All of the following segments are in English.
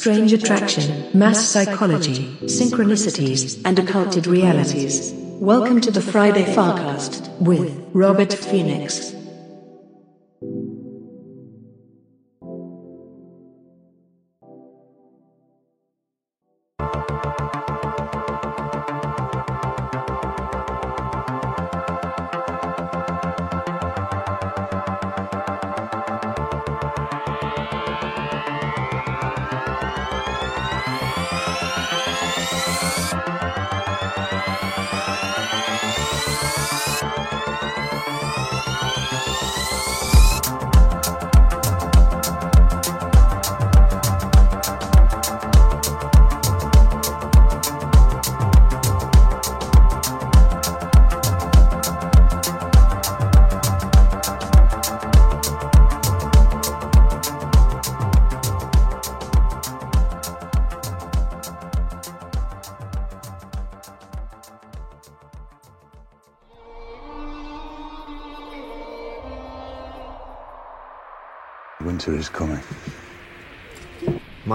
strange attraction, mass psychology, synchronicities, and occulted realities. Welcome to the Friday Farcast with Robert Phoenix.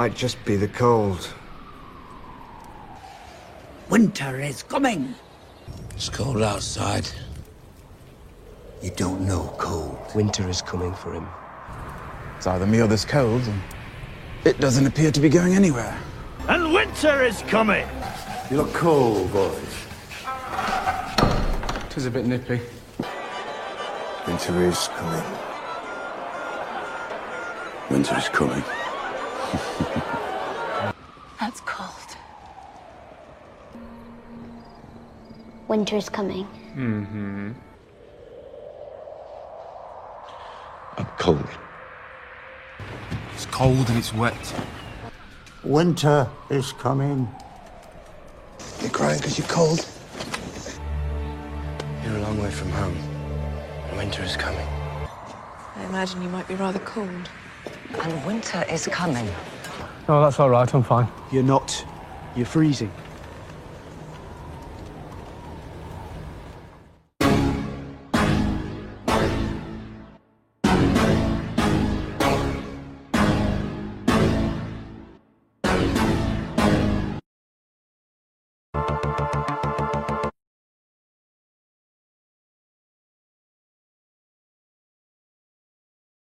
Might just be the cold. Winter is coming. It's cold outside. You don't know cold. Winter is coming for him. It's either me or this cold, and it doesn't appear to be going anywhere. And winter is coming. You look cold, boys. Tis a bit nippy. Winter is coming. Winter is coming. Winter is coming. Mm-hmm. I'm cold. It's cold and it's wet. Winter is coming. You're crying because you're cold? You're a long way from home. Winter is coming. I imagine you might be rather cold. And winter is coming. Oh, that's all right. I'm fine. You're not. You're freezing.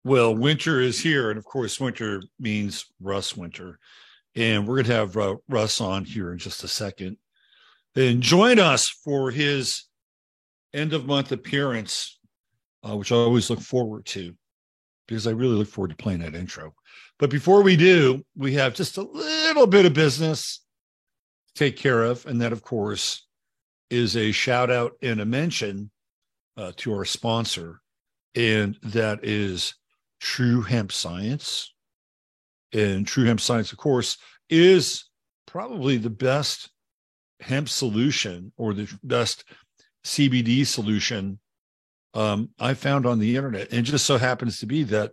Well, winter is here, and of course, winter means Russ Winter, and we're going to have uh, Russ on here in just a second, and join us for his end of month appearance, uh, which I always look forward to, because I really look forward to playing that intro. But before we do, we have just a little bit of business to take care of, and that, of course, is a shout out and a mention uh, to our sponsor, and that is True Hemp Science. And True Hemp Science, of course, is probably the best hemp solution or the best CBD solution um, I found on the internet. And just so happens to be that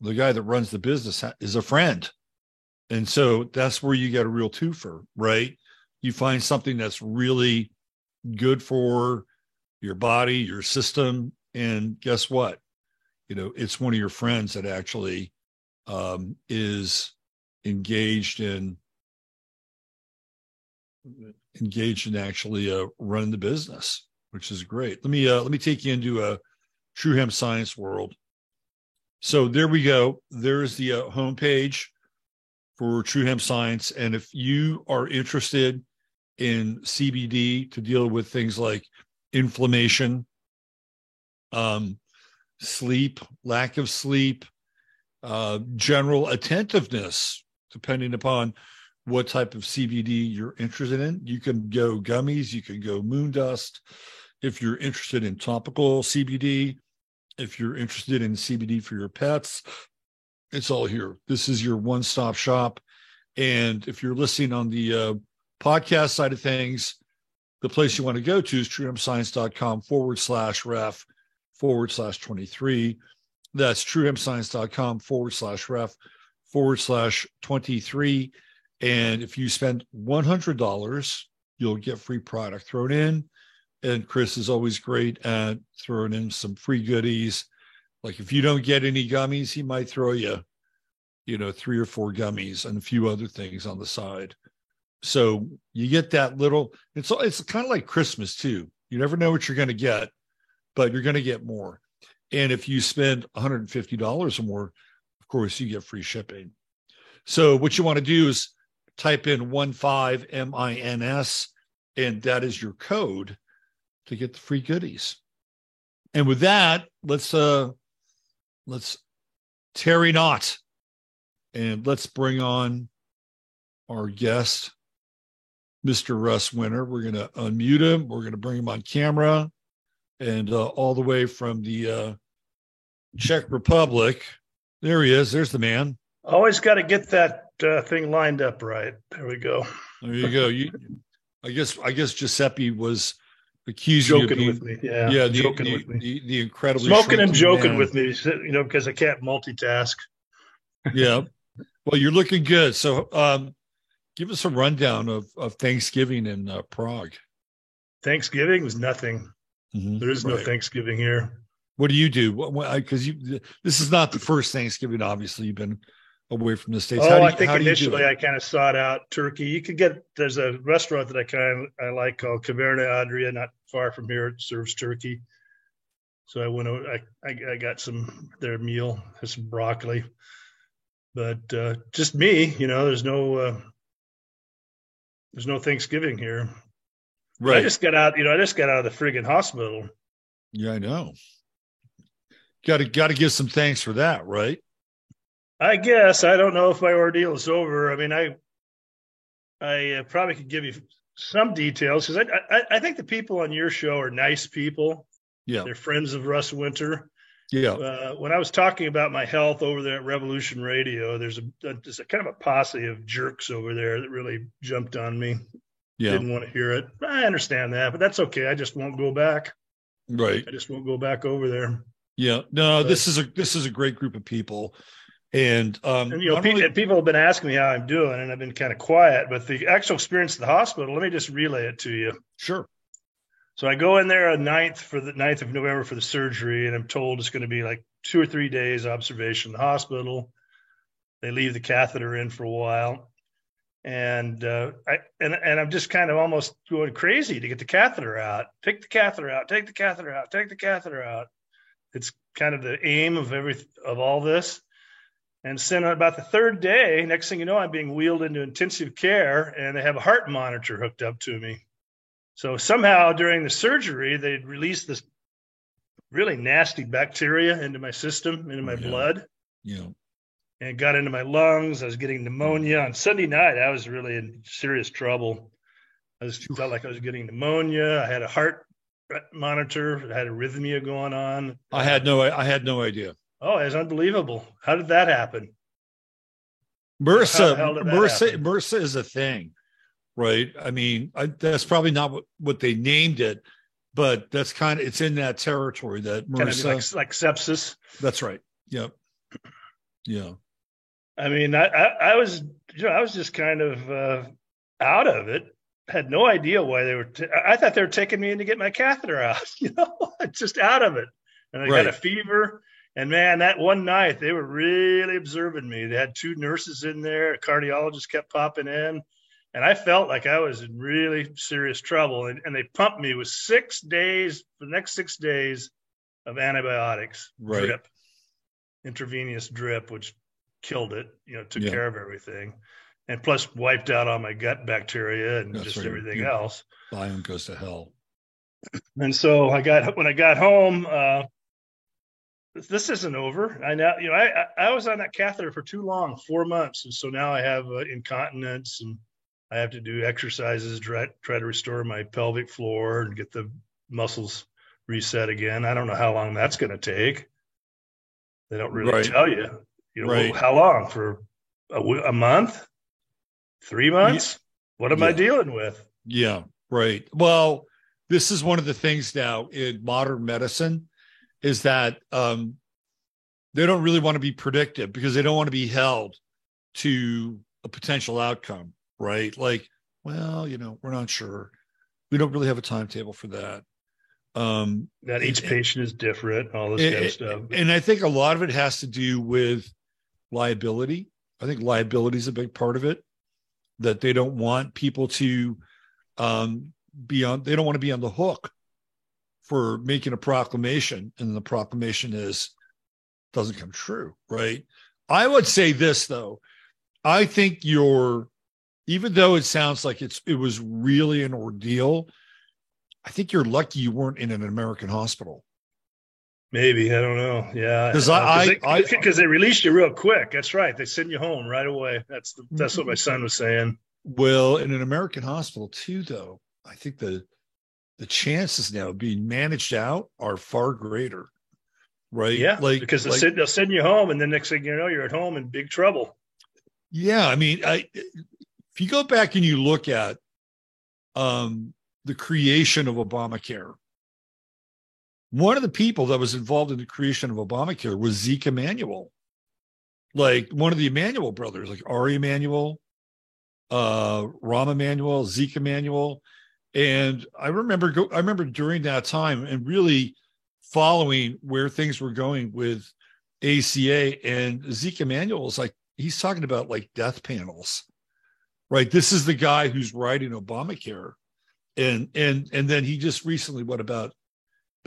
the guy that runs the business is a friend. And so that's where you get a real twofer, right? You find something that's really good for your body, your system. And guess what? You know it's one of your friends that actually um, is engaged in engaged in actually uh, running the business which is great. Let me uh, let me take you into a true hemp science world. So there we go. There's the uh, homepage for true hemp science. And if you are interested in cbd to deal with things like inflammation um, sleep, lack of sleep, uh, general attentiveness, depending upon what type of CBD you're interested in. You can go gummies, you can go moon dust. If you're interested in topical CBD, if you're interested in CBD for your pets, it's all here. This is your one stop shop. And if you're listening on the uh, podcast side of things, the place you want to go to is truehempscience.com forward slash ref forward slash 23. That's truehempscience.com forward slash ref forward slash 23. And if you spend $100, you'll get free product thrown in. And Chris is always great at throwing in some free goodies. Like if you don't get any gummies, he might throw you, you know, three or four gummies and a few other things on the side. So you get that little, it's it's kind of like Christmas too. You never know what you're going to get, but you're going to get more. And if you spend $150 or more, of course, you get free shipping. So what you want to do is type in 15MINS, and that is your code to get the free goodies. And with that, let's uh let's tarry not and let's bring on our guest, Mr. Russ Winter. We're gonna unmute him, we're gonna bring him on camera, and uh, all the way from the uh Czech Republic. There he is. There's the man. Always got to get that uh, thing lined up right. There we go. There you go. You, I guess, I guess Giuseppe was accusing joking you with me. Yeah, yeah, the, joking the, with me. The, the incredibly smoking and joking man. with me. You know, because I can't multitask. Yeah. Well, you're looking good. So, um, give us a rundown of of Thanksgiving in uh, Prague. Thanksgiving was nothing. Mhm. There is no Right. Thanksgiving here. What do you do? Because you, this is not the first Thanksgiving. Obviously, you've been away from the states. Oh, How do I you- think how do you do initially? I kind of sought out turkey. You could get there's a restaurant that I kind of I like called Caverna Adria, not far from here. It serves turkey. So I went. over. I I got some their meal, has some broccoli, but uh, just me. You know, there's no uh, there's no Thanksgiving here. I just got out. You know, I just got out of the friggin' hospital. yeah, I know. Got to got to give some thanks for that, right? I guess I don't know if my ordeal is over. I mean, I I uh, probably could give you some details because I, I I think the people on your show are nice people. Yeah. They're friends of Russ Winter. Yeah. Uh, when I was talking about my health over there at Revolution Radio, there's a, there's a kind of a posse of jerks over there that really jumped on me. Yeah. Didn't want to hear it. I understand that, but that's okay. I just won't go back. Right. I just won't go back over there. Yeah. No, But- this is a this is a great group of people. And um And you know, not pe- only- people have been asking me how I'm doing, and I've been kind of quiet. But the actual experience at the hospital, let me just relay it to you. sure. So I go in there on 9th for the 9th of November for the surgery, and I'm told it's going to be like two or three days observation in the hospital. They leave the catheter in for a while, and uh, I and and I'm just kind of almost going crazy to get the catheter out. Take the catheter out. Take the catheter out. Take the catheter out. It's kind of the aim of every of all this. And then about the third day, next thing you know, I'm being wheeled into intensive care, and they have a heart monitor hooked up to me. So somehow during the surgery, they released this really nasty bacteria into my system, into my Yeah. blood, Yeah. And it got into my lungs. I was getting pneumonia. On Sunday night, I was really in serious trouble. I just felt like I was getting pneumonia. I had a heart monitor. I had arrhythmia going on. I had no I had no idea. Oh, it was unbelievable. How did that happen? MRSA, that MRSA, happen? MRSA is a thing, right? I mean, I, that's probably not what, what they named it, but that's kind of it's in that territory that Kind of like, like sepsis. that's right. Yep. Yeah. I mean, I, I, I was, you know, I was just kind of uh, out of it. Had no idea why they were. T- I thought they were taking me in to get my catheter out. You know, just out of it. And I Right. got a fever. And man, that one night they were really observing me. They had two nurses in there. A cardiologist kept popping in, and I felt like I was in really serious trouble. And, and they pumped me with six days, the next six days of antibiotics Right. drip, intravenous drip, which killed it. You know, took Yeah. care of everything, and plus wiped out all my gut bacteria and That's just right. everything Yeah. else. Biome goes to hell. And so I got when I got home. Uh, this- isn't over. I now, you know, I, I I was on that catheter for too long, four months, and so now I have uh, incontinence, and I have to do exercises, try try to restore my pelvic floor and get the muscles reset again. I don't know how long that's going to take. They don't really Right. tell you. You know, Right. how long for a month, three months? What am I dealing with? Yeah, right. Well, this is one of the things now in modern medicine is that um, they don't really want to be predictive because they don't want to be held to a potential outcome, right? Like, well, you know, we're not sure. We don't really have a timetable for that. Um, That each and- patient is different, all this and, kind of stuff. and I think a lot of it has to do with liability, I think liability is a big part of it. That they don't want people to um, be on. They don't want to be on the hook for making a proclamation, and the proclamation is doesn't come true, right? I would say this though. I think you're, even though it sounds like it's it was really an ordeal, I think you're lucky you weren't in an American hospital. Maybe I don't know. Yeah, because I, I, because they, they, released you real quick. That's right. They send you home right away. That's the, that's what my son was saying. Well, in an American hospital too, though, I think the the chances now of being managed out are far greater right? Yeah, like because they'll, like, send, they'll send you home, and then next thing you know, you're at home in big trouble. Yeah, I mean, I if you go back and you look at um, the creation of Obamacare, one of the people that was involved in the creation of Obamacare was Zeke Emanuel, like one of the Emanuel brothers, like Ari Emanuel, uh, Rahm Emanuel, Zeke Emanuel. And I remember, go, I remember during that time, and really following where things were going with ACA and Zeke Emanuel is like he's talking about like death panels, right? This is the guy who's writing Obamacare, and and and then he just recently, what about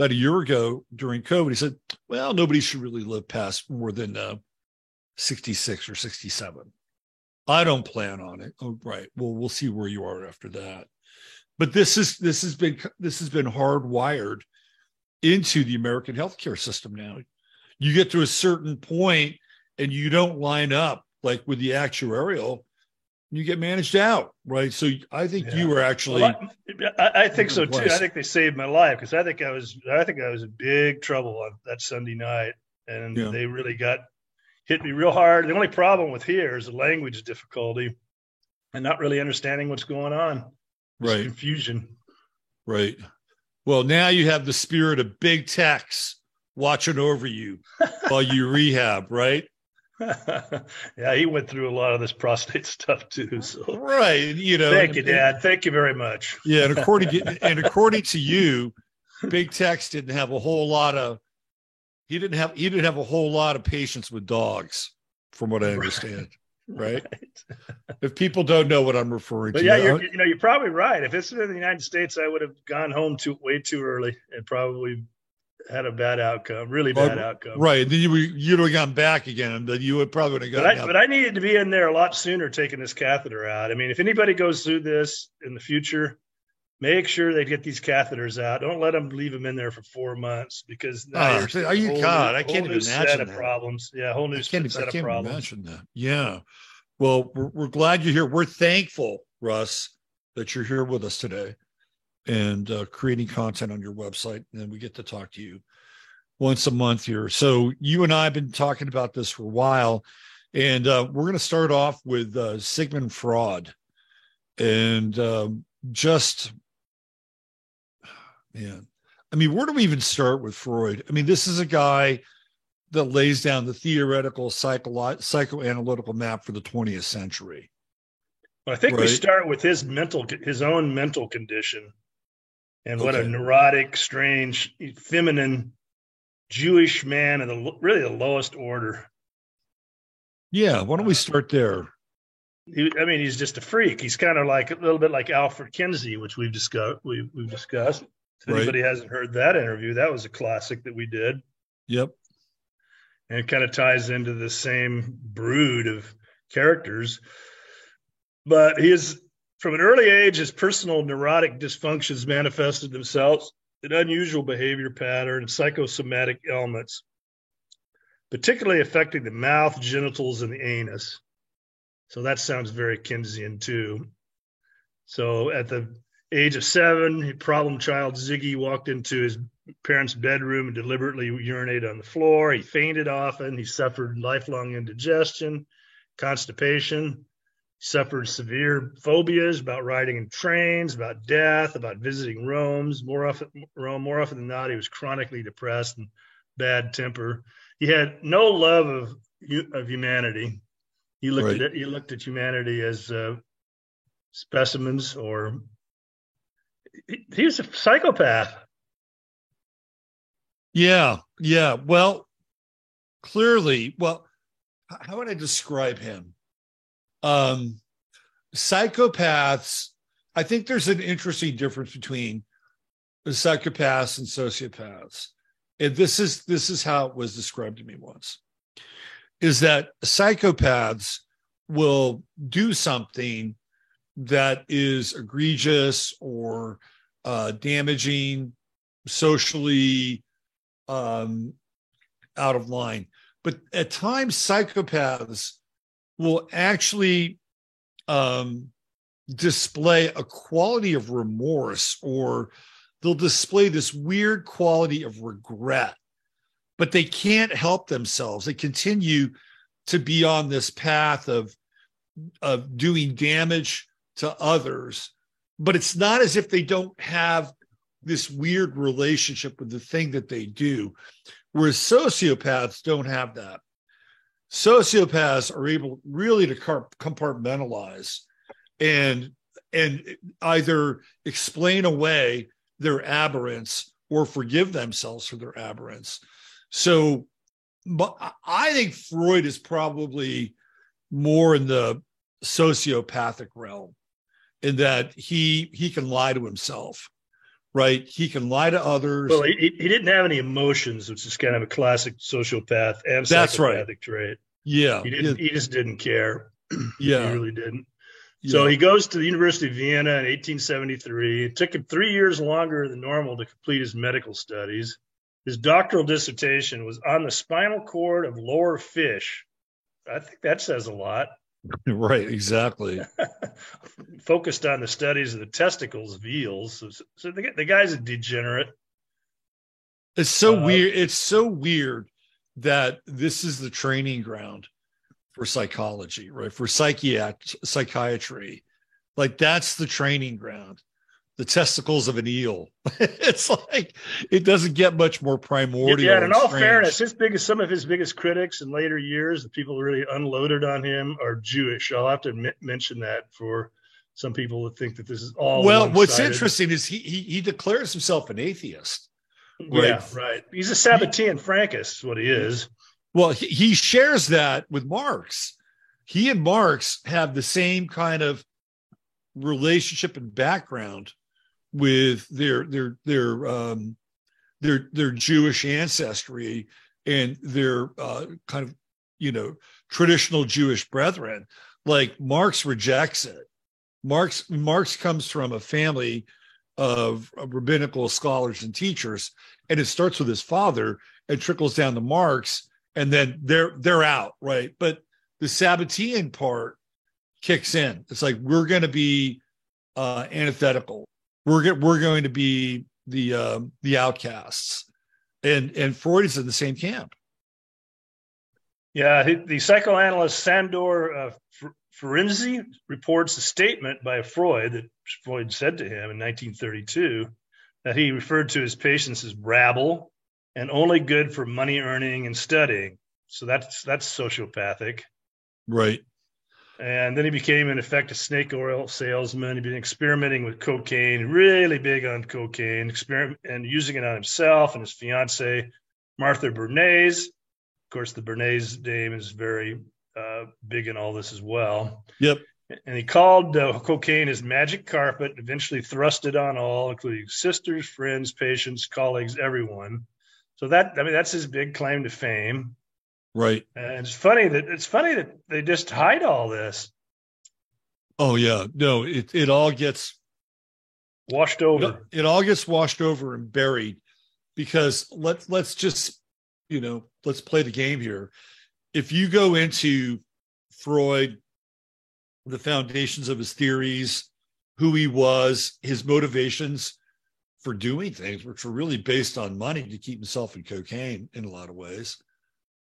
about a year ago during COVID, he said, well, nobody should really live past more than uh, 66 or 67. I don't plan on it. Oh, right. Well, we'll see where you are after that. But this is this has been this has been hardwired into the American healthcare system now. You get to a certain point and you don't line up like with the actuarial, you get managed out, right? So I think yeah. you were actually. Well, I, I, think so too. I think they saved my life because I think I was, I think I was in big trouble on that Sunday night, and yeah. they really got hit me real hard. The only problem with here is the language difficulty and not really understanding what's going on. right, confusion. Right. Well, now you have the spirit of big techs watching over you while you rehab, right? yeah, he went through a lot of this prostate stuff too. So right, you know. Thank you, Dad. Thank you very much. Yeah, and according to, and according to you, Big Tex didn't have a whole lot of he didn't have he didn't have a whole lot of patience with dogs, from what I understand right? right. if people don't know what I'm referring but to, yeah, you're, you know, you're probably right. If it's in the United States, I would have gone home too way too early and probably had a bad outcome, really bad well, outcome. Right. Then you you'd have gone back again, and then you would probably would have gone. But I, but I needed to be in there a lot sooner, taking this catheter out. I mean, if anybody goes through this in the future, make sure they get these catheters out. Don't let them leave them in there for four months because now oh, are you God? New, I can't even imagine set that. problems. Yeah, whole new I can't, set I can't of problems. Imagine that. Yeah. Well, we're, we're glad you're here. We're thankful, Russ, that you're here with us today and uh, creating content on your website. And then we get to talk to you once a month here. So you and I have been talking about this for a while, and uh, we're going to start off with uh, Sigmund Freud, and um, just man, I mean, where do we even start with Freud? I mean, this is a guy that lays down the theoretical psycholo- psychoanalytical map for the 20th century. Well, I think right? we start with his mental, his own mental condition, and okay. what a neurotic, strange, feminine Jewish man, of the really the lowest order. Yeah, why don't we uh, start there? He, I mean, he's just a freak. He's kind of like a little bit like Alfred Kinsey, which we've discussed. We, we've discussed. If right. anybody hasn't heard that interview, that was a classic that we did. Yep and it kind of ties into the same brood of characters. But he is, from an early age, his personal neurotic dysfunctions manifested themselves in unusual behavior pattern and psychosomatic ailments, particularly affecting the mouth, genitals, and the anus. So that sounds very Kinseyan too. So at the age of seven, problem child Ziggy walked into his parents' bedroom and deliberately urinated on the floor. He fainted often. He suffered lifelong indigestion, constipation. Suffered severe phobias about riding in trains, about death, about visiting Rome's. More often, Rome, more often than not, he was chronically depressed and bad temper. He had no love of of humanity. He looked right. at he looked at humanity as uh, specimens or he, he was a psychopath. Yeah, yeah. Well, clearly, well, how would I describe him? Um, psychopaths, I think there's an interesting difference between psychopaths and sociopaths. And this is this is how it was described to me once. Is that psychopaths will do something that is egregious or uh, damaging, socially um, out of line. But at times, psychopaths will actually um, display a quality of remorse or they'll display this weird quality of regret, but they can't help themselves. They continue to be on this path of, of doing damage to others, but it's not as if they don't have this weird relationship with the thing that they do, whereas sociopaths don't have that. Sociopaths are able really to compartmentalize and and either explain away their aberrance or forgive themselves for their aberrance. So, but I think Freud is probably more in the sociopathic realm in that he he can lie to himself right? He can lie to others. Well he, he didn't have any emotions which is kind of a classic sociopath and that's right. trait. Yeah. He didn't yeah. he just didn't care. Yeah. he really didn't. Yeah. so he goes to the university of vienna in 1873 it took him three years longer than normal to complete his medical studies. His doctoral dissertation was on the spinal cord of lower fish. I think that says a lot right exactly. Focused on the studies of the testicles of eels. So, so the, the guy's a degenerate. It's so uh, weird it's so weird that this is the training ground for psychology right? For psychiat- psychiatry. Like that's the training ground the testicles of an eel. it's like it doesn't get much more primordial. Yeah, and in all strange. fairness, his biggest some of his biggest critics in later years, the people really unloaded on him are Jewish. I'll have to m- mention that for some people that think that this is all. Well, what's interesting is he, he he declares himself an atheist. Right? Yeah, right. He's a Sabbatean Frankist, what he is. Well, he, he shares that with Marx. He and Marx have the same kind of relationship and background with their their their um, their their Jewish ancestry and their uh, kind of you know traditional Jewish brethren. Like Marx rejects it. Marx Marx comes from a family of, rabbinical scholars and teachers, and it starts with his father and trickles down to Marx, and then they're they're out right. But the Sabbatean part kicks in. It's like we're going to be uh, antithetical we're we're going to be the uh, the outcasts, and and Freud is in the same camp. Yeah, the psychoanalyst Sandor uh, Ferenczi reports a statement by Freud that Freud said to him in 1932 that he referred to his patients as rabble and only good for money earning and studying. So that's that's sociopathic. Right. And then he became, in effect, a snake oil salesman. He'd been experimenting with cocaine, really big on cocaine, experiment and using it on himself and his fiancee, Martha Bernays. Of course, the Bernays name is very uh, big in all this as well. Yep. And he called uh, cocaine his magic carpet, eventually thrust it on all, including sisters, friends, patients, colleagues, everyone. So that, I mean, that's his big claim to fame. Right. And it's funny that it's funny that they just hide all this. Oh yeah, no, it it all gets washed over. It, it all gets washed over and buried because let's let's just you know let's play the game here. If you go into Freud, the foundations of his theories, who he was, his motivations for doing things, which were really based on money to keep himself in cocaine in a lot of ways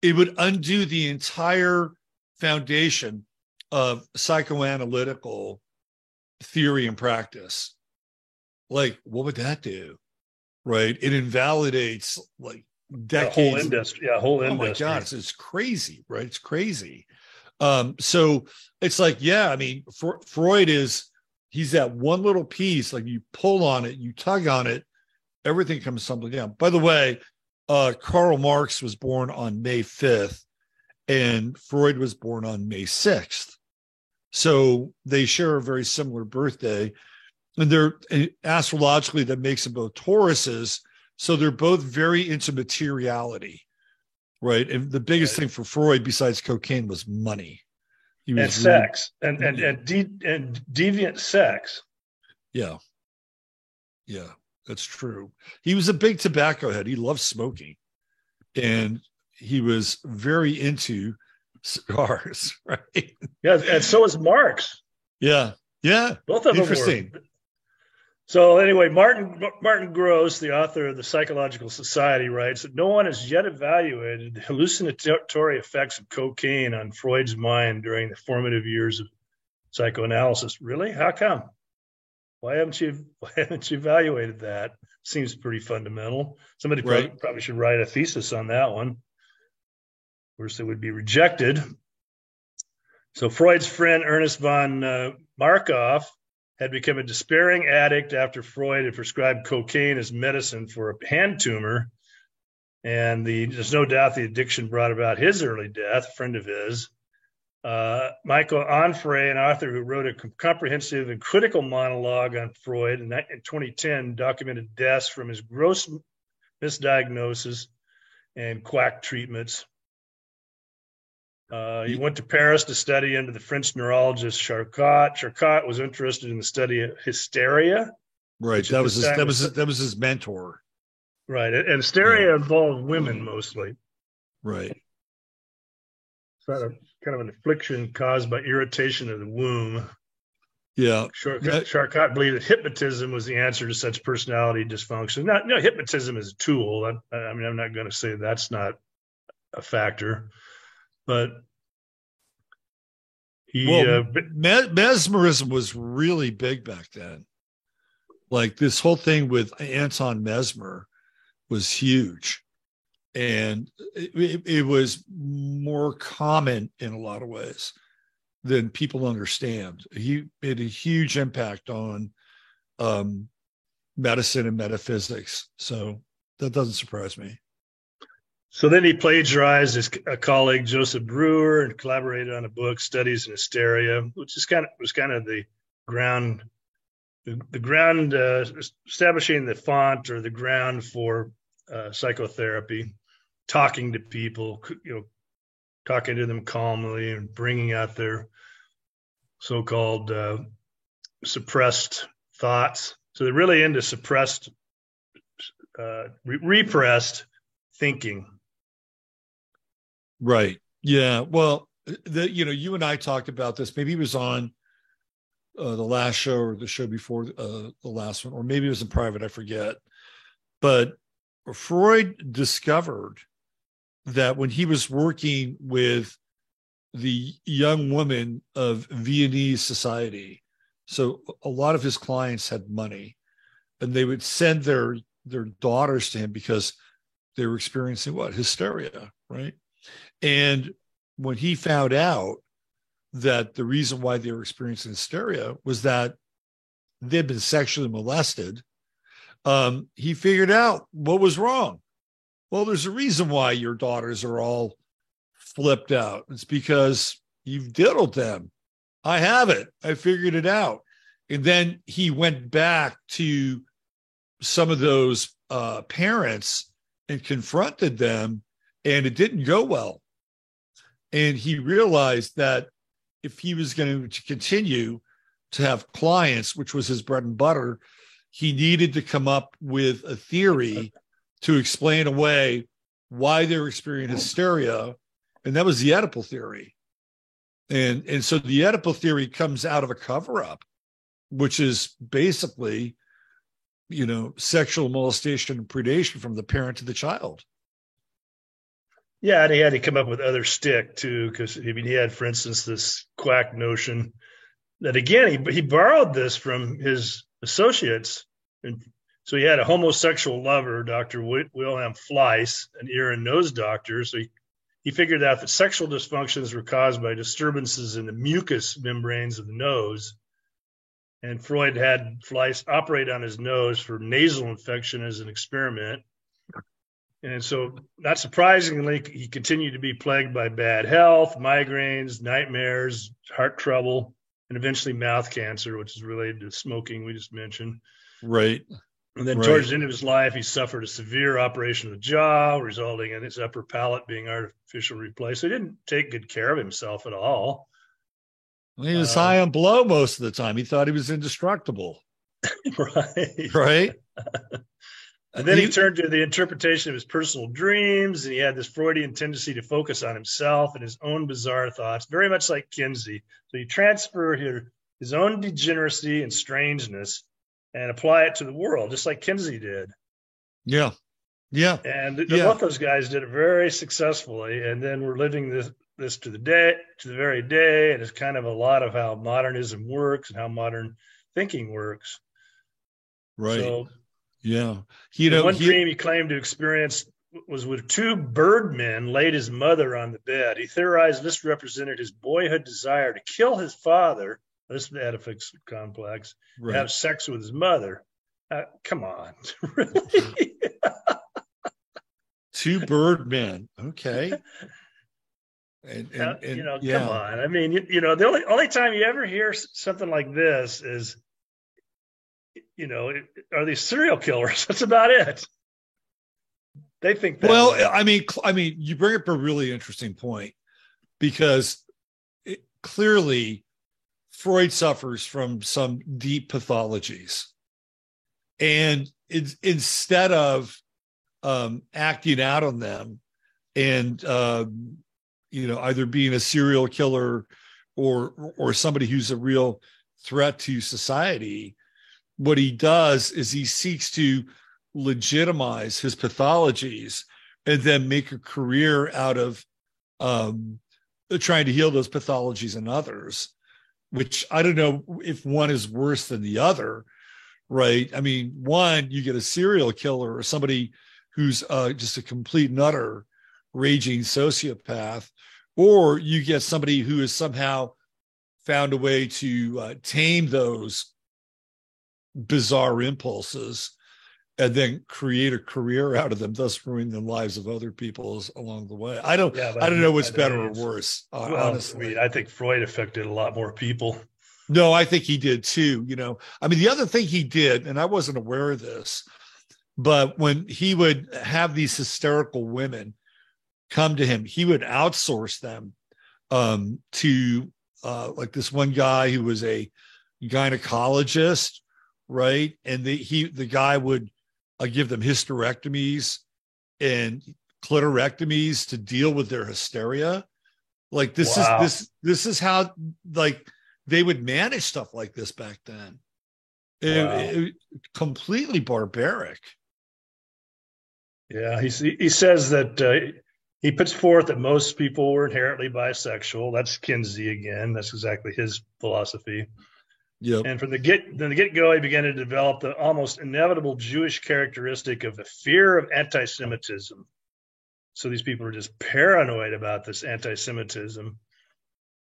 it would undo the entire foundation of psychoanalytical theory and practice. Like, what would that do? Right? It invalidates like decades. The whole industry. Yeah, whole industry. Oh my God, it's, it's crazy, right? It's crazy. Um, so it's like, yeah, I mean, for, Freud is he's that one little piece, like you pull on it, you tug on it, everything comes tumbling down. By the way, uh, Karl Marx was born on May 5th, and Freud was born on May 6th. So they share a very similar birthday. And they're astrologically, that makes them both Tauruses. So they're both very into materiality, right? And the biggest thing for Freud, besides cocaine, was money. He was and sex really, and and and, de- and deviant sex. Yeah, yeah, that's true. He was a big tobacco head. He loved smoking, and he was very into cigars, right? Yeah, and so is Marx. Yeah, yeah. Both of them Interesting. Were. So anyway, Martin Martin Gross, the author of the Psychological Society, writes that no one has yet evaluated the hallucinatory effects of cocaine on Freud's mind during the formative years of psychoanalysis. Really? How come? Why haven't you Why haven't you evaluated that? Seems pretty fundamental. Somebody right. probably, probably should write a thesis on that one course, it would be rejected. So Freud's friend Ernest von uh, Markov had become a despairing addict after Freud had prescribed cocaine as medicine for a hand tumor. And the, there's no doubt the addiction brought about his early death, a friend of his. Uh, Michael Onfray, an author who wrote a comprehensive and critical monologue on Freud in, in 2010, documented deaths from his gross misdiagnosis and quack treatments. Uh, he went to Paris to study under the French neurologist Charcot. Charcot was interested in the study of hysteria. Right. That was his, that was his, that was his mentor. Right, and hysteria yeah. involved women mostly. Right. A kind of an affliction caused by irritation of the womb. Yeah. Charcot, Charcot believed that hypnotism was the answer to such personality dysfunction. Not, no, hypnotism is a tool. I, I mean, I'm not going to say that's not a factor. But he, well, uh, mesmerism was really big back then. Like this whole thing with Anton Mesmer was huge. And it, it was more common in a lot of ways than people understand. He made a huge impact on um, medicine and metaphysics. So that doesn't surprise me. So then he plagiarized his colleague Joseph Breuer and collaborated on a book, Studies in Hysteria, which is kind of was kind of the ground, the, the ground uh, establishing the font or the ground for uh, psychotherapy, talking to people, you know, talking to them calmly and bringing out their so-called uh, suppressed thoughts. So they're really into suppressed, uh, re- repressed thinking Right. Yeah. Well, the you know, you and I talked about this. Maybe it was on uh, the last show or the show before uh, the last one, or maybe it was in private. I forget. But Freud discovered that when he was working with the young women of Viennese society, so a lot of his clients had money, and they would send their their daughters to him because they were experiencing what hysteria, right? And when he found out that the reason why they were experiencing hysteria was that they'd been sexually molested, um, he figured out what was wrong. Well, there's a reason why your daughters are all flipped out. It's because you've diddled them. I have it. I figured it out. And then he went back to some of those uh, parents and confronted them, and it didn't go well. And he realized that if he was going to continue to have clients, which was his bread and butter, he needed to come up with a theory to explain away why they're experiencing hysteria. And that was the Oedipal theory. And, and so the Oedipal theory comes out of a cover up, which is basically, you know, sexual molestation and predation from the parent to the child. Yeah, and he had to come up with other stick too, because I mean, he had, for instance, this quack notion that again he he borrowed this from his associates, and so he had a homosexual lover, Doctor Wilhelm Fliess, an ear and nose doctor. So he he figured out that sexual dysfunctions were caused by disturbances in the mucous membranes of the nose. And Freud had Fliess operate on his nose for nasal infection as an experiment. And so, not surprisingly, he continued to be plagued by bad health, migraines, nightmares, heart trouble. and eventually mouth cancer, which is related to smoking we just mentioned. Right. And then Right. towards the end of his life, he suffered a severe operation of the jaw, resulting in his upper palate being artificially replaced. So he didn't take good care of himself at all. He was Uh, high on blow most of the time. He thought he was indestructible. right. Right. And then he He- turned to the interpretation of his personal dreams, and he had this Freudian tendency to focus on himself and his own bizarre thoughts, very much like Kinsey. So he transferred his, his own degeneracy and strangeness and apply it to the world, just like Kinsey did. Yeah. Yeah. And th- Yeah. both those guys did it very successfully. And then we're living this this to the day to the very day, and it's kind of a lot of how modernism works and how modern thinking works. Right. So yeah. You know, one he- dream he claimed to experience was with two birdmen laid his mother on the bed. He theorized this represented his boyhood desire to kill his father, this Oedipus complex, Right. have sex with his mother. Uh, come on, really? two birdmen. Okay. And, and, Uh, and you know, yeah. come on. I mean, you, you know, the only only time you ever hear something like this is, you know, are these serial killers? That's about it. They think that. Well, way. I mean, cl- I mean, you bring up a really interesting point because it, clearly Freud suffers from some deep pathologies, and instead of um, acting out on them and um, you know either being a serial killer or or somebody who's a real threat to society, what he does is he seeks to legitimize his pathologies and then make a career out of um, trying to heal those pathologies in others, which I don't know if one is worse than the other, right? I mean, one, you get a serial killer or somebody who's uh, just a complete and utter raging sociopath, or you get somebody who has somehow found a way to uh, tame those bizarre impulses and then create a career out of them, thus ruining the lives of other people along the way. I don't, Yeah, I don't know what's better or worse. Uh, well, honestly, I mean, I think Freud affected a lot more people. no, I think he did too. You know, I mean, the other thing he did, and I wasn't aware of this, but when he would have these hysterical women come to him, he would outsource them um, to uh, like this one guy who was a gynecologist, right? And the, he, the guy would uh, give them hysterectomies and clitorectomies to deal with their hysteria. Like this Wow. is this this is how like they would manage stuff like this back then. It- Wow. it- completely barbaric. Yeah, he he says that uh, he puts forth that most people were inherently bisexual. That's Kinsey again. That's exactly his philosophy. Yep. And from the get from the get go, he began to develop the almost inevitable Jewish characteristic of the fear of anti-Semitism. So these people are just paranoid about this anti-Semitism.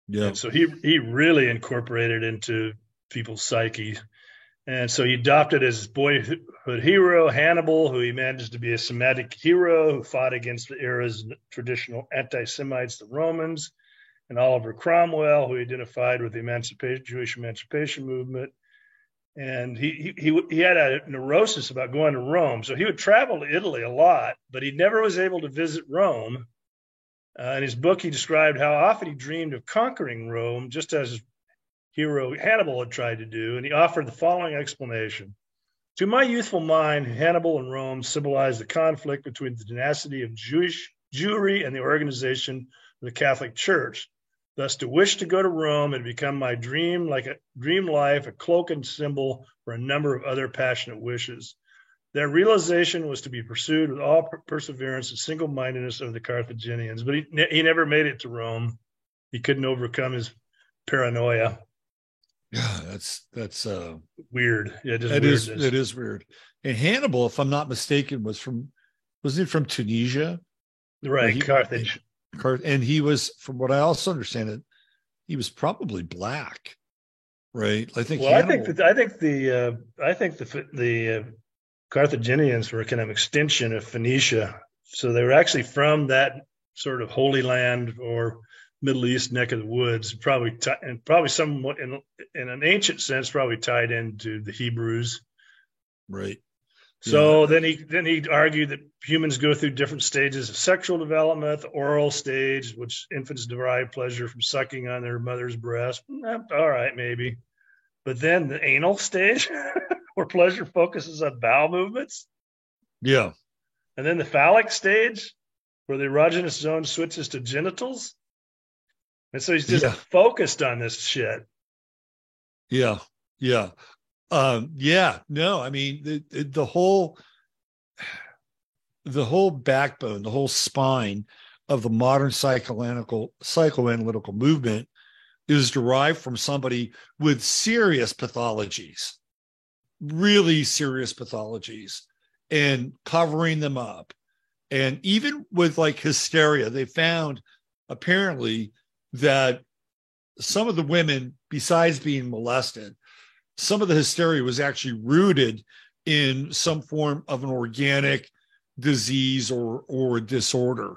Yeah. And so he he really incorporated into people's psyche. And so he adopted his boyhood hero, Hannibal, who he managed to be a Semitic hero who fought against the era's traditional anti Semites, the Romans, and Oliver Cromwell, who identified with the emancipation, Jewish emancipation movement. And he, he, he, had a neurosis about going to Rome. So he would travel to Italy a lot, but he never was able to visit Rome. Uh, in his book, he described how often he dreamed of conquering Rome, just as his hero Hannibal had tried to do, and he offered the following explanation. To my youthful mind, Hannibal and Rome symbolized the conflict between the tenacity of Jewish Jewry and the organization of the Catholic Church. Thus, to wish to go to Rome and become my dream, like a dream life, a cloak and symbol for a number of other passionate wishes. Their realization was to be pursued with all perseverance and single mindedness of the Carthaginians, but he, he never made it to Rome. He couldn't overcome his paranoia. Yeah, that's that's uh Weird. Yeah, just It is. It is weird. And Hannibal, if I'm not mistaken, was from wasn't he from Tunisia? Right, He- Carthage. And he was, from what I also understand, it he was probably black, right? I think. Well, I think that I think the uh, I think the the uh, Carthaginians were kind of extension of Phoenicia, so they were actually from that sort of Holy Land or Middle East neck of the woods, probably t- and probably somewhat in in an ancient sense, probably tied into the Hebrews. Right. So Yeah. then he then he argued that humans go through different stages of sexual development. The oral stage, which infants derive pleasure from sucking on their mother's breast. Eh, all right, maybe. But then the anal stage, where pleasure focuses on bowel movements, Yeah. and then the phallic stage, where the erogenous zone switches to genitals. And so he's just Yeah. focused on this shit. Yeah. Yeah. Um, yeah. No, I mean the, the whole the whole backbone, the whole spine of the modern psychoanalytical psychoanalytical movement is derived from somebody with serious pathologies, really serious pathologies, and covering them up. And even with like hysteria, they found apparently that some of the women, besides being molested, some of the hysteria was actually rooted in some form of an organic disease or or disorder,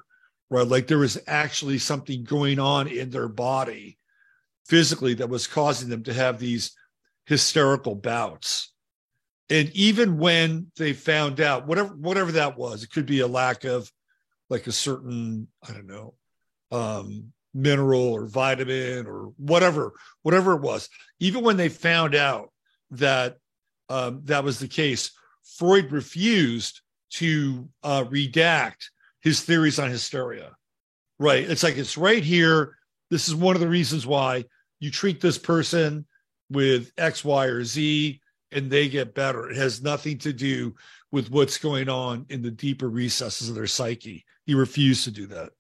right? Like there was actually something going on in their body physically that was causing them to have these hysterical bouts. And even when they found out, whatever whatever that was, it could be a lack of like a certain, I don't know, um, mineral or vitamin or whatever, whatever it was. Even when they found out that um, that was the case, Freud refused to uh, redact his theories on hysteria. Right? It's like it's right here. This is one of the reasons why you treat this person with X, Y, or Z, and they get better. It has nothing to do with what's going on in the deeper recesses of their psyche. He refused to do that.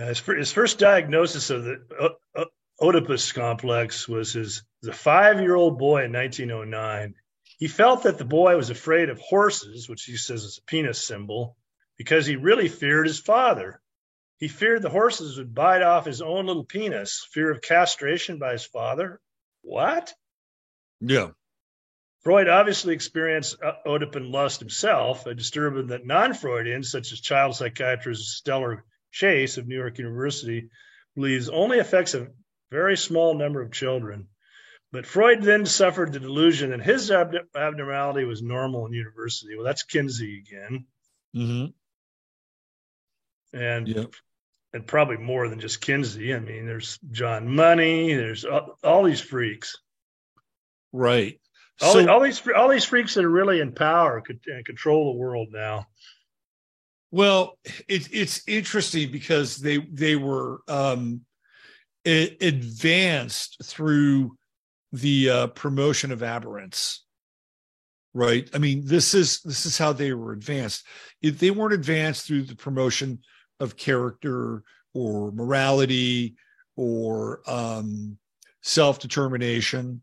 Yeah, his, his first diagnosis of the o- o- Oedipus complex was his as a five-year-old boy in 1909. He felt that the boy was afraid of horses, which he says is a penis symbol, because he really feared his father. He feared the horses would bite off his own little penis. Fear of castration by his father. What? Yeah. Freud obviously experienced uh, Oedipal lust himself, a disturbance that non-Freudians, such as child psychiatrist Stella Chess of New York University, believes only affects a very small number of children. But Freud then suffered the delusion that his ab- abnormality was normal in university. Well, that's Kinsey again, Mm-hmm. and Yeah. and probably more than just Kinsey. I mean, there's John Money, there's all, all these freaks. Right. All, So- all these all these freaks that are really in power could and control the world now. Well, it, it's interesting because they they were um, advanced through the uh, promotion of aberrance, right? I mean, this is this is how they were advanced. If they weren't advanced through the promotion of character or morality or um, self determination,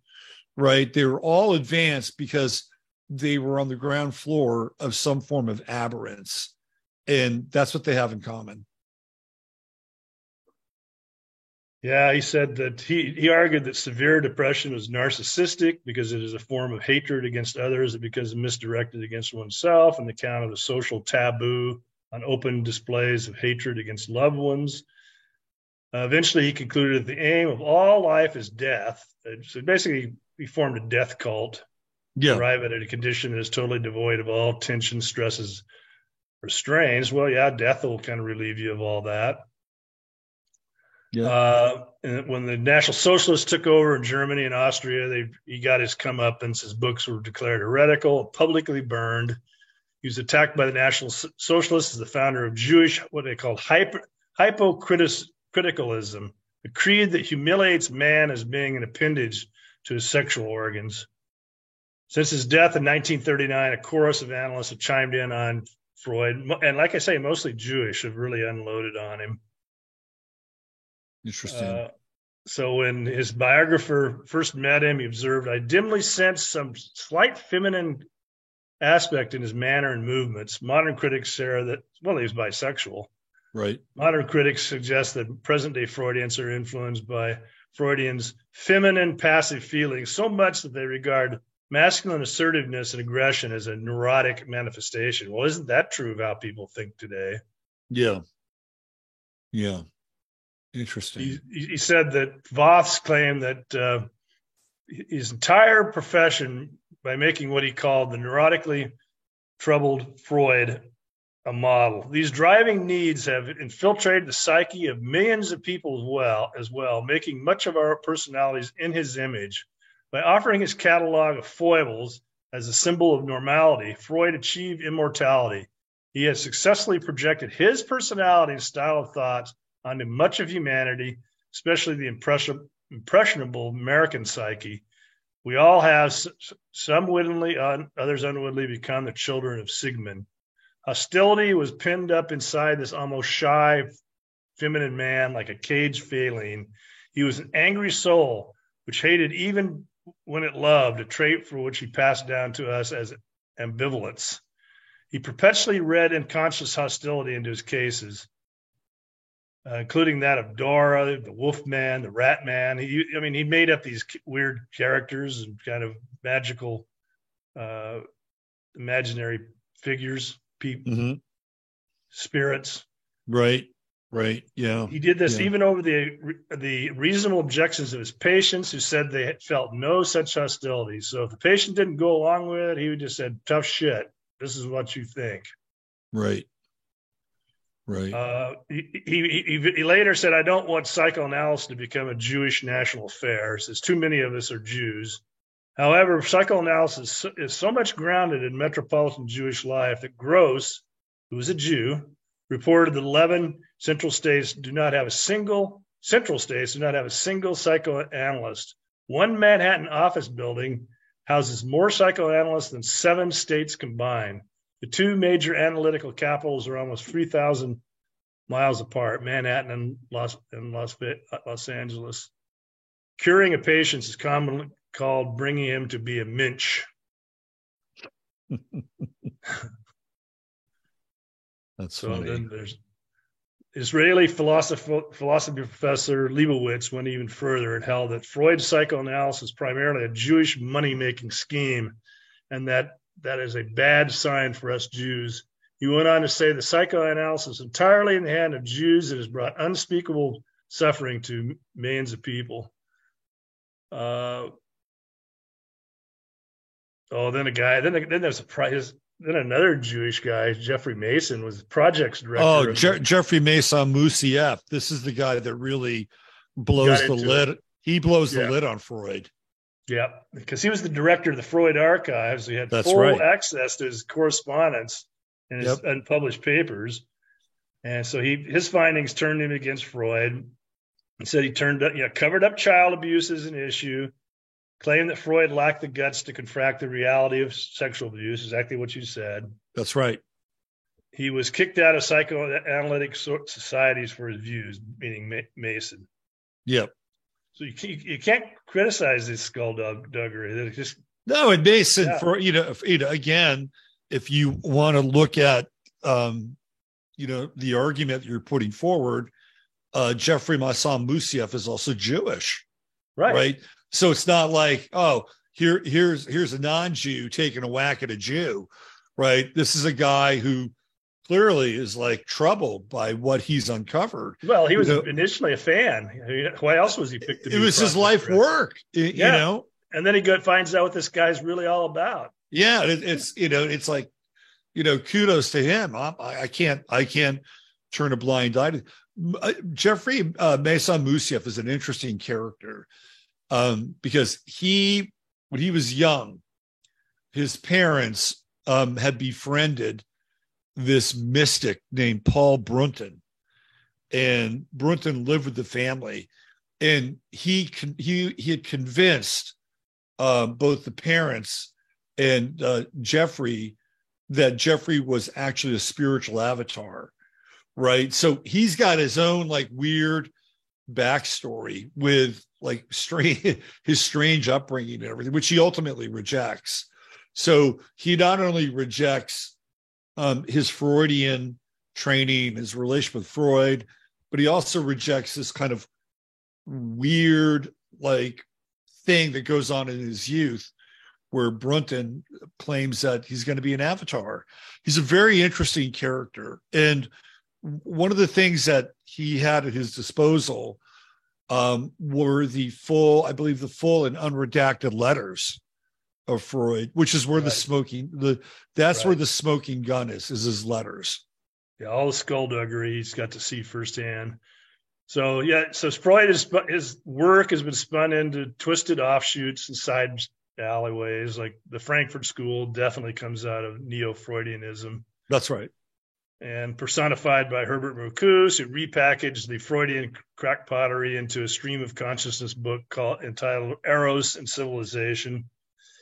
right? They were all advanced because they were on the ground floor of some form of aberrance and that's what they have in common. Yeah, he said that he, he argued that severe depression was narcissistic because it is a form of hatred against others, because it's misdirected against oneself, on account of the social taboo on open displays of hatred against loved ones. Uh, eventually, he concluded that the aim of all life is death. Uh, So basically, he formed a death cult, Yeah. arrive at a condition that is totally devoid of all tension, stresses, or strains. Well, yeah, death will kind of relieve you of all that. Yeah. Uh, and when the National Socialists took over in Germany and Austria, they he got his comeuppance. His books were declared heretical, publicly burned. He was attacked by the National Socialists as the founder of Jewish, what they called hyper, hypocriticalism, a creed that humiliates man as being an appendage to his sexual organs. Since his death in 1939, a chorus of analysts have chimed in on Freud, and like I say, mostly Jewish, have really unloaded on him. Interesting. Uh, so when his biographer first met him, he observed, I dimly sensed some slight feminine aspect in his manner and movements. Modern critics say that, well, he was bisexual. right. Modern critics suggest that present day Freudians are influenced by Freudians' feminine passive feelings so much that they regard masculine assertiveness and aggression as a neurotic manifestation. Well, isn't that true of how people think today? Yeah. Yeah. Interesting. He, he said that Voth's claim that uh, his entire profession, by making what he called the neurotically troubled Freud a model, these driving needs have infiltrated the psyche of millions of people as well, as well, making much of our personalities in his image. By offering his catalog of foibles as a symbol of normality, Freud achieved immortality. He has successfully projected his personality and style of thought onto much of humanity, especially the impression, impressionable American psyche. We all have, some wittingly, others unwittingly, become the children of Sigmund. Hostility was pinned up inside this almost shy, feminine man like a caged feline. He was an angry soul which hated even when it loved, a trait for which he passed down to us as ambivalence. He perpetually read unconscious hostility into his cases uh, including that of Dora, the Wolf Man, the Rat Man. He, I mean, he made up these weird characters and kind of magical, uh, imaginary figures, people, mm-hmm. spirits. Right. Right. Yeah. He did this yeah. even over the the reasonable objections of his patients, who said they felt no such hostility. So if the patient didn't go along with it, he would just said, "Tough shit. This is what you think." Right. Right. Uh, he, he, he, later said, I don't want psychoanalysis to become a Jewish national affair, says too many of us are Jews. However, psychoanalysis is so much grounded in metropolitan Jewish life that Gross, who was a Jew, reported that 11 central states do not have a single, central states do not have a single psychoanalyst. One Manhattan office building houses more psychoanalysts than seven states combined. The two major analytical capitals are almost 3,000 miles apart, Manhattan and Los, and Los, Los Angeles. Curing a patient is commonly called bringing him to be a mensch. That's so funny. then there's Israeli philosophy, professor Leibowitz went even further and held that Freud's psychoanalysis is primarily a Jewish money making scheme and that that is a bad sign for us Jews. He went on to say the psychoanalysis entirely in the hand of Jews has brought unspeakable suffering to millions of people. Uh, oh, then a guy, then then there's a prize. Then another Jewish guy, Jeffrey Masson, was projects director. Oh, Je- Jeffrey Masson Moussaieff. This is the guy that really blows the lid. It. He blows yeah. the lid on Freud. Yeah, because he was the director of the Freud archives. He had That's full right. access to his correspondence and his Yep. unpublished papers. And so he his findings turned him against Freud. He said he turned up, you know, covered up child abuse as an issue, claimed that Freud lacked the guts to confront the reality of sexual abuse, exactly what you said. That's right. He was kicked out of psychoanalytic societies for his views, meaning Masson. Yep. So you can't, you can't criticize this skullduggery. Just No, and Masson Yeah. for you know, you know, again, if you want to look at um, you know, the argument you're putting forward, uh Jeffrey Masson Moussaieff is also Jewish. right. right? So it's not like, oh, here, here's here's a non-Jew taking a whack at a Jew, right? This is a guy who clearly is like troubled by what he's uncovered. Well, he was initially a fan. I mean, Why else was he picked? To it was his life director? work, y- you know. And then he go, finds out what this guy's really all about. Yeah, it, it's you know, it's like, you know, kudos to him. I, I can't, I can't turn a blind eye to. Uh, Jeffrey uh, Masson Moussaieff is an interesting character um, because he, when he was young, his parents um, had befriended this mystic named Paul Brunton, and Brunton lived with the family, and he he he had convinced uh, both the parents and uh, Jeffrey that Jeffrey was actually a spiritual avatar, right? So he's got his own like weird backstory with like strange his strange upbringing and everything, which he ultimately rejects. So he not only rejects um, his Freudian training, his relation with Freud, but he also rejects this kind of weird like thing that goes on in his youth where Brunton claims that he's going to be an avatar. He's a very interesting character. And one of the things that he had at his disposal um, were the full, I believe, the full and unredacted letters of Freud, which is where right. the smoking the that's right. where the smoking gun is, is his letters. Yeah, all the skullduggery he's got to see firsthand. So yeah, so Freud is his work has been spun into twisted offshoots and side alleyways. Like the Frankfurt School definitely comes out of neo-Freudianism. That's right. And personified by Herbert Marcuse, it repackaged the Freudian crackpottery into a stream of consciousness book called entitled Eros and Civilization.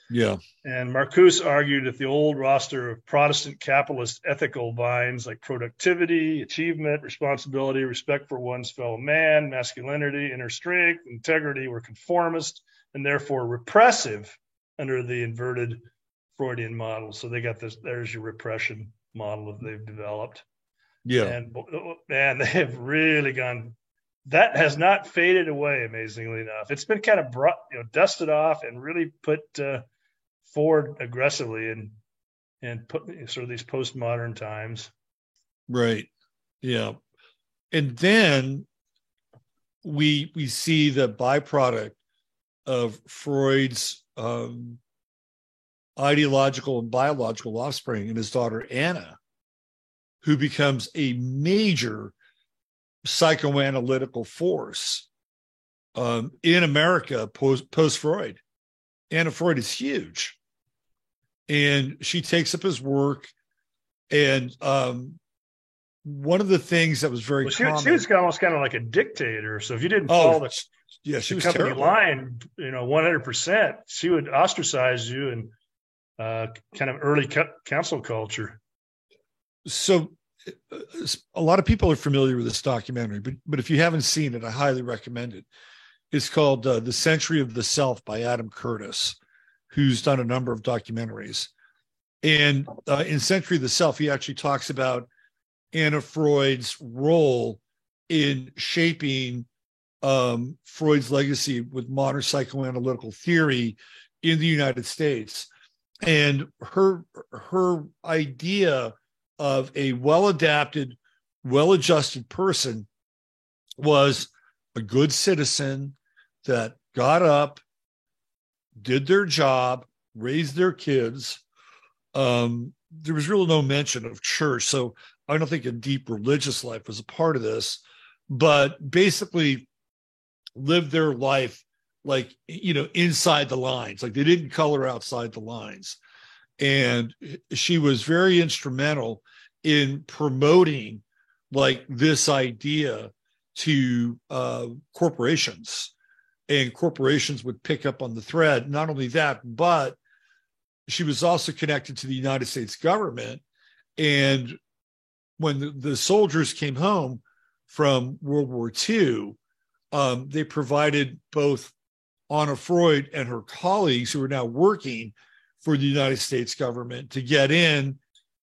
Yeah. And Marcuse argued that the old roster of Protestant capitalist ethical vines like productivity, achievement, responsibility, respect for one's fellow man, masculinity, inner strength, integrity were conformist and therefore repressive under the inverted Freudian model. So they got this, there's your repression model that they've developed. Yeah. And they have really gone that has not faded away amazingly enough. It's been kind of brought, you know, dusted off and really put uh, forward aggressively and and put sort of these postmodern times. Right. Yeah. And then we we see the byproduct of Freud's um, ideological and biological offspring in his daughter Anna, who becomes a major psychoanalytical force um, in America post Freud. Anna Freud is huge and she takes up his work. And um, one of the things that was very well, she, common, she was almost kind of like a dictator. So if you didn't oh, follow the, yeah, she the was company terrible. line, you know, one hundred percent, she would ostracize you and uh, kind of early council culture. So uh, a lot of people are familiar with this documentary, but but if you haven't seen it, I highly recommend it. It's called uh, "The Century of the Self" by Adam Curtis who's done a number of documentaries. And uh, in Century of the Self, he actually talks about Anna Freud's role in shaping um, Freud's legacy with modern psychoanalytical theory in the United States. And her her idea of a well-adapted, well-adjusted person was a good citizen that got up, did their job, raised their kids. Um, there was really no mention of church. So I don't think a deep religious life was a part of this, but basically lived their life like, you know, inside the lines. Like they didn't color outside the lines. And she was very instrumental in promoting like this idea to uh, corporations and corporations would pick up on the thread. Not only that, but she was also connected to the United States government. And when the, the soldiers came home from World War II, um, they provided both Anna Freud and her colleagues who are now working for the United States government to get in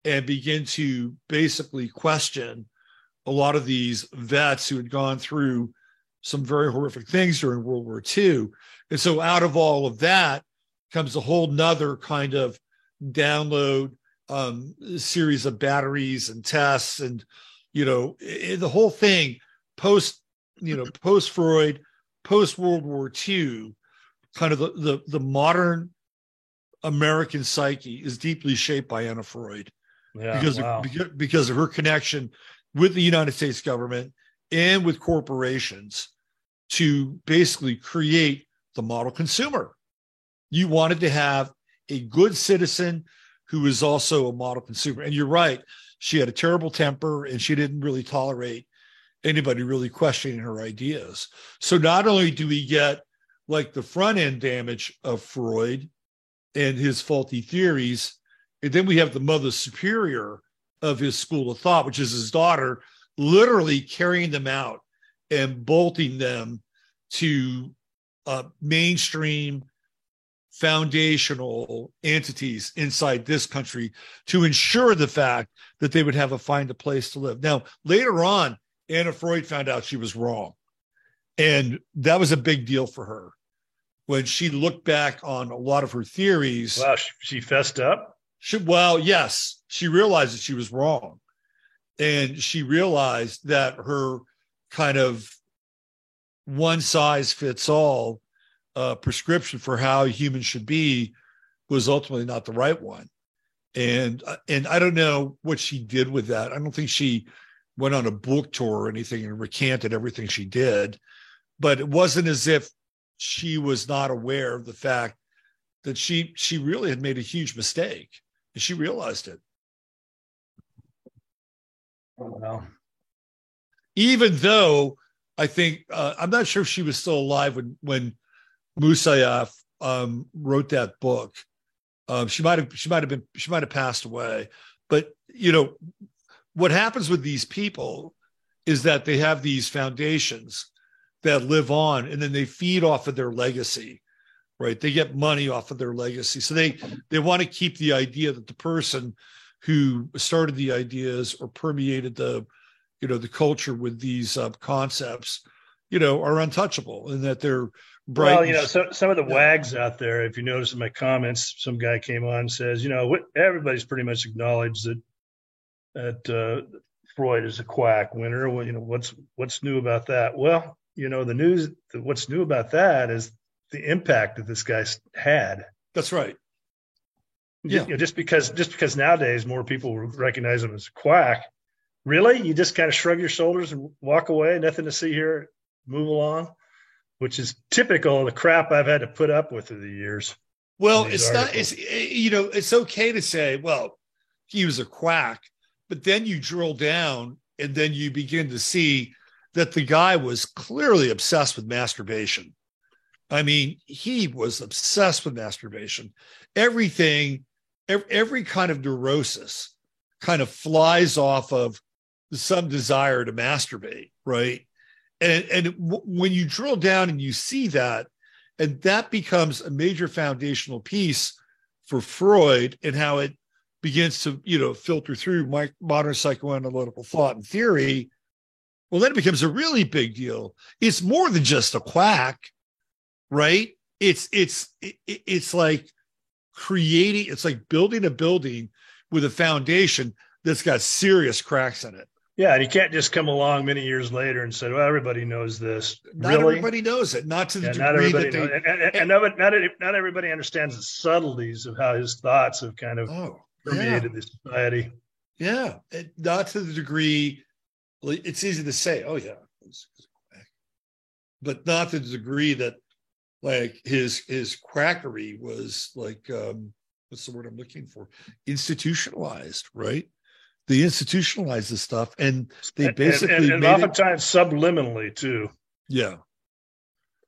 and begin to basically question a lot of these vets who had gone through some very horrific things during World War II. And so out of all of that comes a whole nother kind of download um, series of batteries and tests and, you know, the whole thing post, you know, post Freud, post World War II, kind of the, the, the modern American psyche is deeply shaped by Anna Freud. Yeah, because, wow. of, because of her connection with the United States government and with corporations to basically create the model consumer. You wanted to have a good citizen who is also a model consumer. And you're right, she had a terrible temper and she didn't really tolerate anybody really questioning her ideas. So not only do we get like the front end damage of Freud and his faulty theories, and then we have the mother superior of his school of thought, which is his daughter, literally carrying them out and bolting them to uh, mainstream foundational entities inside this country to ensure the fact that they would have a find a place to live. Now, later on, Anna Freud found out she was wrong. And that was a big deal for her when she looked back on a lot of her theories. Wow, she fessed up. She, well, yes, she realized that she was wrong. and she realized that her kind of one size fits all uh, prescription for how humans should be was ultimately not the right one and uh, and i don't know what she did with that i don't think she went on a book tour or anything and recanted everything she did. But it wasn't as if she was not aware of the fact that she she really had made a huge mistake and she realized it. Well even though i think uh, i'm not sure if she was still alive when when Moussaieff um, wrote that book. Um, she might have she might have been she might have passed away. But you know what happens with these people is that they have these foundations that live on and then they feed off of their legacy right? They get money off of their legacy. So they they want to keep the idea that the person who started the ideas or permeated the you know the culture with these uh, concepts you know are untouchable and that they're bright well you know so, some of the wags out there if you notice in my comments some guy came on and says you know what everybody's pretty much acknowledged that that uh, freud is a quack Winter well you know what's what's new about that well you know the news what's new about that is the impact that this guy's had that's right yeah. You know, just because just because nowadays more people recognize him as a quack, really, you just kind of shrug your shoulders and walk away. Nothing to see here. Move along, which is typical of the crap I've had to put up with through the years. Well, it's articles. not. It's you know, it's okay to say, well, he was a quack, but then you drill down and then you begin to see that the guy was clearly obsessed with masturbation. I mean, he was obsessed with masturbation. Everything every, kind of neurosis kind of flies off of some desire to masturbate, right? And and w- when you drill down and you see that, and that becomes a major foundational piece for Freud and how it begins to you know filter through my, modern psychoanalytical thought and theory. Well, then it becomes a really big deal. It's more than just a quack, right? It's it's it, it's like creating it's like building a building with a foundation that's got serious cracks in it yeah and you can't just come along many years later and say well everybody knows this not really? everybody knows it not to the yeah, degree that they knows, and, and, and not, not, not everybody understands the subtleties of how his thoughts have kind of oh, permeated yeah. the society. Yeah. Not to the degree it's easy to say oh yeah but not to the degree that like his his quackery was like um what's the word i'm looking for? Institutionalized right? They institutionalized this stuff and they basically and, and, and oftentimes it, subliminally too. Yeah.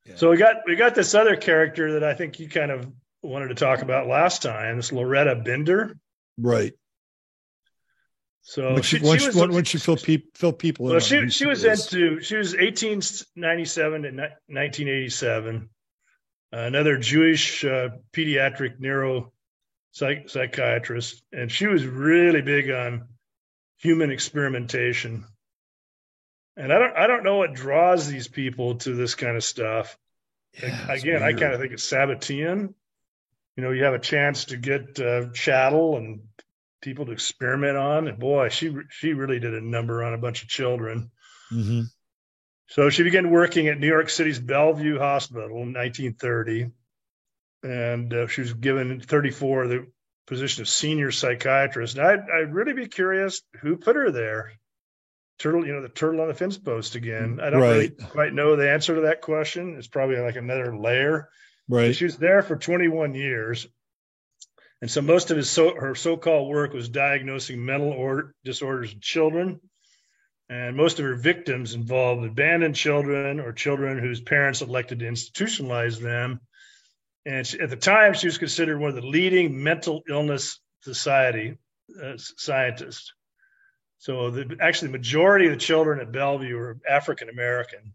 yeah. so we got we got this other character that i think you kind of wanted to talk about last time this Lauretta Bender right so when she, she, when, she, was, fill, pe- fill people well, she, she was into she was 1897 to 1987 another Jewish uh, pediatric neuro psych- psychiatrist, and she was really big on human experimentation. And I don't I don't know what draws these people to this kind of stuff. Yeah, Again, I kind of think it's Sabbatean. You know, you have a chance to get uh, chattel and people to experiment on, and boy, she she really did a number on a bunch of children. Mm-hmm. So she began working at New York City's Bellevue Hospital in 1930, and uh, she was given 34 the position of senior psychiatrist. And I'd, I'd really be curious who put her there. Turtle, you know, the turtle on the fence post again. I don't right. really quite know the answer to that question. It's probably like another layer. Right. She was there for 21 years. And so most of his so, her so-called work was diagnosing mental or disorders in children and most of her victims involved abandoned children or children whose parents elected to institutionalize them. And she, at the time, she was considered one of the leading mental illness society uh, scientists. So, the, actually, the majority of the children at Bellevue were African American.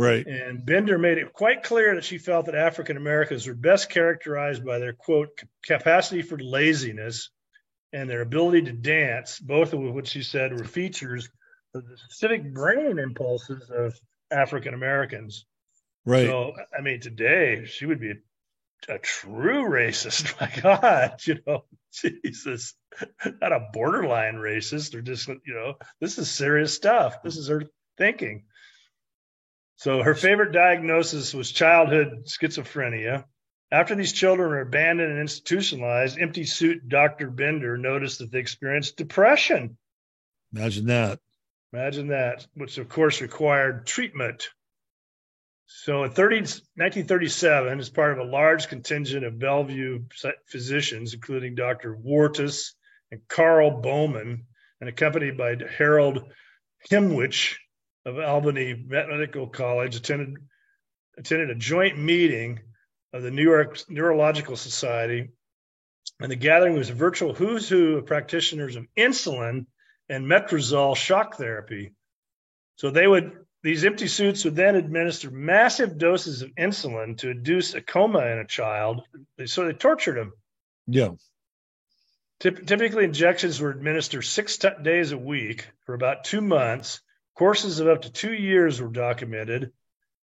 Right. And Bender made it quite clear that she felt that African Americans were best characterized by their quote capacity for laziness and their ability to dance, both of which she said were features of the specific brain impulses of African Americans. Right. So, I mean, today she would be a true racist. My God, you know, Jesus, not a borderline racist or just, you know, this is serious stuff. This is her thinking. So her favorite diagnosis was childhood schizophrenia. After these children were abandoned and institutionalized, empty suit Dr. Bender noticed that they experienced depression. Imagine that. Imagine that, which of course required treatment. So in 30, 1937, as part of a large contingent of Bellevue physicians, including Dr. Wortis and Karl Bowman, and accompanied by Harold Himwich of Albany Medical College, attended, attended a joint meeting of the New York Neurological Society. And the gathering was a virtual who's who of practitioners of insulin and metrazole shock therapy. So they would these empty suits would then administer massive doses of insulin to induce a coma in a child. So they tortured him. Yeah. typically, injections were administered six t- days a week for about two months. Courses of up to two years were documented.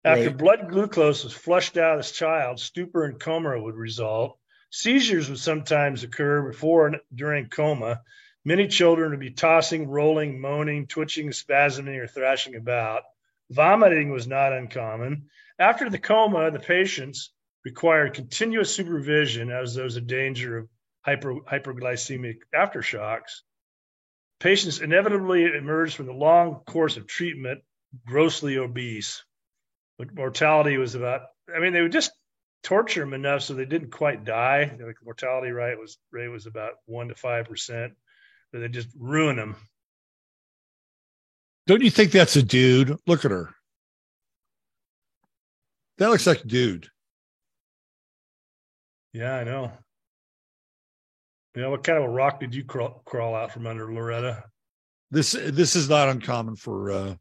After blood glucose was flushed out as child, stupor and coma would result. Seizures would sometimes occur before and during coma. Many children would be tossing, rolling, moaning, twitching, spasming, or thrashing about. Vomiting was not uncommon. After the coma, the patients required continuous supervision as there was a danger of hyper, hyperglycemic aftershocks. Patients inevitably emerged from the long course of treatment grossly obese. But mortality was about, I mean, they would just torture them enough so they didn't quite die. The mortality rate was rate was about one to five percent, but they just ruin them. Don't you think that's a dude? Look at her. That looks like a dude. Yeah, I know. You know, what kind of a rock did you crawl, crawl out from under, Lauretta? This this is not uncommon for uh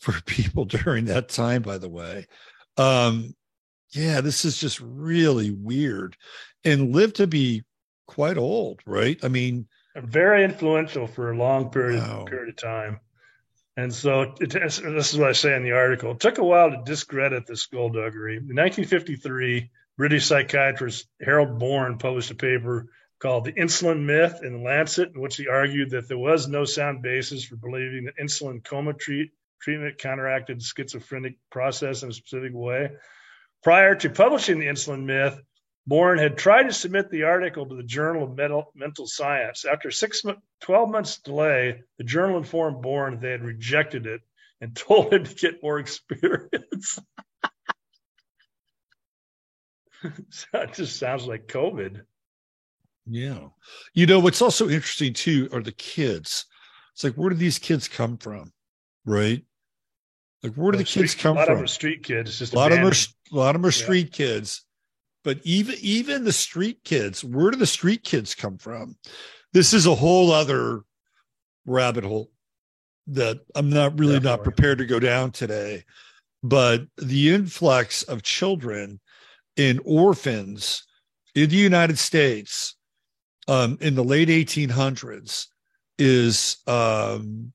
for people during that time, by the way. Um, yeah, this is just really weird and lived to be quite old, right? I mean, very influential for a long period, wow. period of time. And so it, this is what I say in the article. It took a while to discredit the skullduggery. In 1953, British psychiatrist Harold Bourne published a paper called The Insulin Myth in Lancet, in which he argued that there was no sound basis for believing that insulin coma treat, treatment counteracted the schizophrenic process in a specific way. Prior to publishing The Insulin Myth, Bourne had tried to submit the article to the Journal of Mental, Mental Science. After six, 12 months delay, the journal informed Bourne they had rejected it and told him to get more experience. that just sounds like COVID. Yeah. You know, what's also interesting too are the kids. It's like, where do these kids come from? Right? Like, where do well, the kids come from? A lot from? of them are street kids. It's just a lot of them are, a lot of them are street kids but even even the street kids where do the street kids come from this is a whole other rabbit hole that i'm not really Definitely. not prepared to go down today but the influx of children in orphans in the united states um, in the late 1800s is um,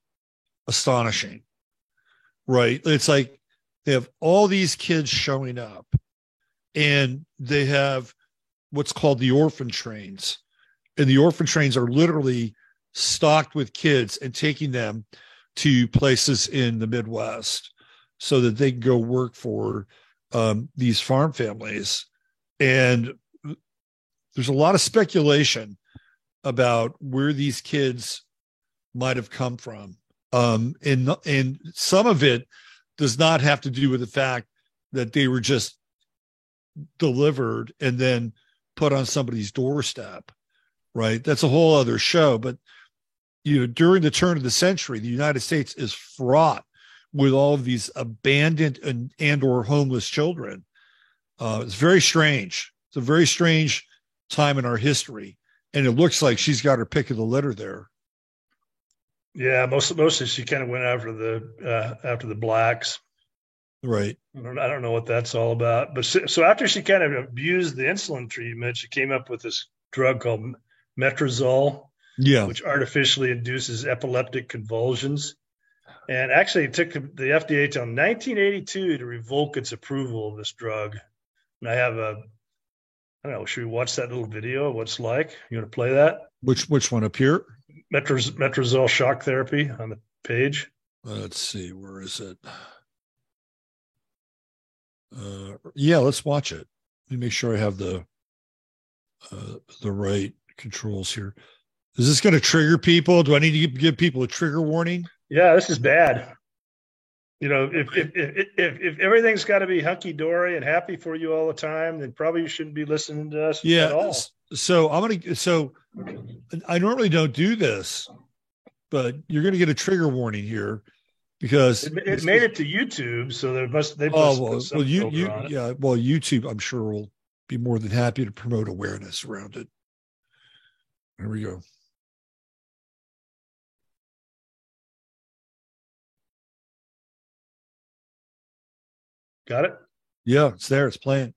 astonishing right it's like they have all these kids showing up and they have what's called the orphan trains. And the orphan trains are literally stocked with kids and taking them to places in the Midwest so that they can go work for um, these farm families. And there's a lot of speculation about where these kids might have come from. Um, and, and some of it does not have to do with the fact that they were just delivered and then put on somebody's doorstep right? That's a whole other show but you know during the turn of the century the united states is fraught with all of these abandoned and and or homeless children. Uh, it's very strange. It's a very strange time in our history and it looks like she's got her pick of the litter there yeah most mostly she kind of went after the uh, after the blacks Right. I don't, I don't know what that's all about. But so, so, after she kind of abused the insulin treatment, she came up with this drug called metrazole, yeah, which artificially induces epileptic convulsions. And actually, it took the FDA till 1982 to revoke its approval of this drug. And I have a I don't know. Should we watch that little video? of What it's like? You want to play that? Which which one up here? Metros, Metrazole shock therapy on the page. Let's see, where is it? Uh, yeah, let's watch it. Let me make sure I have the uh, the right controls here. Is this going to trigger people? Do I need to give, give people a trigger warning? Yeah, this is bad. You know, if if if if, if everything's got to be hunky dory and happy for you all the time, then probably you shouldn't be listening to us Yeah. at all. So I'm gonna. So I normally don't do this, but you're going to get a trigger warning here because It, it made it to YouTube, so there must they oh, must Oh well, well, you you yeah. Well, YouTube, I'm sure will be more than happy to promote awareness around it. There we go. Got it. Yeah, it's there. It's playing.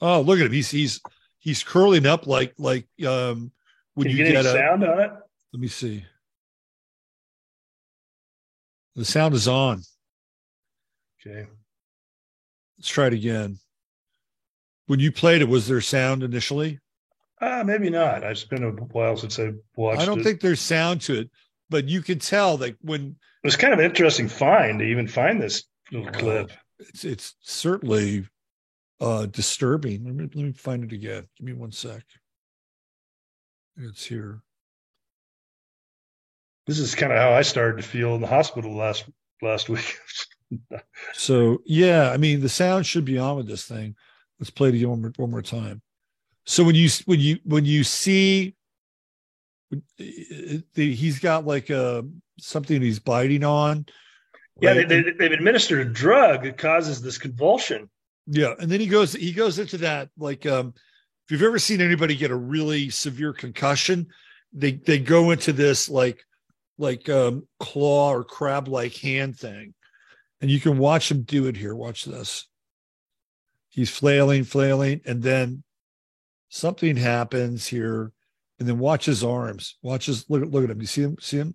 Oh, look at him. He's he's he's curling up like like um when Can you, you, get, get a. sound on it? Let me see. The sound is on. Okay. Let's try it again. When you played it, was there sound initially? Ah, maybe not. It's been a while since I watched. I don't it. think there's sound to it, but you can tell that when it was kind of an interesting find to even find this little clip. It's it's certainly uh disturbing. Let me let me find it again. Give me one sec. It's here. This is kind of how I started to feel in the hospital last last week. So yeah, I mean the sound should be on with this thing. Let's play it again one more, one more time. So when you when you when you see the, he's got like a something he's biting on. Yeah, right? they, they, they've administered a drug that causes this convulsion. Yeah, and then he goes he goes into that like um if you've ever seen anybody get a really severe concussion, they they go into this like like um claw or crab like hand thing. And you can watch him do it here. Watch this. He's flailing, flailing, and then something happens here. And then watch his arms. Watch his look, look at him. You see him? See him?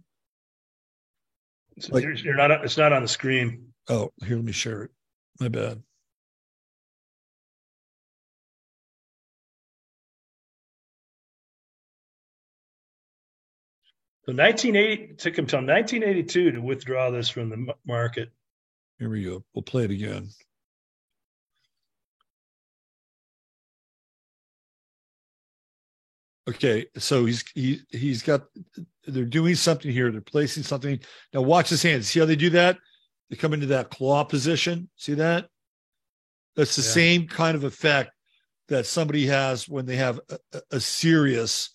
So Like- you're, you're not. It's not on the screen. Oh, here, let me share it. My bad. So 1980 took him till 1982 to withdraw this from the market. Here we go. We'll play it again. Okay, so he's he he's got they're doing something here. They're placing something. Now watch his hands. See how they do that? They come into that claw position. See that? That's the Yeah. same kind of effect that somebody has when they have a, a- serious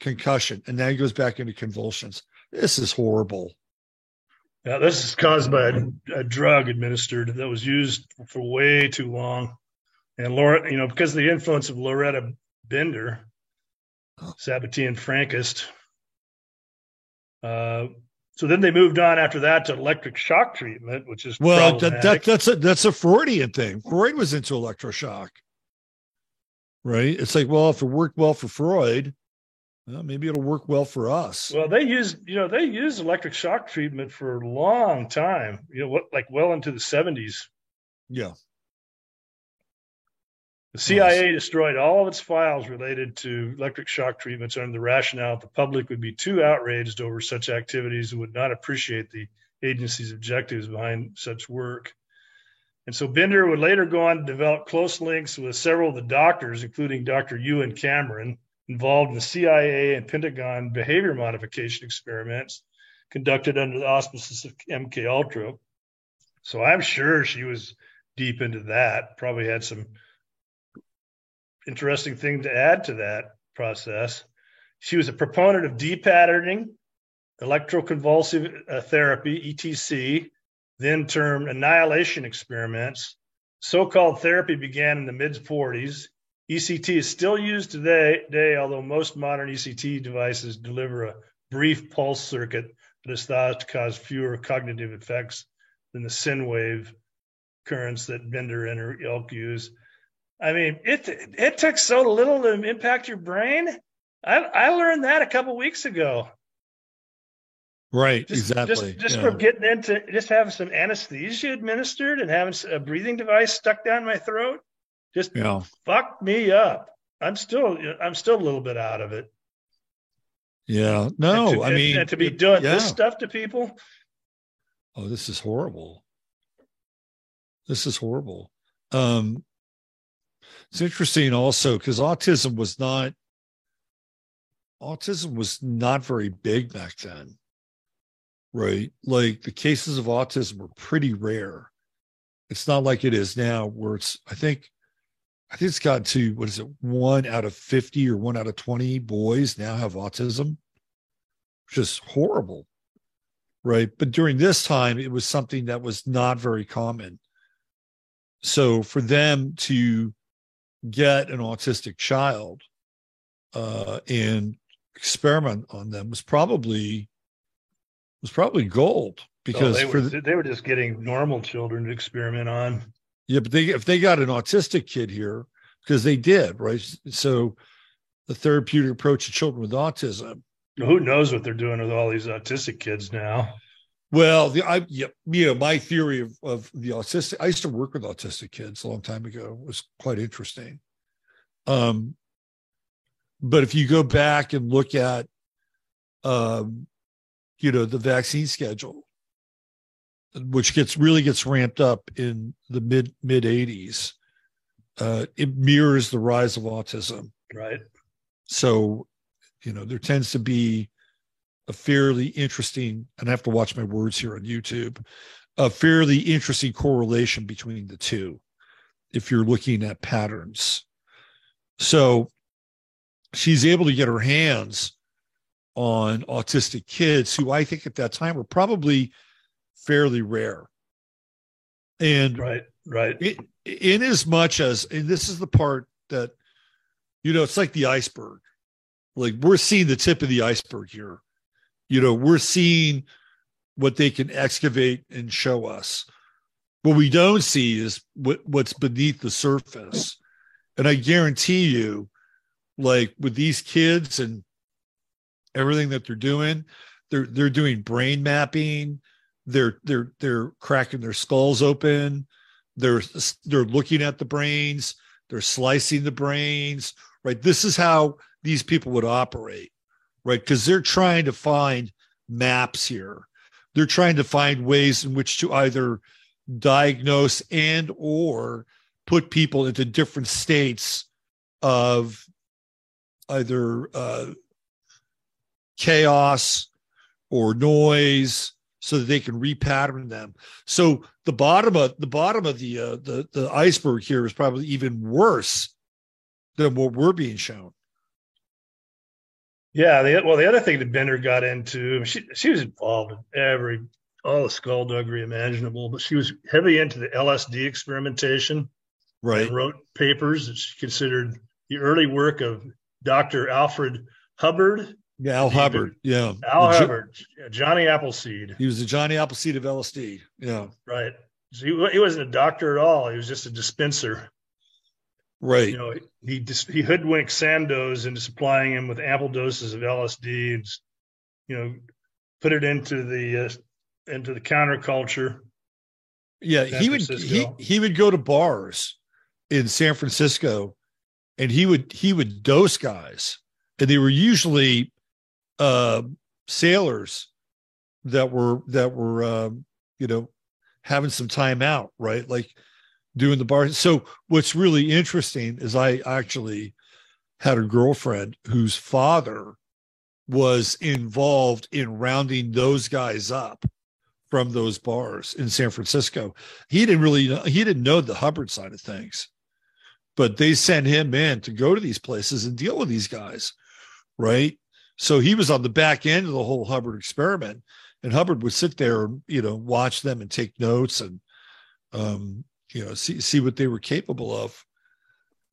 concussion, and now he goes back into convulsions. This is horrible. Now, this is caused by a, a drug administered that was used for way too long. And Laura, you know, because of the influence of Lauretta Bender, Sabbatean Frankist. Uh, so then they moved on after that to electric shock treatment, which is Well, that, that that's a that's a Freudian thing. Freud was into electroshock, right? It's like, well, if it worked well for Freud, well, maybe it'll work well for us. Well, they used, you know, they used electric shock treatment for a long time. You know, what, like well into the seventies. Yeah, The CIA destroyed all of its files related to electric shock treatments under the rationale that the public would be too outraged over such activities and would not appreciate the agency's objectives behind such work. And so Bender would later go on to develop close links with several of the doctors, including Dr. Ewen Cameron, involved in the CIA and Pentagon behavior modification experiments conducted under the auspices of MK Ultra. So I'm sure she was deep into that. Probably had some interesting thing to add to that process. She was a proponent of depatterning, electroconvulsive uh, therapy, ETC, then termed annihilation experiments. So called therapy began in the mid 40s. ECT is still used today, today, although most modern ECT devices deliver a brief pulse circuit that is thought to cause fewer cognitive effects than the sine wave currents that Bender and her ilk use. I mean, it it took so little to impact your brain. I I learned that a couple weeks ago. right, Just, exactly. Just, just yeah. from getting into just having some anesthesia administered and having a breathing device stuck down my throat, just yeah. fucked me up. I'm still I'm still a little bit out of it. Yeah. No, to- I and- mean and to be doing yeah. this stuff to people. Oh, this is horrible. This is horrible. Um, it's interesting also because autism was not autism was not very big back then, right? Like the cases of autism were pretty rare. It's not like it is now, where it's I think I think it's gotten to what is it, one out of fifty or one out of twenty boys now have autism, which is horrible right? But during this time, it was something that was not very common. So for them to get an autistic child uh, and experiment on them was probably was probably gold because Oh, they, for were, the, they were just getting normal children to experiment on. yeah, but they if they got an autistic kid here because they did right. So the therapeutic approach to children with autism Who knows what they're doing with all these autistic kids now? Well, the I yeah, you know, my theory of of the autistic. I used to work with autistic kids a long time ago. It was quite interesting. Um, but if you go back and look at, um, you know, the vaccine schedule, which gets really gets ramped up in the mid mid '80s, uh, it mirrors the rise of autism. Right. So, you know, there tends to be a fairly interesting, and I have to watch my words here on YouTube, a fairly interesting correlation between the two if you're looking at patterns. So she's able to get her hands on autistic kids who I think at that time were probably fairly rare. And right, right. In, in as much as, and this is the part that, you know, it's like the iceberg. Like we're seeing the tip of the iceberg here. You know, we're seeing what they can excavate and show us. What we don't see is what, what's beneath the surface. And I guarantee you, like with these kids and everything that they're doing, they're they're doing brain mapping, they're they're they're cracking their skulls open, they're they're looking at the brains, they're slicing the brains, right? This is how these people would operate, right? Because they're trying to find maps here. They're trying to find ways in which to either diagnose and or put people into different states of either uh, chaos or noise so that they can repattern them so the bottom of the bottom of the uh, the the iceberg here is probably even worse than what we're being shown Yeah. The, well, the other thing that Bender got into, she she was involved in every all the skullduggery imaginable, but she was heavy into the LSD experimentation. Right. Wrote papers that she considered the early work of Dr. Alfred Hubbard. yeah al hubbard yeah Al Jo- Hubbard, Johnny Appleseed. he was the johnny appleseed of lsd yeah Right. So he, he wasn't a doctor at all. He was just a dispenser. Right You know, he he hoodwinked Sandoz into supplying him with ample doses of LSD and, you know, put it into the uh, into the counterculture. Yeah, he would he, Francisco. he would go to bars in San Francisco and he would he would dose guys. And they were usually uh sailors that were that were um, you know having some time out, right? Like doing the bar. So what's really interesting is I actually had a girlfriend whose father was involved in rounding those guys up from those bars in San Francisco. He didn't really know, he didn't know the Hubbard side of things, but they sent him in to go to these places and deal with these guys, right? So he was on the back end of the whole Hubbard experiment, and Hubbard would sit there and you know watch them and take notes and um, you know see see what they were capable of.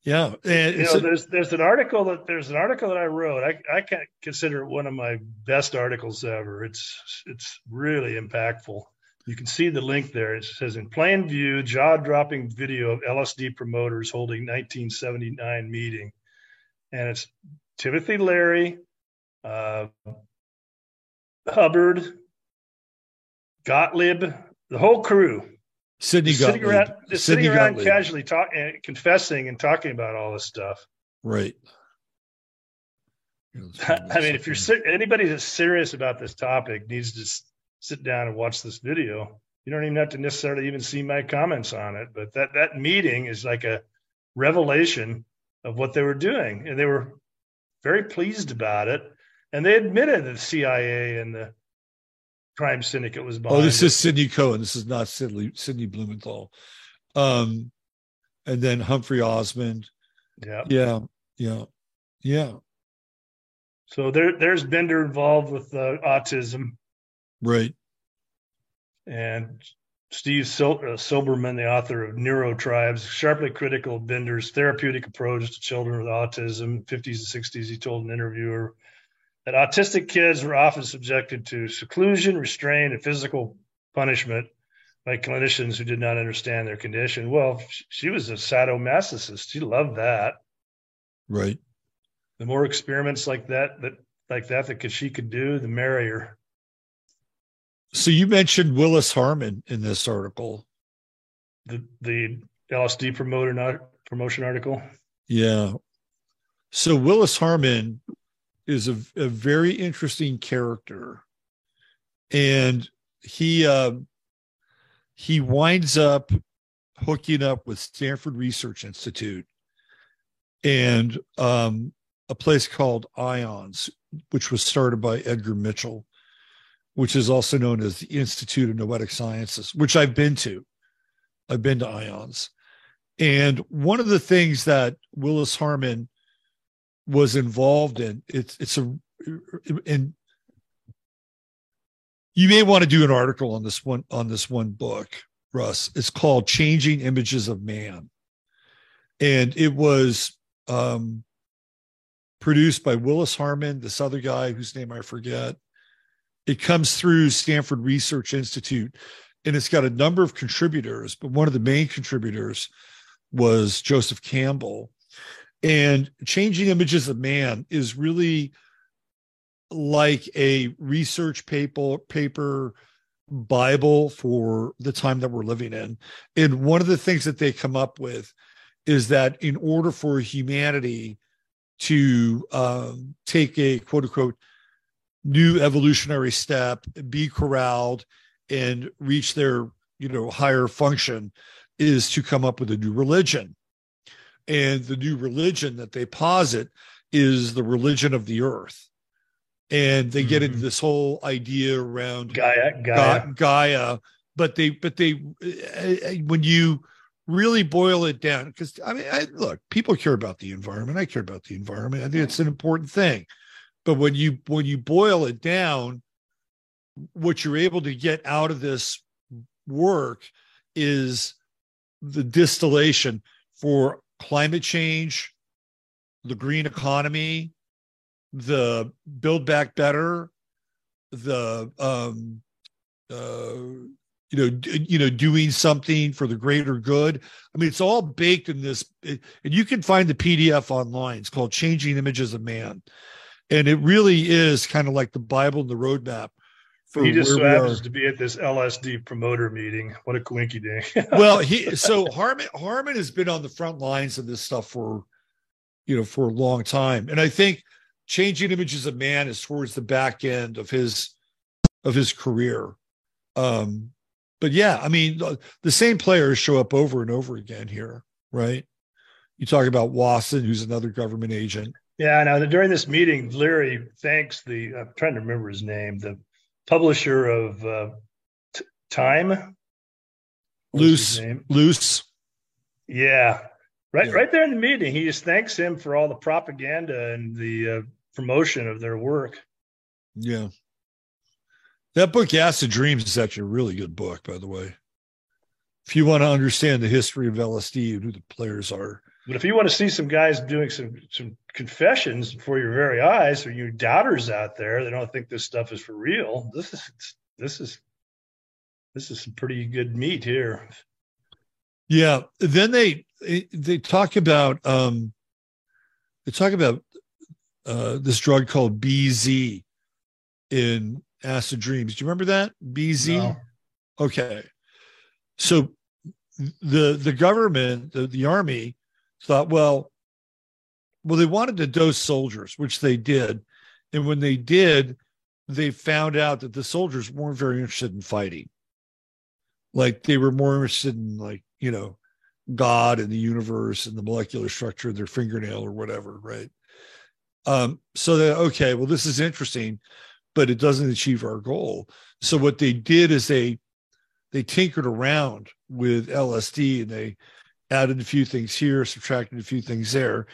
Yeah, and You know, a- there's there's an article that there's an article that I wrote. I I can consider it one of my best articles ever. It's it's really impactful. You can see the link there. It says in plain view, jaw-dropping video of LSD promoters holding 1979 meeting, and it's Timothy Leary, uh, Hubbard, Gottlieb, the whole crew. Sidney Just sitting around, just sitting around Gottlieb. casually talking, eh, confessing and talking about all this stuff. Right. I mean, if you're ser- anybody that's serious about this topic needs to s- sit down and watch this video. You don't even have to necessarily even see my comments on it, but that that meeting is like a revelation of what they were doing, and they were very pleased about it. And they admitted that the CIA and the crime syndicate was behind. Oh, this it. is Sidney Cohen. This is not Sidney Sidney Blumenthal. Um, and then Humphrey Osmond. yeah. Yeah, yeah, yeah. So there, there's Bender involved with uh, autism, Right. and Steve Sil- uh, Silberman, the author of Neuro Tribes, sharply critical of Bender's therapeutic approach to children with autism. 50s and 60s, he told an interviewer that autistic kids were often subjected to seclusion, restraint, and physical punishment by clinicians who did not understand their condition. Well, she was a sadomasochist. She loved that. Right. The more experiments like that, that like that that she could do, the merrier. So you mentioned Willis Harman in this article. the the LSD promoter not promotion article. Yeah. So Willis Harman is a, a very interesting character, and he um, he winds up hooking up with Stanford Research Institute and um, a place called Ions, which was started by Edgar Mitchell, which is also known as the Institute of Noetic Sciences, which I've been to. I've been to Ions. And one of the things that Willis Harman was involved in, it's it's a and you may want to do an article on this one on this one book, Russ. It's called Changing Images of Man. And it was um produced by Willis Harman, this other guy whose name I forget. It comes through Stanford Research Institute and it's got a number of contributors, but one of the main contributors was Joseph Campbell. And Changing Images of Man is really like a research paper paper bible for the time that we're living in. And one of the things that they come up with is that in order for humanity to um, take a quote unquote new evolutionary step, be corralled, and reach their you know higher function is to come up with a new religion and the new religion that they posit is the religion of the earth. And they get into this whole idea around Gaia, Ga- Gaia. Gaia, but they but they uh, when you really boil it down because I mean I, look people care about the environment. I care about the environment. I think it's an important thing. But when you when you boil it down what you're able to get out of this work is the distillation for climate change the green economy the build back better the um uh you know d- you know doing something for the greater good. I mean it's all baked in this it, and you can find the pdf online. It's called changing images of man. And it really is kind of like the bible and the roadmap He just so happens to be at this LSD promoter meeting. What a quinky dink. well he so harman harman has been on the front lines of this stuff for you know for a long time. And i think changing images of man is towards the back end of his of his career. Um but yeah i mean the, the same players show up over and over again here right? You talk about watson who's another government agent. Yeah, now during this meeting, Leary thanks the I'm trying to remember his name, the publisher of uh, T- Time. Luce. Luce. Yeah, right, Yeah. right there in the meeting, he just thanks him for all the propaganda and the uh, promotion of their work. yeah. That book acid dreams is actually a really good book by the way. If you want to understand the history of lsd and who the players are. But if you want to see some guys doing some some confessions before your very eyes, or you doubters out there that don't think this stuff is for real, this is this is this is some pretty good meat here. Yeah. Then they they talk about um they talk about uh this drug called BZ in acid dreams. Do you remember that? BZ? No. Okay. So the the government, the, the army thought, well, well, they wanted to dose soldiers, which they did. And when they did, they found out that the soldiers weren't very interested in fighting. Like they were more interested in like, you know, God and the universe and the molecular structure of their fingernail or whatever, right? Um, so that okay, well, this is interesting, but it doesn't achieve our goal. So what they did is they they tinkered around with LSD and they added a few things here, subtracted a few things there,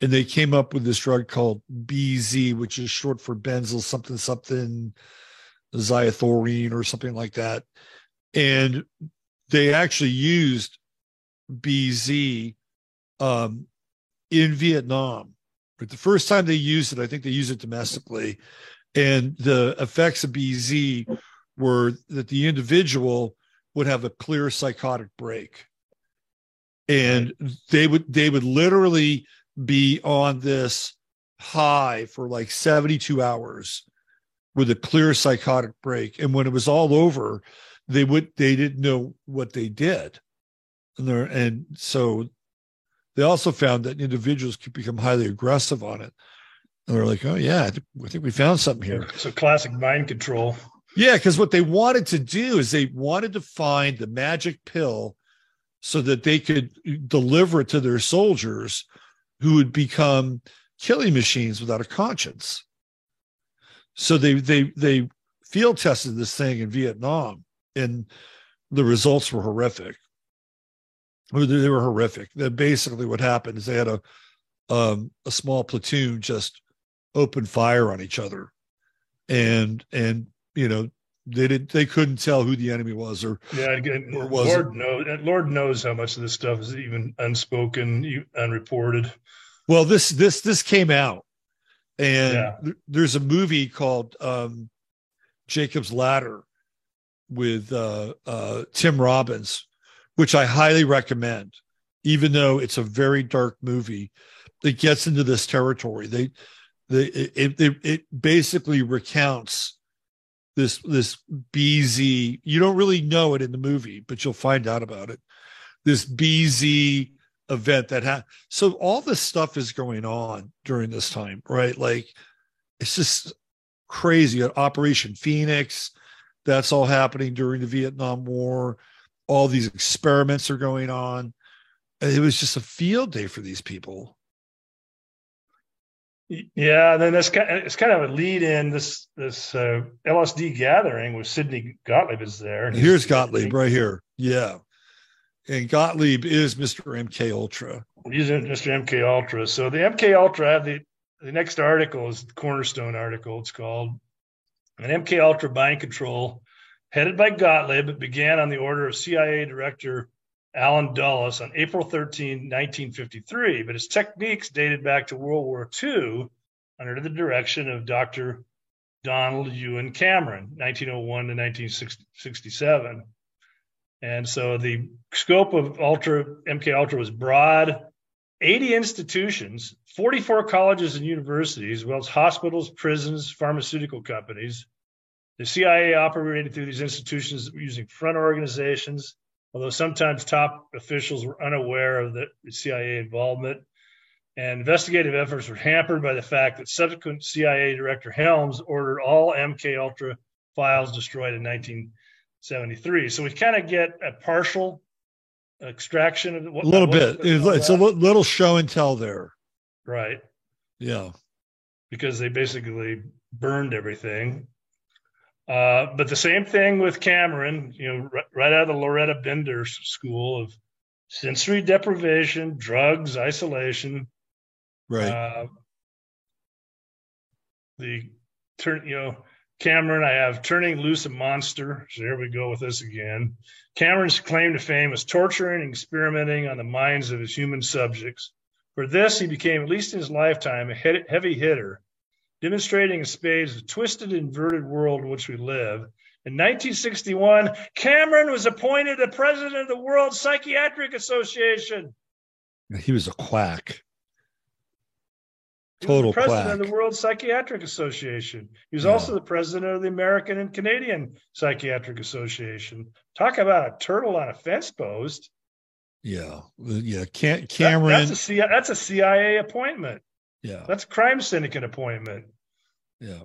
and they came up with this drug called BZ, which is short for benzyl something something xylothorine or something like that. And they actually used BZ um, in Vietnam. But the first time they used it, I think they used it domestically. And the effects of BZ were that the individual would have a clear psychotic break. And they would they would literally be on this high for like 72 hours with a clear psychotic break. And when it was all over, they would they didn't know what they did. And there and so they also found that individuals could become highly aggressive on it. And they're like, oh yeah, I think, I think we found something here. So classic mind control. Yeah, because what they wanted to do is they wanted to find the magic pill so that they could deliver it to their soldiers who would become killing machines without a conscience. So they they they field tested this thing in Vietnam, and the results were horrific. They were horrific. That basically what happened is they had a um, a small platoon just open fire on each other, and and you know they did they couldn't tell who the enemy was or yeah again or was Lord knows Lord knows how much of this stuff is even unspoken unreported. Well, this this this came out, and yeah. th- there's a movie called um, Jacob's Ladder with uh, uh, Tim Robbins, which I highly recommend, even though it's a very dark movie. It gets into this territory. They, they it, it, it basically recounts this this BZ. You don't really know it in the movie, but you'll find out about it. This BZ event that had so all this stuff is going on during this time, right? Like it's just crazy. Operation Phoenix, that's all happening during the Vietnam War. All these experiments are going on. It was just a field day for these people. Yeah, and then this kind of, it's kind of a lead in this this uh, LSD gathering with Sidney Gottlieb is there. Here's Gottlieb right here. Yeah and Gottlieb is Mr. MK Ultra. He's Mr. MK Ultra. So the MK Ultra, the the next article is the Cornerstone article. It's called an MK Ultra Mind Control, headed by Gottlieb, began on the order of CIA Director Allen Dulles on April 13, 1953, but his techniques dated back to World War II under the direction of Dr. Donald Ewen Cameron, 1901 to 1967. And so the scope of Ultra MK Ultra was broad. 80 institutions, 44 colleges and universities, as well as hospitals, prisons, pharmaceutical companies. The CIA operated through these institutions using front organizations, although sometimes top officials were unaware of the CIA involvement. And investigative efforts were hampered by the fact that subsequent CIA Director Helms ordered all MK Ultra files destroyed in 1973. So we kind of get a partial extraction of what, a little bit. It's a little show and tell there. Right. Yeah. Because they basically burned everything. Uh, but the same thing with Cameron, you know, r- right out of the Lauretta Bender School of sensory deprivation, drugs, isolation. Right. Uh, the turn, you know, Cameron, I have Turning Loose a Monster. So here we go with this again. Cameron's claim to fame was torturing and experimenting on the minds of his human subjects. For this, he became, at least in his lifetime, a heavy hitter, demonstrating in spades the twisted, inverted world in which we live. In 1961, Cameron was appointed the president of the World Psychiatric Association. He was a quack. He Total president quack. of the World Psychiatric Association. He was yeah. also the president of the American and Canadian Psychiatric Association. Talk about a turtle on a fence post. Yeah, yeah. Cameron. That, that's, a CIA, that's a CIA appointment. Yeah. That's a crime syndicate appointment. Yeah.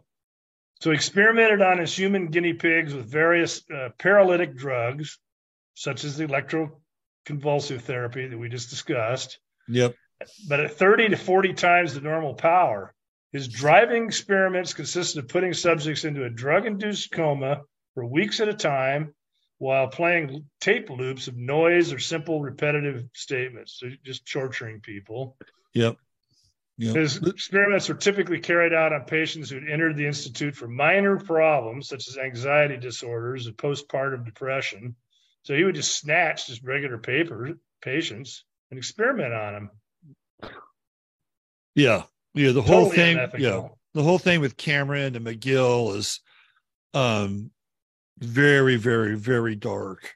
So he experimented on his human guinea pigs with various uh, paralytic drugs, such as the electroconvulsive therapy that we just discussed. Yep. But at 30 to 40 times the normal power. His driving experiments consisted of putting subjects into a drug induced coma for weeks at a time while playing tape loops of noise or simple repetitive statements. So just torturing people. Yep. Yep. His experiments were typically carried out on patients who had entered the institute for minor problems such as anxiety disorders and postpartum depression. So he would just snatch just regular paper patients and experiment on them. Yeah. Yeah. The whole Totally thing. unethical. Yeah. The whole thing with Cameron and McGill is um very, very, very dark.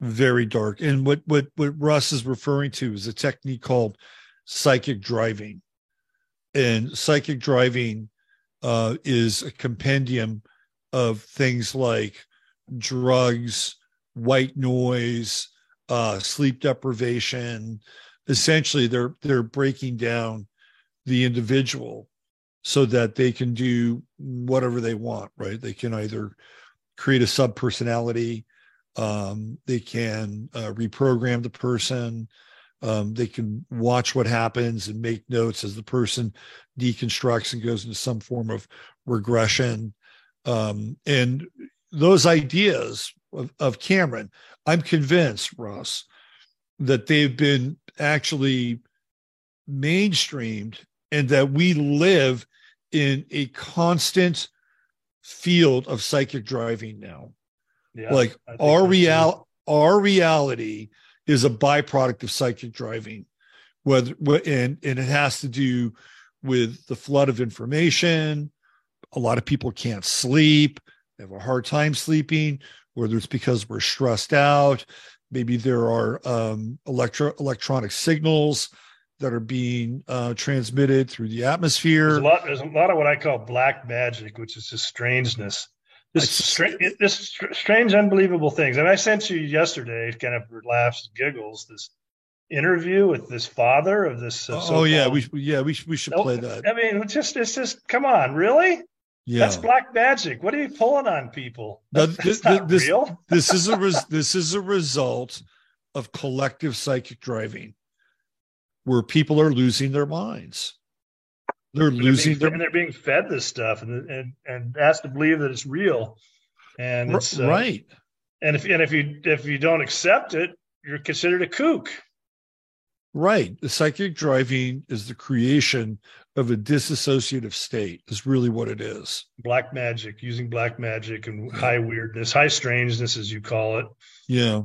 Very dark. And what what what Russ is referring to is a technique called psychic driving. And psychic driving uh, is a compendium of things like drugs, white noise, uh, sleep deprivation. Essentially, they're they're breaking down the individual so that they can do whatever they want. Right? They can either create a sub personality, um, they can uh, reprogram the person. Um, they can watch what happens and make notes as the person deconstructs and goes into some form of regression. Um, and those ideas of, of Cameron, I'm convinced, Russ, that they've been actually mainstreamed and that we live in a constant field of psychic driving now. Yeah, like our real our reality is a byproduct of psychic driving whether and and it has to do with the flood of information a lot of people can't sleep they have a hard time sleeping whether it's because we're stressed out maybe there are um, electro electronic signals that are being uh, transmitted through the atmosphere There's a lot. There's a lot of what I call black magic, which is just strangeness. This stra- this str- strange, unbelievable things. And I sent you yesterday, kind of laughs giggles, this interview with this father of this. Uh, oh yeah so-called- we yeah we should, we should play that I mean, it's just it's just come on, really? yeah That's black magic. What are you pulling on people? Now, That's, th- not this, real. this is a res- this is a result of collective psychic driving, where people are losing their minds. They're And they're losing being, and they're being fed this stuff and and and asked to believe that it's real. And it's uh, right. And if and if you if you don't accept it, you're considered a kook. Right. The psychic driving is the creation of a disassociative state, is really what it is. Black magic, using black magic and high weirdness, high strangeness, as you call it. Yeah.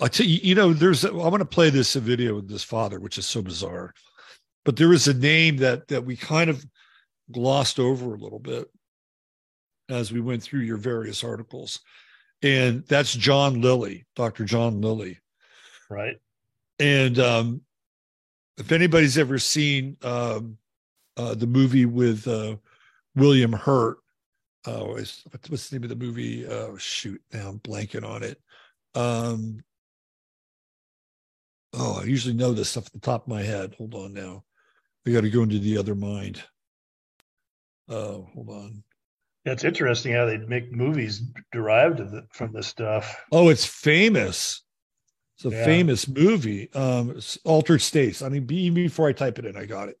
I tell you, you know, there's, I want to play this video with this father, which is so bizarre. But there is a name that that we kind of glossed over a little bit as we went through your various articles. And that's John Lilly, Dr. John Lilly. Right. And um, if anybody's ever seen um, uh, the movie with uh, William Hurt, what's, what's the name of the movie? Oh, shoot, now I'm blanking on it. Um, oh, I usually know this stuff at the top of my head. Hold on now. I got to go into the other mind. Oh, hold on. That's interesting how they make movies derived of the, from this stuff. Oh, it's famous. It's a Yeah. famous movie. Um, Altered States. I mean, even before I type it in, I got it.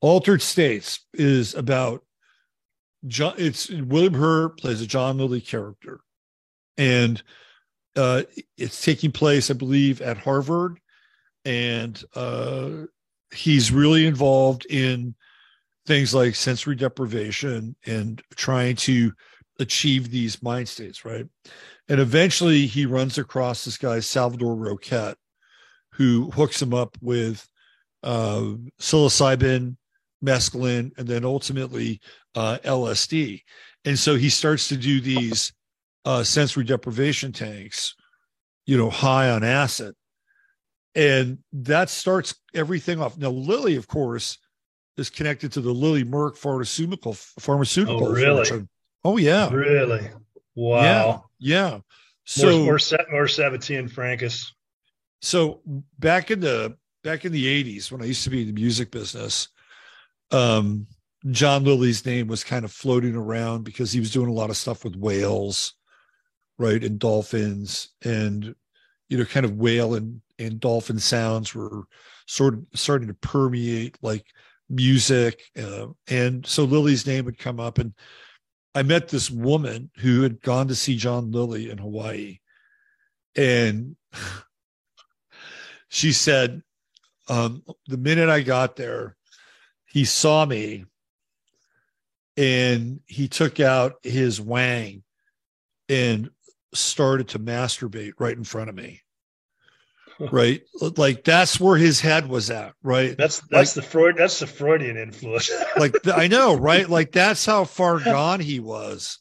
Altered States is about John. It's William Hurt plays a John Lilly character, and uh, it's taking place, I believe, at Harvard, and uh, he's really involved in things like sensory deprivation and trying to achieve these mind states, right? And eventually he runs across this guy, Salvador Roquet, who hooks him up with uh, psilocybin, mescaline, and then ultimately uh, LSD. And so he starts to do these uh, sensory deprivation tanks, you know, high on acid. And that starts everything off. Now, Lilly, of course, is connected to the Lilly Merck pharmaceutical pharmaceutical. Oh, really? fortune. Oh yeah. Really? Wow. Yeah. yeah. So more, more, more Sabbatean Frankists. so back in the back in the 80s when I used to be in the music business, um, John Lilly's name was kind of floating around because he was doing a lot of stuff with whales, right, and dolphins, and you know, kind of whale and and dolphin sounds were sort of starting to permeate like music, uh, and so Lilly's name would come up, and I met this woman who had gone to see John Lilly in Hawaii, and she said, um, the minute I got there, he saw me and he took out his wang and started to masturbate right in front of me. Right? Like that's where his head was at right? That's that's like, the freud that's the freudian influence. Like i know right? Like that's how far gone he was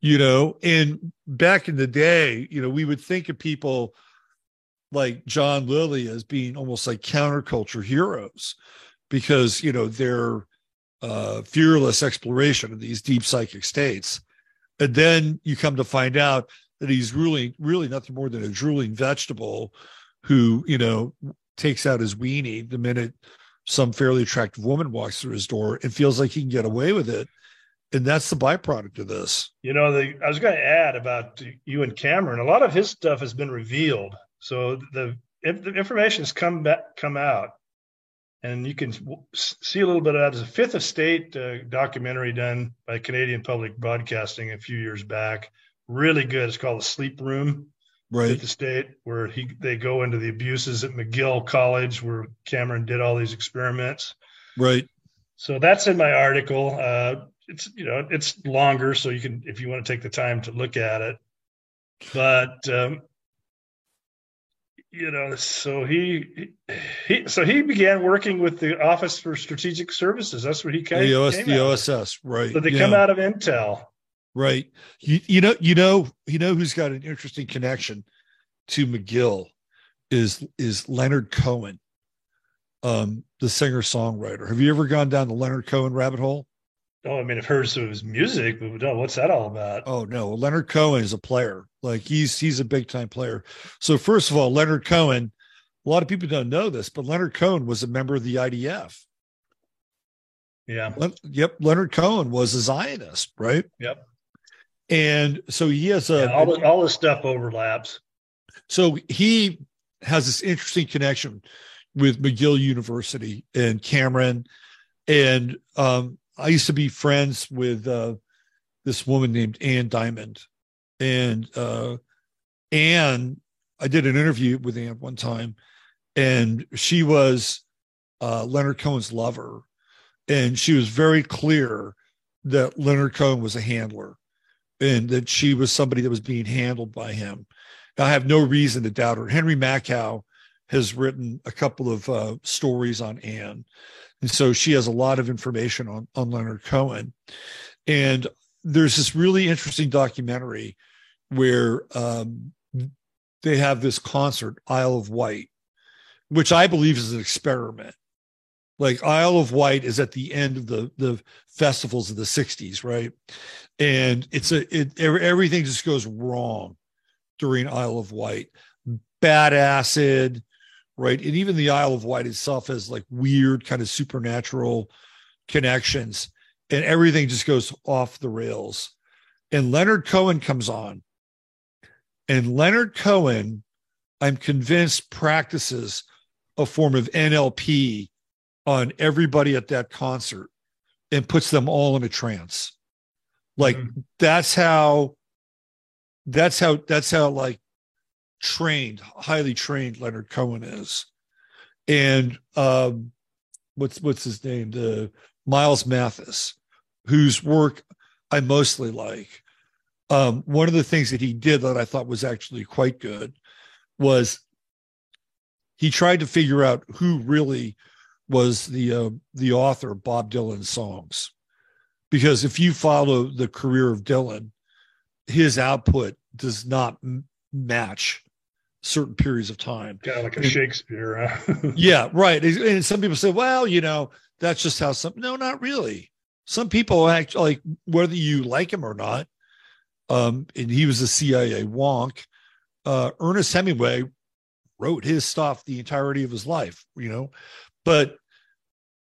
you know? And back in the day you know we would think of people like john lilly as being almost like counterculture heroes because you know they're uh, fearless exploration of these deep psychic states. And then you come to find out that he's really, really nothing more than a drooling vegetable who, you know, takes out his weenie the minute some fairly attractive woman walks through his door and feels like he can get away with it. And that's the byproduct of this. You know, the, I was going to add about you and Cameron. A lot of his stuff has been revealed, so the, the information has come back, come out and you can see a little bit of that. There's a Fifth Estate uh, documentary done by Canadian Public Broadcasting a few years back. Really good. It's called The Sleep Room. Right. at the state, where he they go into the abuses at McGill College, where Cameron did all these experiments. Right. So that's in my article. Uh, it's you know it's longer, so you can if you want to take the time to look at it. But um, you know, so he, he, so he began working with the Office for Strategic Services. That's what he came. The, OS, the OSS, right? So they yeah. come out of Intel, right? You, you know, you know, you know who's got an interesting connection to McGill is is Leonard Cohen, um, the singer songwriter. Have you ever gone down the Leonard Cohen rabbit hole? Oh, I mean, I've heard some of his music, but no, what's that all about? Oh no, Leonard Cohen is a player. Like he's he's a big time player. So first of all, Leonard Cohen, a lot of people don't know this, but Leonard Cohen was a member of the IDF. Yeah. Le- yep. Leonard Cohen was a Zionist, right? Yep. And so he has a yeah, all the, all this stuff overlaps. So he has this interesting connection with McGill University and Cameron, and um, I used to be friends with uh, this woman named Ann Diamond, and uh, Ann, I did an interview with Ann one time, and she was uh, Leonard Cohen's lover, and she was very clear that Leonard Cohen was a handler, and that she was somebody that was being handled by him. I have no reason to doubt her. Henry Makow has written a couple of uh, stories on Ann, And so she has a lot of information on, on Leonard Cohen. And there's this really interesting documentary where um, they have this concert, Isle of Wight, which I believe is an experiment. Like Isle of Wight is at the end of the the festivals of the 60s, right? And it's a it everything just goes wrong during Isle of Wight. Bad acid, right? And even the Isle of Wight itself has like weird kind of supernatural connections, and everything just goes off the rails. And Leonard Cohen comes on, and Leonard Cohen, I'm convinced, practices a form of NLP on everybody at that concert and puts them all in a trance. Like mm-hmm. that's how that's how that's how like trained, highly trained Leonard Cohen is. And um, what's what's his name? The Miles Mathis, whose work I mostly like. Um, one of the things that he did that I thought was actually quite good was he tried to figure out who really was the uh, the author of Bob Dylan's songs, because if you follow the career of Dylan, his output does not m- match certain periods of time. Of like a and, Shakespeare. Huh? yeah, right. And some people say, well, you know, that's just how some. No, not really. Some people act like whether you like him or not. Um, and he was a CIA wonk. Uh, Ernest Hemingway wrote his stuff the entirety of his life, you know, but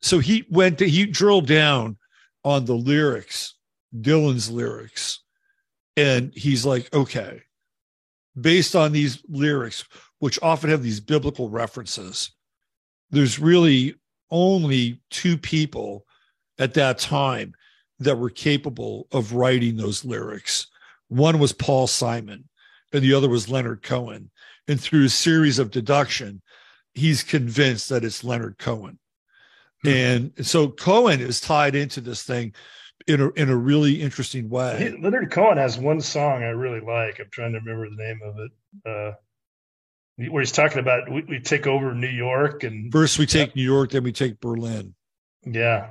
so he went to, he drilled down on the lyrics, Dylan's lyrics, and he's like, okay, based on these lyrics, which often have these biblical references, there's really only two people at that time that were capable of writing those lyrics. One was Paul Simon, and the other was Leonard Cohen. And through a series of deduction, he's convinced that it's Leonard Cohen. And so Cohen is tied into this thing in a in a really interesting way. He, Leonard Cohen has one song I really like. I'm trying to remember the name of it. Uh, where he's talking about we, we, take over New York and first we take New York, then we take Berlin. Yeah.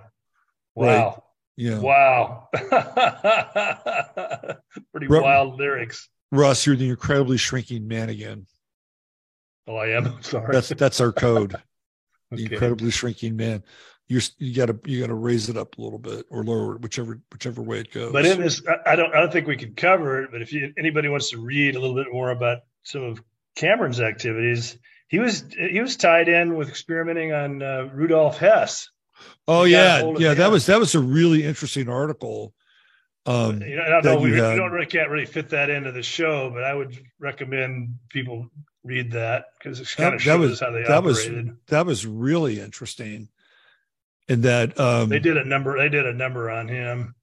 Wow. Right. Yeah. Wow. Pretty wild lyrics. Russ, you're the incredibly shrinking man again. Oh, I am. Sorry. That's that's our code. okay. The incredibly shrinking man. You're you gotta you gotta raise it up a little bit or lower it, whichever whichever way it goes. But in this, I don't I don't think we can cover it. But if you, anybody wants to read a little bit more about some of Cameron's activities, he was he was tied in with experimenting on uh, Rudolf Hess. Oh yeah, yeah. That was that was a really interesting article. Um, you know, I don't know. We, we, don't really can't really fit that into the show, but I would recommend people read that because it kind that, of shows that was, how they that operated. Was, that was really interesting. And that um, they did a number. They did a number on him.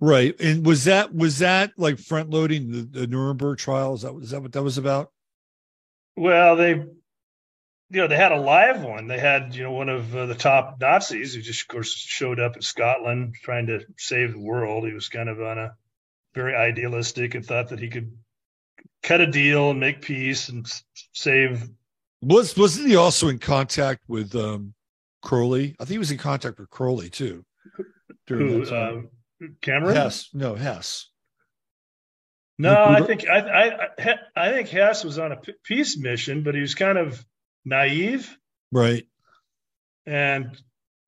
Right. And was that was that like front loading the, the Nuremberg trial? Is that is that what that was about? Well, they, you know, they had a live one. They had, you know, one of uh, the top Nazis who just, of course, showed up in Scotland trying to save the world. He was kind of on a very idealistic and thought that he could cut a deal and make peace and save. Was wasn't he also in contact with um, Crowley? I think he was in contact with Crowley too. Who, uh, Cameron? Hess. No, Hess. No, I think I, I I think Hess was on a peace mission, but he was kind of naive. Right. And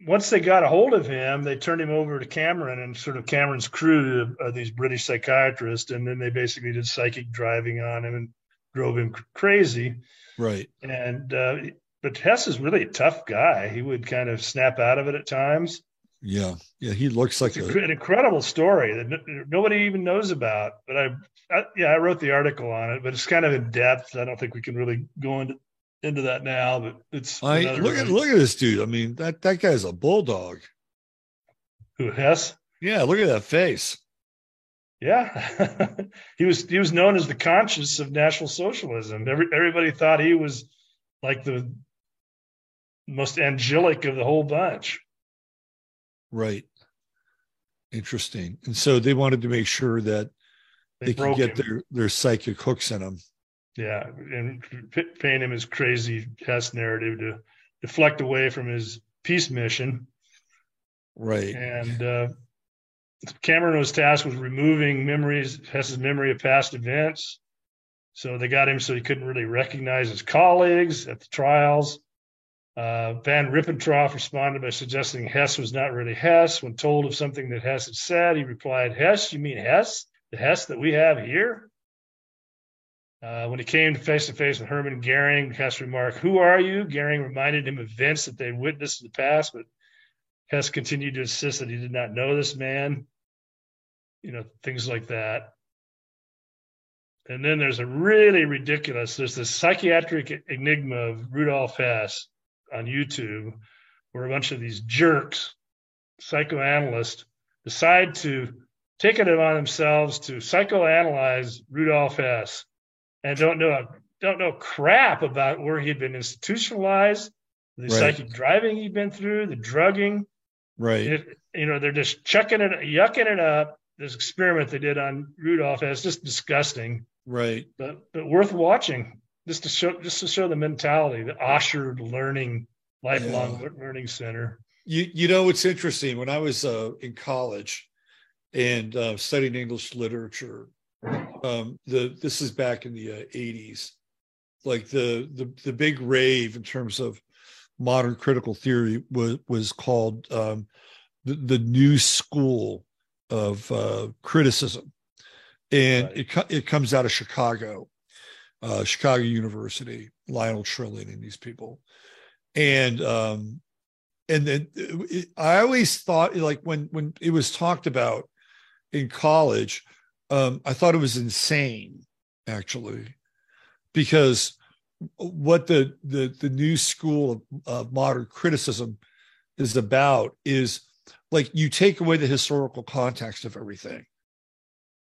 once they got a hold of him, they turned him over to Cameron and sort of Cameron's crew, of these British psychiatrists, and then they basically did psychic driving on him and drove him crazy. Right. And uh, but Hess is really a tough guy. He would kind of snap out of it at times. Yeah, yeah, he looks like a, an incredible story that nobody even knows about. But I, I, yeah, I wrote the article on it, but it's kind of in depth. I don't think we can really go into into that now. But it's I look at look at this dude. I mean that that guy's a bulldog. Who Hess? Yeah, look at that face. Yeah, he was he was known as the conscience of National Socialism. Every, everybody thought he was like the most angelic of the whole bunch. Right. Interesting. And so they wanted to make sure that they, they could get him. their their psychic hooks in them. Yeah, and paint him his crazy Hess narrative to deflect away from his peace mission. Right. And uh, Cameron was tasked with removing memories, Hess's memory of past events. So they got him so he couldn't really recognize his colleagues at the trials. Uh, Von Ribbentrop responded by suggesting Hess was not really Hess. When told of something that Hess had said, he replied, Hess, you mean Hess? The Hess that we have here? Uh, when he came face to face with Herman Goering, Hess remarked, Who are you? Goering reminded him of events that they'd witnessed in the past, but Hess continued to insist that he did not know this man. You know, things like that. And then there's a really ridiculous, there's this psychiatric enigma of Rudolf Hess on YouTube where a bunch of these jerks, psychoanalysts, decide to take it upon themselves to psychoanalyze Rudolf Hess and don't know don't know crap about where he'd been institutionalized, the right. psychic driving he'd been through, the drugging. Right. It, you know, they're just chucking it, yucking it up. This experiment they did on Rudolf Hess just disgusting. Right. But but worth watching just to show just to show the mentality, the Osher Learning Lifelong yeah. Learning Center. You you know it's interesting when I was uh, in college and uh, studying English literature. Um, the this is back in the uh, 80s. Like the the the big rave in terms of modern critical theory was was called um, the, the new school of uh, criticism, and right. it it comes out of Chicago uh, Chicago University, Lionel Trilling, and these people. And um, and then it, I always thought like when when it was talked about in college, um, I thought it was insane actually, because what the the the new school of modern criticism is about is like you take away the historical context of everything.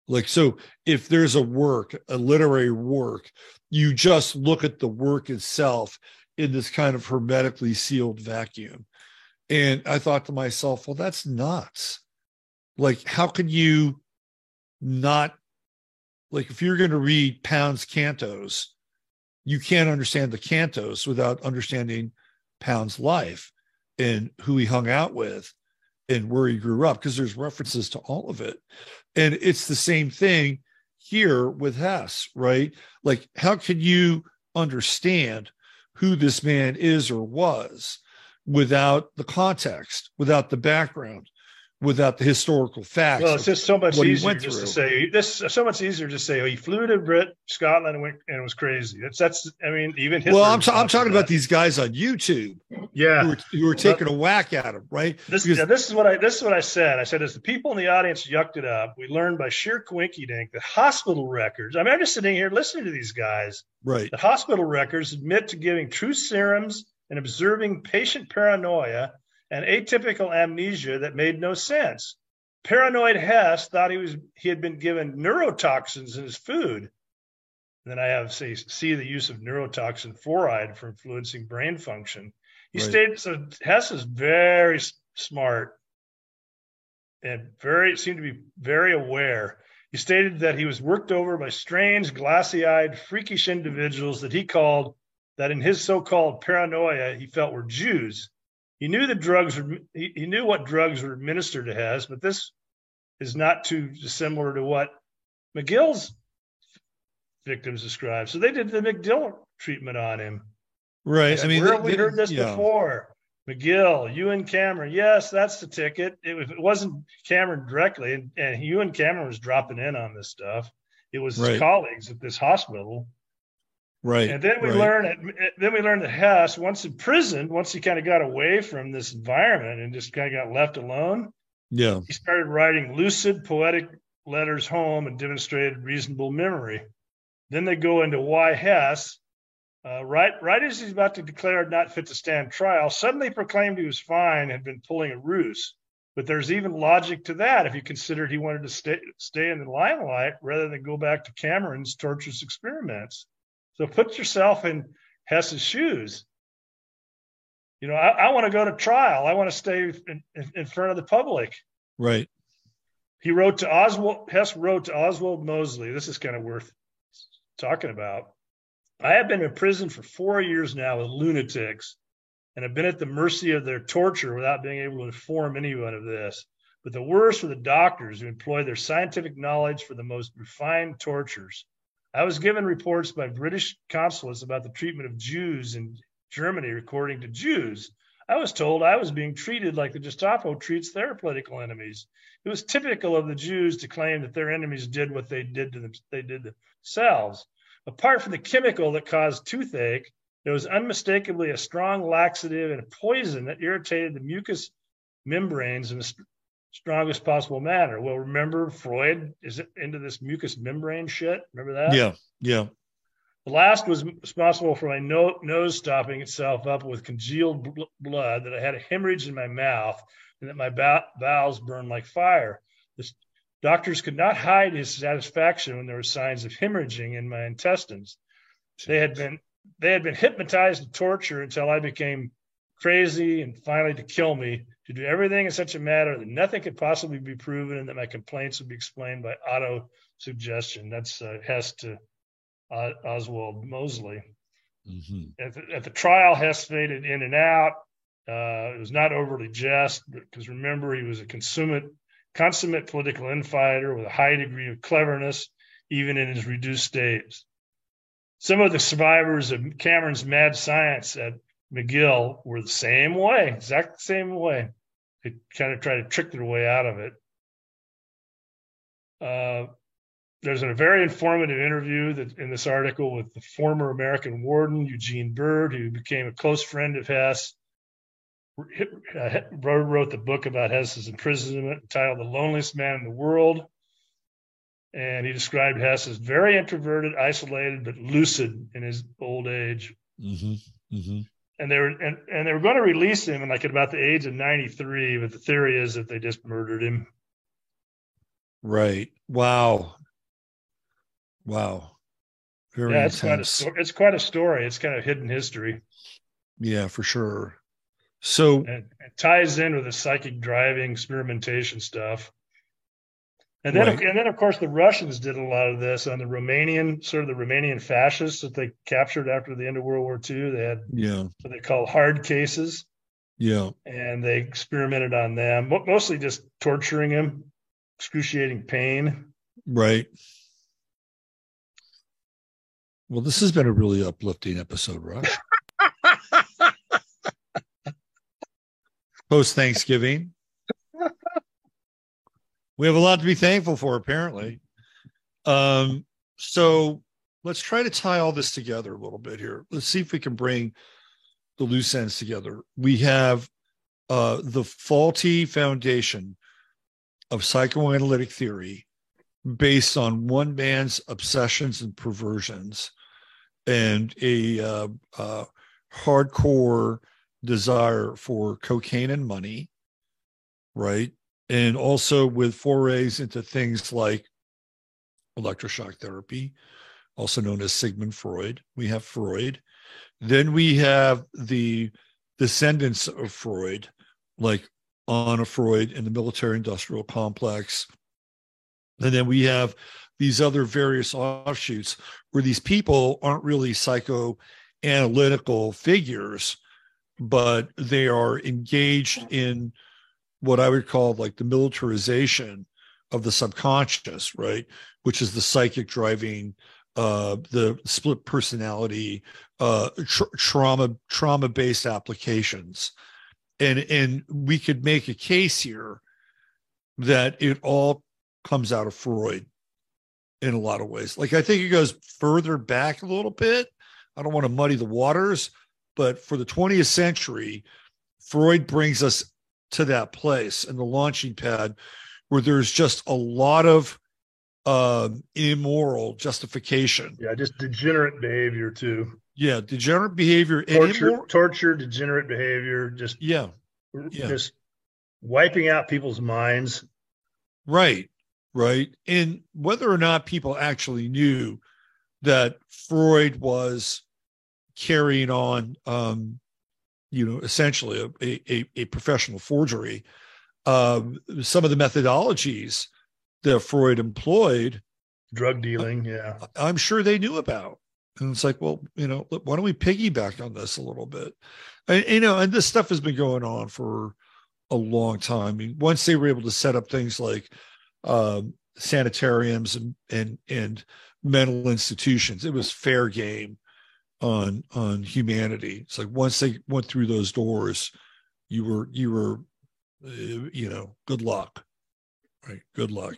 Like so if there's a work a literary work you just look at the work itself in this kind of hermetically sealed vacuum. And i thought to myself well that's nuts. Like how can you not like if you're going to read pound's cantos you can't understand the cantos without understanding pound's life and who he hung out with and where he grew up because there's references to all of it. And it's the same thing here with hess right? Like how can you understand who this man is or was without the context without the background without the historical facts. Well, it's just so much easier just to say this. So much easier to say, oh, he flew to Brit Scotland and went and it was crazy. That's that's. I mean, even well, I'm, t- I'm talking about these guys on YouTube. Yeah, who were, who were taking but, a whack at him, right? This, because, yeah, this is what I this is what I said. I said as the people in the audience yucked it up, we learned by sheer coinky dink that hospital records. I mean, I'm just sitting here listening to these guys. Right. The hospital records admit to giving true serums and observing patient paranoia and atypical amnesia that made no sense. Paranoid Hess thought he was he had been given neurotoxins in his food. And then I have say see the use of neurotoxin fluoride for influencing brain function. He right. stated so Hess is very smart and very seemed to be very aware. He stated that he was worked over by strange, glassy-eyed, freakish individuals that he called that in his so-called paranoia he felt were Jews he knew the drugs were, he, he knew what drugs were administered to Hess, but this is not too dissimilar to what McGill's victims described. So they did the McGill treatment on him. Right. I, I mean, where have we heard this yeah. before? McGill, Ewen Cameron. Yes, that's the ticket. It, if it wasn't Cameron directly, and, and Ewen Cameron was dropping in on this stuff, it was his colleagues at this hospital Right. And then we right. learn then we learned that Hess, once in prison, once he kind of got away from this environment and just kind of got left alone, yeah, he started writing lucid, poetic letters home and demonstrated reasonable memory. Then they go into why Hess, uh, right right as he's about to declare not fit to stand trial, suddenly proclaimed he was fine, had been pulling a ruse. But there's even logic to that if you considered he wanted to stay stay in the limelight rather than go back to Cameron's torturous experiments. So put yourself in Hess's shoes. You know, I, I want to go to trial. I want to stay in, in, front of the public. Right. He wrote to Oswald, Hess wrote to Oswald Mosley. This is kind of worth talking about. I have been in prison for four years now with lunatics and have been at the mercy of their torture without being able to inform anyone of this. But the worst are the doctors who employ their scientific knowledge for the most refined tortures. I was given reports by British consulates about the treatment of Jews in Germany, according to Jews. I was told I was being treated like the Gestapo treats their political enemies. It was typical of the Jews to claim that their enemies did what they did to them, they did themselves. Apart from the chemical that caused toothache, there was unmistakably a strong laxative and a poison that irritated the mucous membranes in strongest possible manner. Well, remember Freud is into this mucous membrane shit. Remember that? Yeah, yeah. The last was responsible for my no- nose stopping itself up with congealed bl- blood, that I had a hemorrhage in my mouth, and that my bowels burned like fire. The doctors could not hide his satisfaction when there were signs of hemorrhaging in my intestines. They had been they had been hypnotized to torture until I became crazy and finally to kill me to do everything in such a manner that nothing could possibly be proven and that my complaints would be explained by auto suggestion. That's uh, Hess to uh, Oswald Mosley. Mm-hmm. At, the, at, the, trial, Hess faded in and out. Uh, it was not overly just because remember, he was a consummate, consummate political infighter with a high degree of cleverness, even in his reduced state. Some of the survivors of Cameron's mad science at McGill were the same way, exact same way. They kind of try to trick their way out of it. Uh, there's a very informative interview that in this article with the former American warden Eugene Bird, who became a close friend of Hess. uh, wrote the book about Hess's imprisonment entitled The Loneliest Man in the World. And he described Hess as very introverted, isolated, but lucid in his old age. Mm-hmm. Mm-hmm. And they were and, and they were going to release him like at about the age of 93, but the theory is that they just murdered him. Right. Wow. Wow. Very yeah, it's quite a it's quite a story. It's kind of hidden history. Yeah, for sure. So and it ties in with the psychic driving experimentation stuff. And then, right. and then, of course, the Russians did a lot of this on the Romanian, sort of the Romanian fascists that they captured after the end of World War II. They had yeah, what they call hard cases. Yeah, and they experimented on them, mostly just torturing him, excruciating pain. Right. Well, this has been a really uplifting episode, Russ. Post Thanksgiving. We have a lot to be thankful for, apparently. Um, so let's try to tie all this together a little bit here. Let's see if we can bring the loose ends together. We have uh, the faulty foundation of psychoanalytic theory based on one man's obsessions and perversions and a uh, uh, hardcore desire for cocaine and money, right? And also with forays into things like electroshock therapy, also known as Sigmund Freud. We have Freud. Then we have the descendants of Freud, like Anna Freud and the military industrial complex. And then we have these other various offshoots where these people aren't really psychoanalytical figures, but they are engaged in what I would call like the militarization of the subconscious, right? Which is the psychic driving, uh, the split personality, uh, tra- trauma trauma based applications, and and we could make a case here that it all comes out of Freud in a lot of ways. Like I think it goes further back a little bit. I don't want to muddy the waters, but for the 20th century, Freud brings us to that place and the launching pad where there's just a lot of uh, immoral justification. Yeah, just degenerate behavior too. Yeah, degenerate behavior, torture, immor- torture, degenerate behavior. Just yeah, yeah, just wiping out people's minds. Right, right? And whether or not people actually knew that Freud was carrying on, um, you know, essentially a, a, a professional forgery, um, some of the methodologies that Freud employed, drug dealing, yeah, I'm sure they knew about. And it's like, well, you know, why don't we piggyback on this a little bit? And, you know, and this stuff has been going on for a long time. I mean, once they were able to set up things like um, sanitariums and and and mental institutions. It was fair game on on humanity. It's like once they went through those doors, you were you were uh, you know good luck, right? Good luck.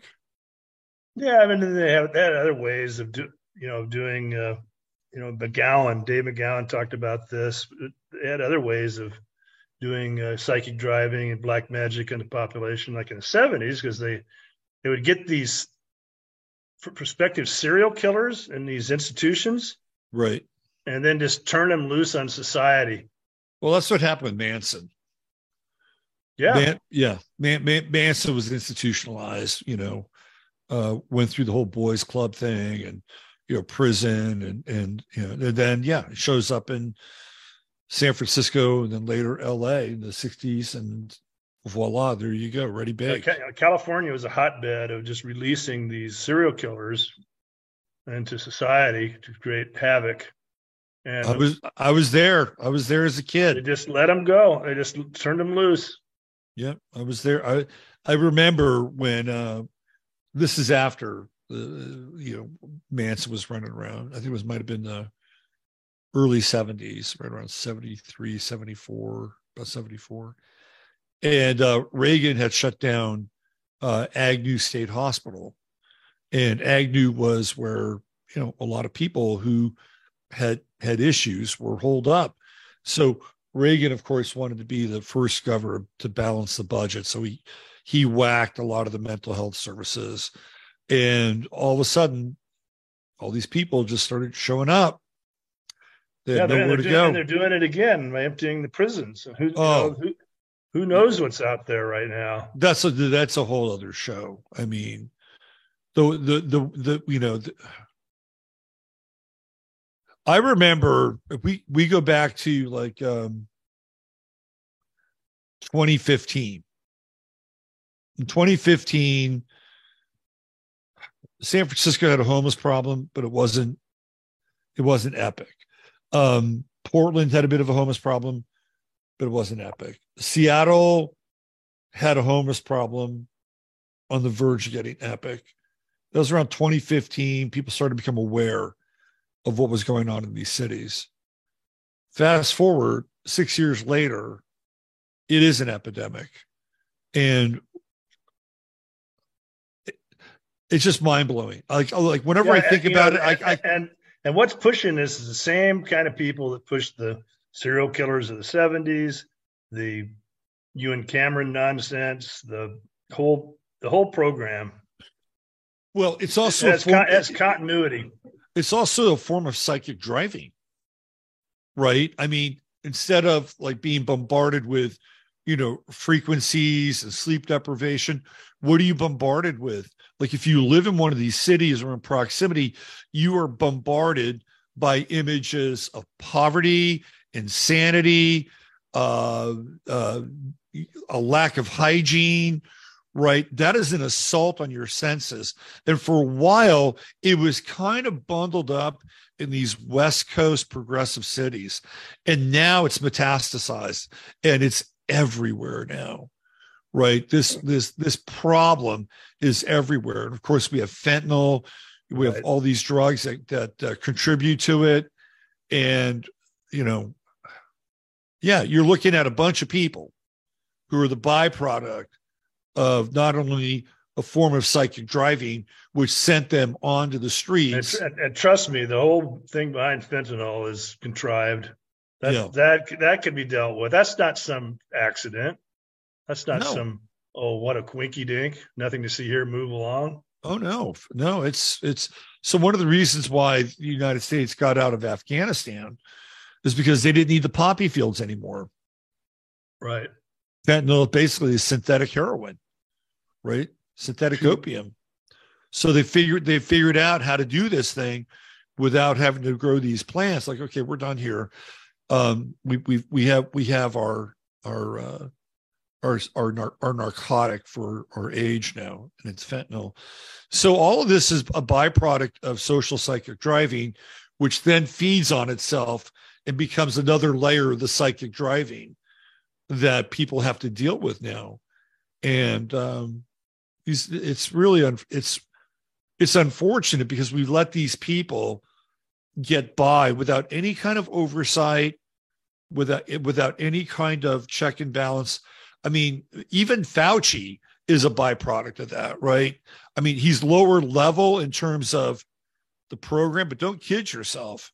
Yeah, I mean they have they had other ways of do you know doing uh, you know McGowan, Dave McGowan talked about this. They had other ways of doing uh, psychic driving and black magic in the population, like in the seventies, because they they would get these prospective serial killers in these institutions, right, and then just turn them loose on society. Well, that's what happened with Manson. Yeah, Man, yeah. Man, Man, Manson was institutionalized. You know, uh, went through the whole boys' club thing and you know prison and and you know and then yeah, it shows up in San Francisco and then later L.A. in the '60s and voila, there you go, ready big. California was a hotbed of just releasing these serial killers into society to create havoc. And I was I was there. I was there as a kid. They just let them go. They just turned them loose. Yeah, I was there. I I remember when uh, this is after the you know Manson was running around. I think it was might have been the early 70s, right around 73, 74, about 74 and uh, Reagan had shut down uh, Agnew State Hospital, and Agnew was where you know a lot of people who had had issues were holed up. So Reagan, of course, wanted to be the first governor to balance the budget, so he he whacked a lot of the mental health services, and all of a sudden, all these people just started showing up. They yeah, had they're, nowhere to doing, go. and they're doing it again by emptying the prisons. Who, you Oh. know, who, who knows what's out there right now? that's a that's a whole other show. I mean, the the the the you know, the, I remember if we we go back to like um 2015. In 2015, San Francisco had a homeless problem, but it wasn't it wasn't epic. Um, Portland had a bit of a homeless problem, but it wasn't epic. Seattle had a homeless problem on the verge of getting epic. That was around 2015. People started to become aware of what was going on in these cities. Fast forward six years later, it is an epidemic. And it's just mind blowing. Like, oh, like whenever I think about know, it, I, I and and what's pushing this is the same kind of people that pushed the serial killers of the '70s, the Ewen Cameron nonsense, the whole the whole program. well, it's also a has, form- con- has continuity. It's also a form of psychic driving right? I mean instead of like being bombarded with you know frequencies and sleep deprivation what are you bombarded with? Like if you live in one of these cities or in proximity you are bombarded by images of poverty insanity uh, uh, a lack of hygiene right? That is an assault on your senses. And for a while it was kind of bundled up in these west coast progressive cities. And now it's metastasized and it's everywhere now right? This this this problem is everywhere. And of course we have fentanyl. We have Right. all these drugs that, that uh, contribute to it. And you know yeah you're looking at a bunch of people who are the byproduct of not only a form of psychic driving which sent them onto the streets and, and trust me, the whole thing behind fentanyl is contrived. That Yeah. that that could be dealt with. That's not some accident. That's not No. some oh what a quinky dink. Nothing to see here. Move along. Oh no, no, it's it's so one of the reasons why the United States got out of Afghanistan is because they didn't need the poppy fields anymore. Right. Fentanyl basically is synthetic heroin, right? Synthetic opium. So they figured they figured out how to do this thing without having to grow these plants. Like, okay, we're done here. Um, we we we have we have our our uh, our our our narcotic for our age now, and it's fentanyl. So all of this is a byproduct of social psychic driving, which then feeds on itself and becomes another layer of the psychic driving that people have to deal with now. And um, these, it's really un, it's it's unfortunate because we let these people get by without any kind of oversight, without without any kind of check and balance. I mean, even Fauci is a byproduct of that, right? I mean, he's lower level in terms of the program, but don't kid yourself.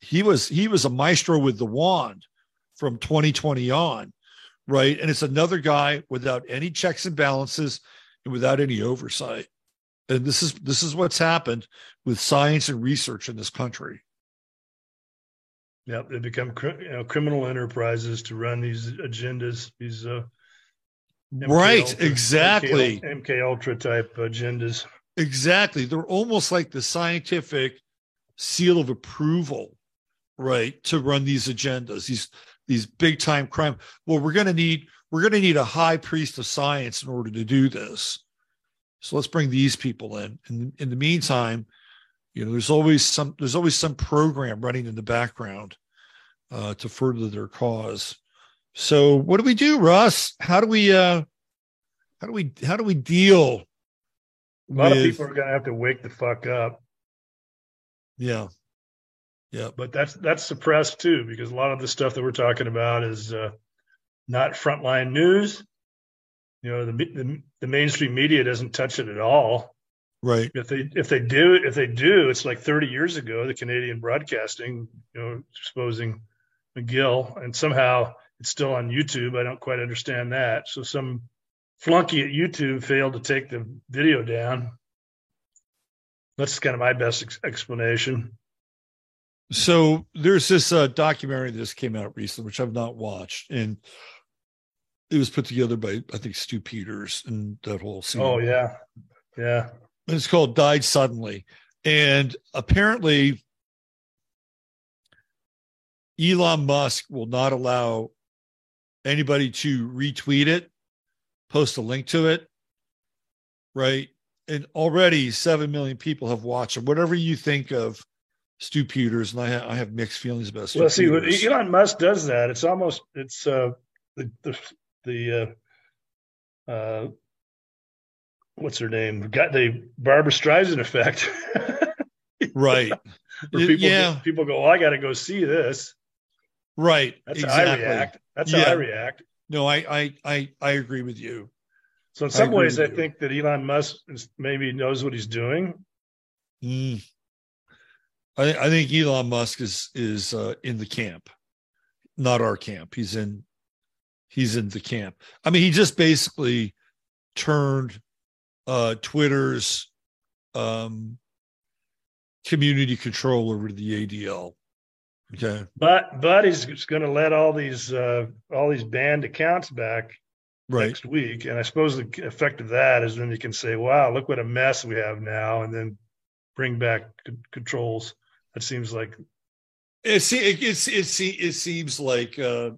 He was he was a maestro with the wand from 2020 on, right? And it's another guy without any checks and balances without any oversight. And this is this is what's happened with science and research in this country. Yep. They become you know, criminal enterprises to run these agendas. These uh, MK right, Ultra- exactly. MK, MK Ultra type agendas. Exactly. They're almost like the scientific seal of approval, right, to run these agendas, these these big time crime. Well, we're gonna need we're gonna need a high priest of science in order to do this. So let's bring these people in. And in the meantime, you know, there's always some there's always some program running in the background uh, to further their cause. So what do we do, Russ? How do we uh how do we how do we deal A lot of people are going to have to wake the fuck up. Yeah. Yeah. but that's that's suppressed too because a lot of the stuff that we're talking about is uh, not frontline news. You know, the, the the mainstream media doesn't touch it at all. Right. If they if they do if they do, it's like 30 years ago. The Canadian Broadcasting, you know, exposing McGill, and somehow it's still on YouTube. I don't quite understand that. So some flunky at YouTube failed to take the video down. That's kind of my best ex- explanation. So there's this uh, documentary that just came out recently, which I've not watched, and it was put together by I think Stu Peters and that whole scene. Oh yeah, yeah. It's called "Died Suddenly," and apparently Elon Musk will not allow anybody to retweet it, post a link to it, right? And already seven million people have watched it. Whatever you think of Stu Peters, and I, ha- I have mixed feelings about Stu Well, see, Peters. Elon Musk does that. It's almost it's uh the the the uh, uh what's her name? Got the Barbra Streisand effect. right. Where people yeah. people go, well, I got to go see this. Right. That's exactly. how I react. That's how Yeah. I react. No, I, I, I, I agree with you. So in some agree ways, I you. think that Elon Musk maybe knows what he's doing. Mm. I, I think Elon Musk is is uh, in the camp, not our camp. He's in, he's in the camp. I mean, he just basically turned uh, Twitter's um, community control over to the ADL. Okay. But but he's going to let all these uh, all these banned accounts back Right. next week, and I suppose the effect of that is then you can say, "Wow, look what a mess we have now," and then bring back c- controls. That seems like It, se- it, it, it, it seems like uh,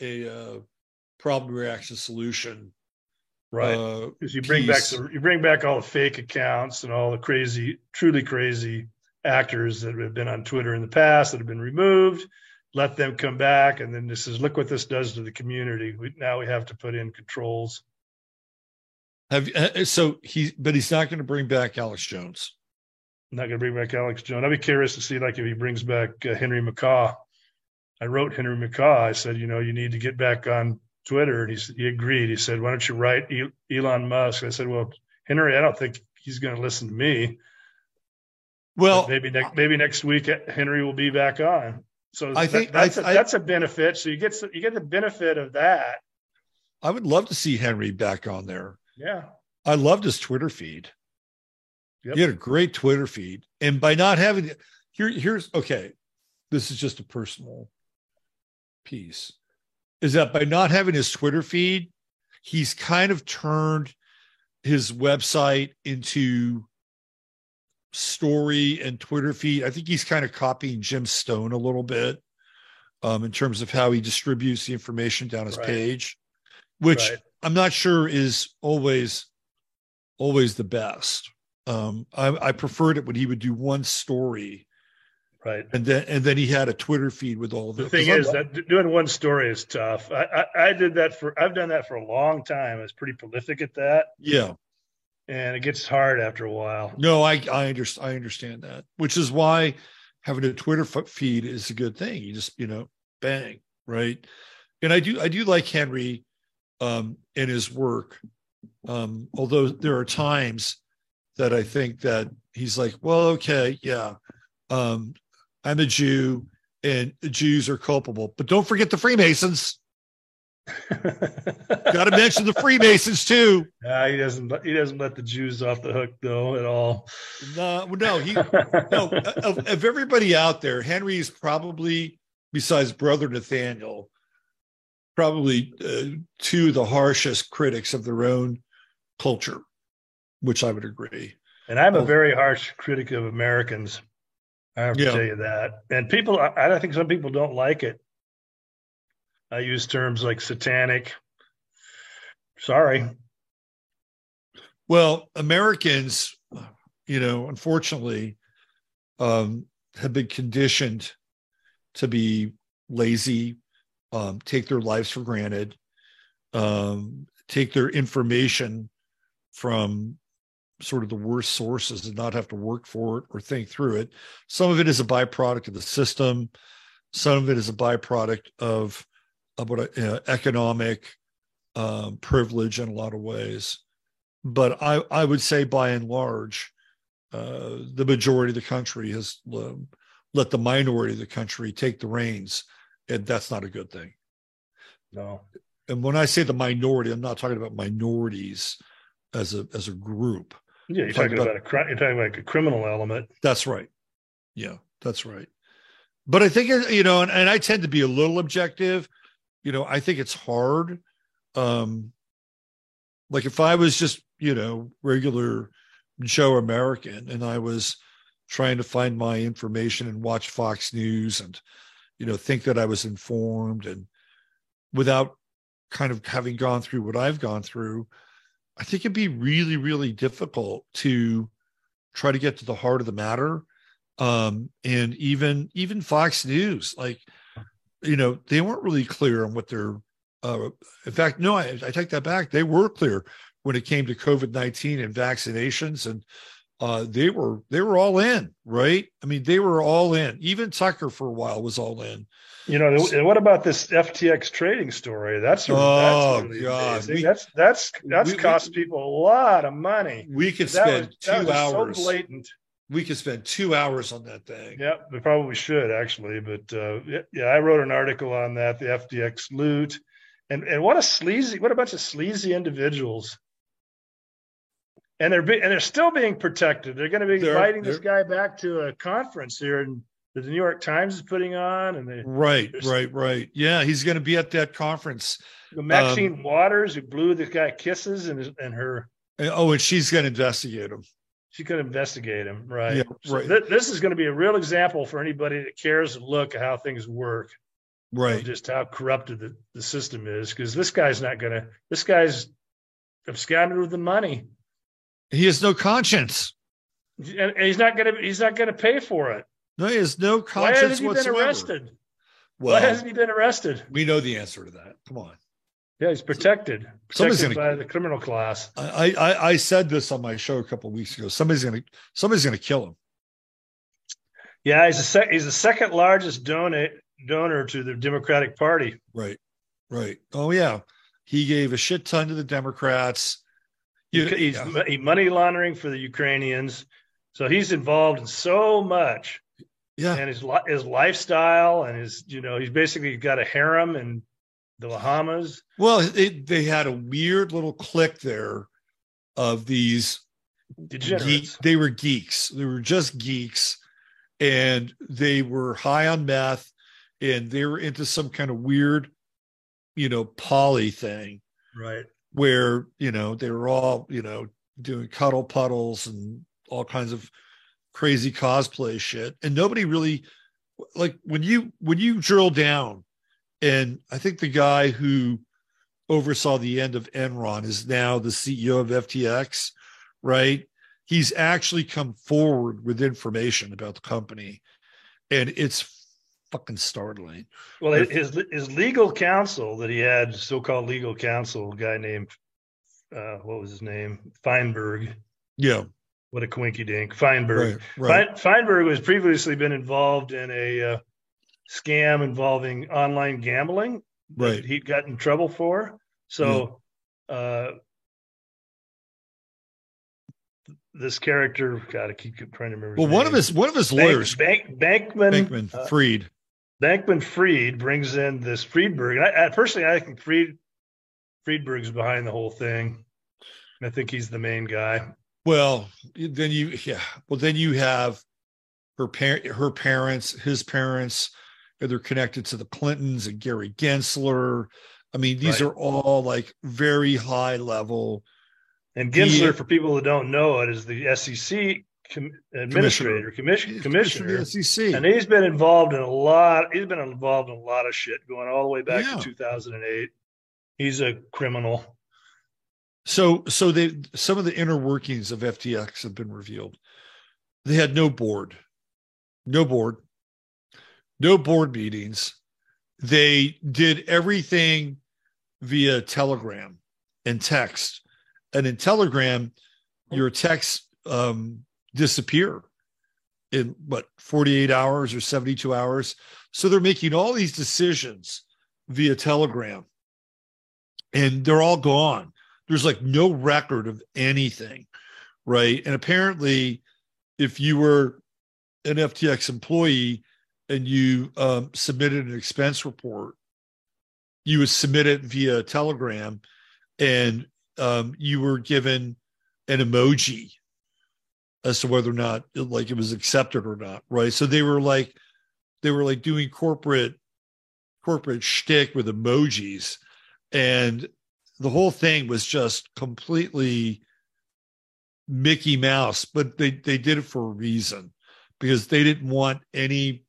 a, uh problem reaction solution. right Uh, because you bring back the, you bring back all the fake accounts and all the crazy, truly crazy actors that have been on Twitter in the past that have been removed. Let them come back, and then this is look what this does to the community. We, now we have to put in controls. Have uh, so he, but he's not going to bring back Alex Jones. I'm not going to bring back Alex Jones. I'd be curious to see like if he brings back uh, Henry Makow. I wrote Henry Makow. I said, you know, you need to get back on Twitter, and he he agreed. He said, why don't you write Elon Musk? I said, well, Henry, I don't think he's going to listen to me. Well, But maybe next maybe next week uh, Henry will be back on. So I that- think- that's I- a I- that's a benefit. So you get you get the benefit of that. I would love to see Henry back on there. Yeah. I loved his Twitter feed. Yep. He had a great Twitter feed, and by not having here, here's okay. This is just a personal piece. Is that by not having his Twitter feed, he's kind of turned his website into story and Twitter feed. I think he's kind of copying Jim Stone a little bit um, in terms of how he distributes the information down his Right. page, which Right. I'm not sure is always always the best. Um, I, I preferred it when he would do one story Right. and then and then he had a Twitter feed with all of The thing is I'm- that doing one story is tough. I, I I did that for I've done that for a long time. I was pretty prolific at that, yeah, and it gets hard after a while. no, I I understand I understand that, which is why having a Twitter feed is a good thing. You just you know bang right, and I do I do like Henry um, in his work, um, although there are times that I think that he's like, well, okay, yeah, um, I'm a Jew and the Jews are culpable, but don't forget the Freemasons. Got to mention the Freemasons too. Nah, he doesn't. let- He doesn't let the Jews off the hook though at all. No, no, he no. Of, of everybody out there, Henry is probably, besides brother Nathanael, probably uh, two of the harshest critics of their own culture, which I would agree. And I'm a very harsh critic of Americans. I have to Yeah. tell you that. And people, I, I think some people don't like it. I use terms like satanic. Sorry. Well, Americans, you know, unfortunately, um, have been conditioned to be lazy, um, take their lives for granted, um, take their information from sort of the worst sources and not have to work for it or think through it. Some of it is a byproduct of the system. Some of it is a byproduct of, of what uh, economic um, privilege in a lot of ways but I, I would say by and large, uh, the majority of the country has um, let the minority of the country take the reins and that's not a good thing. No. And when I say the minority, I'm not talking about minorities as a as a group. Yeah, you're talking about, a you're talking about a criminal element. That's right. Yeah, that's right. But I think you know, and, and I tend to be a little objective. You know, I think it's hard. Um, like if I was just you know regular Joe American and I was trying to find my information and watch Fox News and you know think that I was informed and without kind of having gone through what I've gone through, I think it'd be really, really difficult to try to get to the heart of the matter. Um, and even even Fox News, like you know, they weren't really clear on what their. Uh, in fact, no, I, I take that back. They were clear when it came to COVID nineteen and vaccinations, and uh, they were they were all in, right? I mean, they were all in. Even Tucker for a while was all in. You know, what about this FTX trading story? That's oh that's really god, we, that's that's that's we, cost we, people a lot of money. We could spend was, two hours. So blatant. We could spend two hours on that thing. Yeah, we probably should actually, but uh, yeah, I wrote an article on that, the FTX loot, and and what a sleazy, what a bunch of sleazy individuals. And they're be, and they're still being protected. They're going to be They're- inviting this they're- guy back to a conference here in that the New York Times is putting on, and they, Right, right, right. Yeah, he's going to be at that conference. Maxine Um, Waters, who blew this guy kisses, and and her And- Oh, and she's going to investigate him. she could investigate him, right? Yeah, So right. thi- this is going to be a real example for anybody that cares to look at how things work, Right. just how corrupted the, the system is. Because this guy's not going to. This guy's absconded with the money, He has no conscience. and, he's not going to. He's not going to pay for it. No, he has no conscience. Why hasn't he whatsoever. been arrested? Well, Why hasn't he been arrested? we know the answer to that. Come on. Yeah, he's protected. Somebody's Protected gonna- by the criminal class. I, I I said this on my show a couple of weeks ago. Somebody's going to somebody's going to kill him. Yeah, he's the sec- he's the second largest donate donor to the Democratic Party. Right. Right. Oh yeah. He gave a shit ton to the Democrats. You- he's yeah. mo- money laundering for the Ukrainians. So he's involved in so much, yeah. and his his lifestyle and his you know he's basically got a harem in the Bahamas. Well, it, they had a weird little clique there of these geek, they were geeks. They were just geeks, and they were high on meth, and they were into some kind of weird, you know, poly thing Right. Where you know they were all you know doing cuddle puddles and all kinds of crazy cosplay shit, and nobody really like when you when you drill down, and I think the guy who oversaw the end of Enron is now the CEO of FTX, right? He's actually come forward with information about the company, and it's fucking startling. Well, If- his his legal counsel that he had, so-called legal counsel, a guy named uh, what was his name, Feinberg. Yeah, What a quinky dink, Feinberg. right, right. Fein- Feinberg has previously been involved in a uh, scam involving online gambling that Right. he'd got in trouble for. So, uh, this character, God, I keep trying to remember. Well, one of his one of his Bank- lawyers, Bank, Bankman, Bankman uh, Fried. Bankman Fried brings in this Friedberg. And I, I personally, I think Fried Friedberg's behind the whole thing. I think he's the main guy. Well, then you yeah. Well, then you have her parent, her parents, his parents, they're connected to the Clintons and Gary Gensler. I mean, these Right. are all like very high level. And Gensler, for people that don't know it, is the SEC com- administrator, commission, commissioner, of SEC. and he's been involved in a lot. He's been involved in a lot of shit going all the way back Yeah. to 2008. He's a criminal. So, so they some of the inner workings of FTX have been revealed. They had no board, no board, no board meetings. They did everything via Telegram and text. And in Telegram, your text um, disappear in what 48 hours or 72 hours. So they're making all these decisions via Telegram, and they're all gone. There's like no record of anything right? And apparently if you were an ftx employee and you um, submitted an expense report, you would submit it via Telegram, and um, you were given an emoji as to whether or not like it was accepted or not, right? So they were like they were like doing corporate corporate shtick with emojis, and the whole thing was just completely Mickey Mouse, but they they did it for a reason because they didn't want any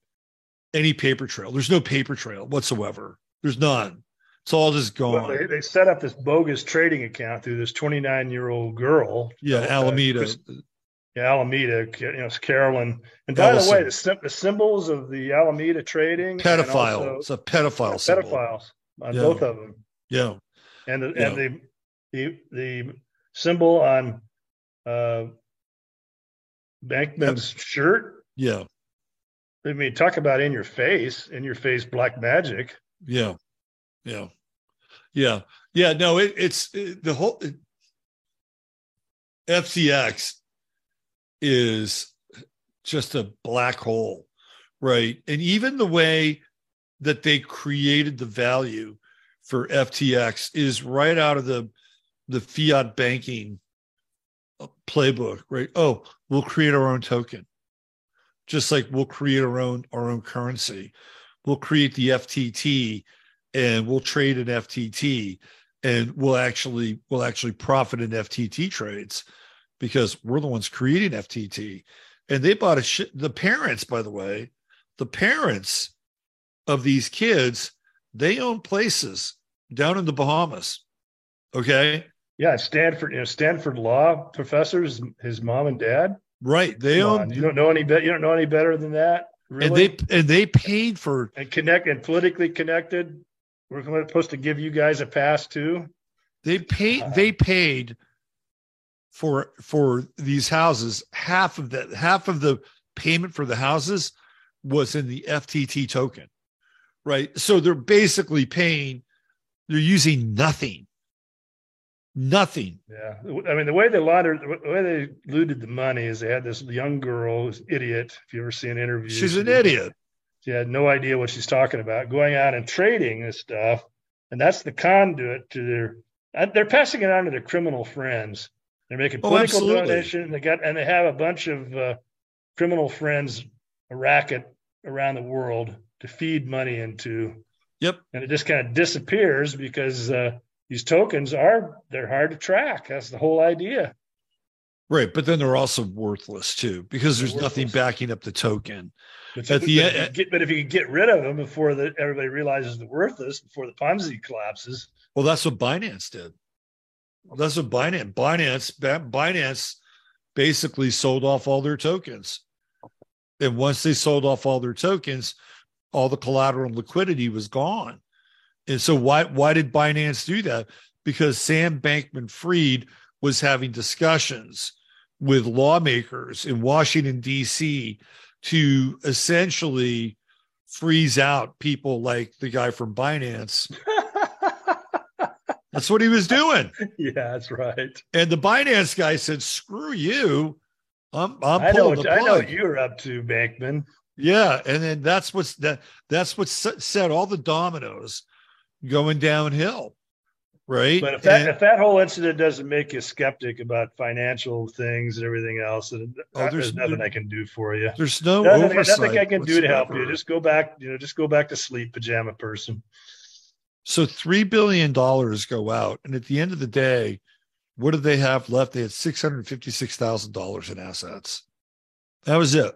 any paper trail. There's no paper trail whatsoever. There's none. It's all just gone. Well, they, they, set up this bogus trading account through this 29 year old girl. Yeah, uh, Alameda. yeah, Alameda. You know, it's Carolyn. And by the way, the, the, symbols of the Alameda trading. Pedophile. it's a pedophile. Yeah, pedophiles on yeah. both of them. Yeah. And the, yeah. and the the the symbol on uh, Bankman's yep. shirt. Yeah. I mean, talk about in your face, in your face black magic. Yeah. Yeah. Yeah. Yeah. No, it, it's it, the whole it, FTX is just a black hole, right? And even the way that they created the value for FTX is right out of the the fiat banking playbook, right? Oh, we'll create our own token. Just like we'll create our own our own currency. We'll create the FTT and we'll trade an FTT and we'll actually we'll actually profit in FTT trades because we're the ones creating FTT. And they bought a shit. The parents, by the way, the parents of these kids, they own places down in the Bahamas. Okay. Yeah, Stanford, you know, Stanford law professors, his mom and dad. Right. They own. You don't know any better. You don't know any better than that. Really? And they and they paid for and connect and politically connected. We're supposed to give you guys a pass too. They paid. Uh, they paid for for these houses. Half of that. Half of the payment for the houses was in the FTT token. Right. So they're basically paying. They're using nothing Nothing. Yeah, I mean the way they laundered, the way they looted the money is they had this young girl, this idiot. If you ever see an interview, she's an idiot. She had no idea what she's talking about, going out and trading this stuff, and that's the conduit to their. They're passing it on to their criminal friends. They're making oh, political oh, donation. They got and they have a bunch of uh, criminal friends, a racket around the world to feed money into. Yep. And it just kind of disappears because uh, these tokens are they're hard to track. That's the whole idea. Right, but then they're also worthless too because there's nothing backing up the token. But, At the end, get, but if you can get rid of them before the, everybody realizes they're worthless, before the Ponzi collapses. Well, that's what Binance did. That's what Binance. Binance. Binance basically sold off all their tokens, and once they sold off all their tokens, all the collateral and liquidity was gone. And so why why did Binance do that? Because Sam Bankman Fried was having discussions with lawmakers in Washington, D.C. to essentially freeze out people like the guy from Binance. that's what he was doing. Yeah, that's right. And the Binance guy said, "Screw you, I'm I'm I know what, I know you're up to, Bankman." Yeah, and then that's what's that that's what set all the dominoes going downhill right? But if that and, if that whole incident doesn't make you skeptic about financial things and everything else, then oh, uh, there's, there's, nothing there, I can do for you. There's no nothing, nothing I can whatsoever. do to help you. Just go back, you know, just go back to sleep, pajama person. So three billion dollars go out, and at the end of the day, what did they have left? They had six hundred fifty-six thousand dollars in assets. That was it.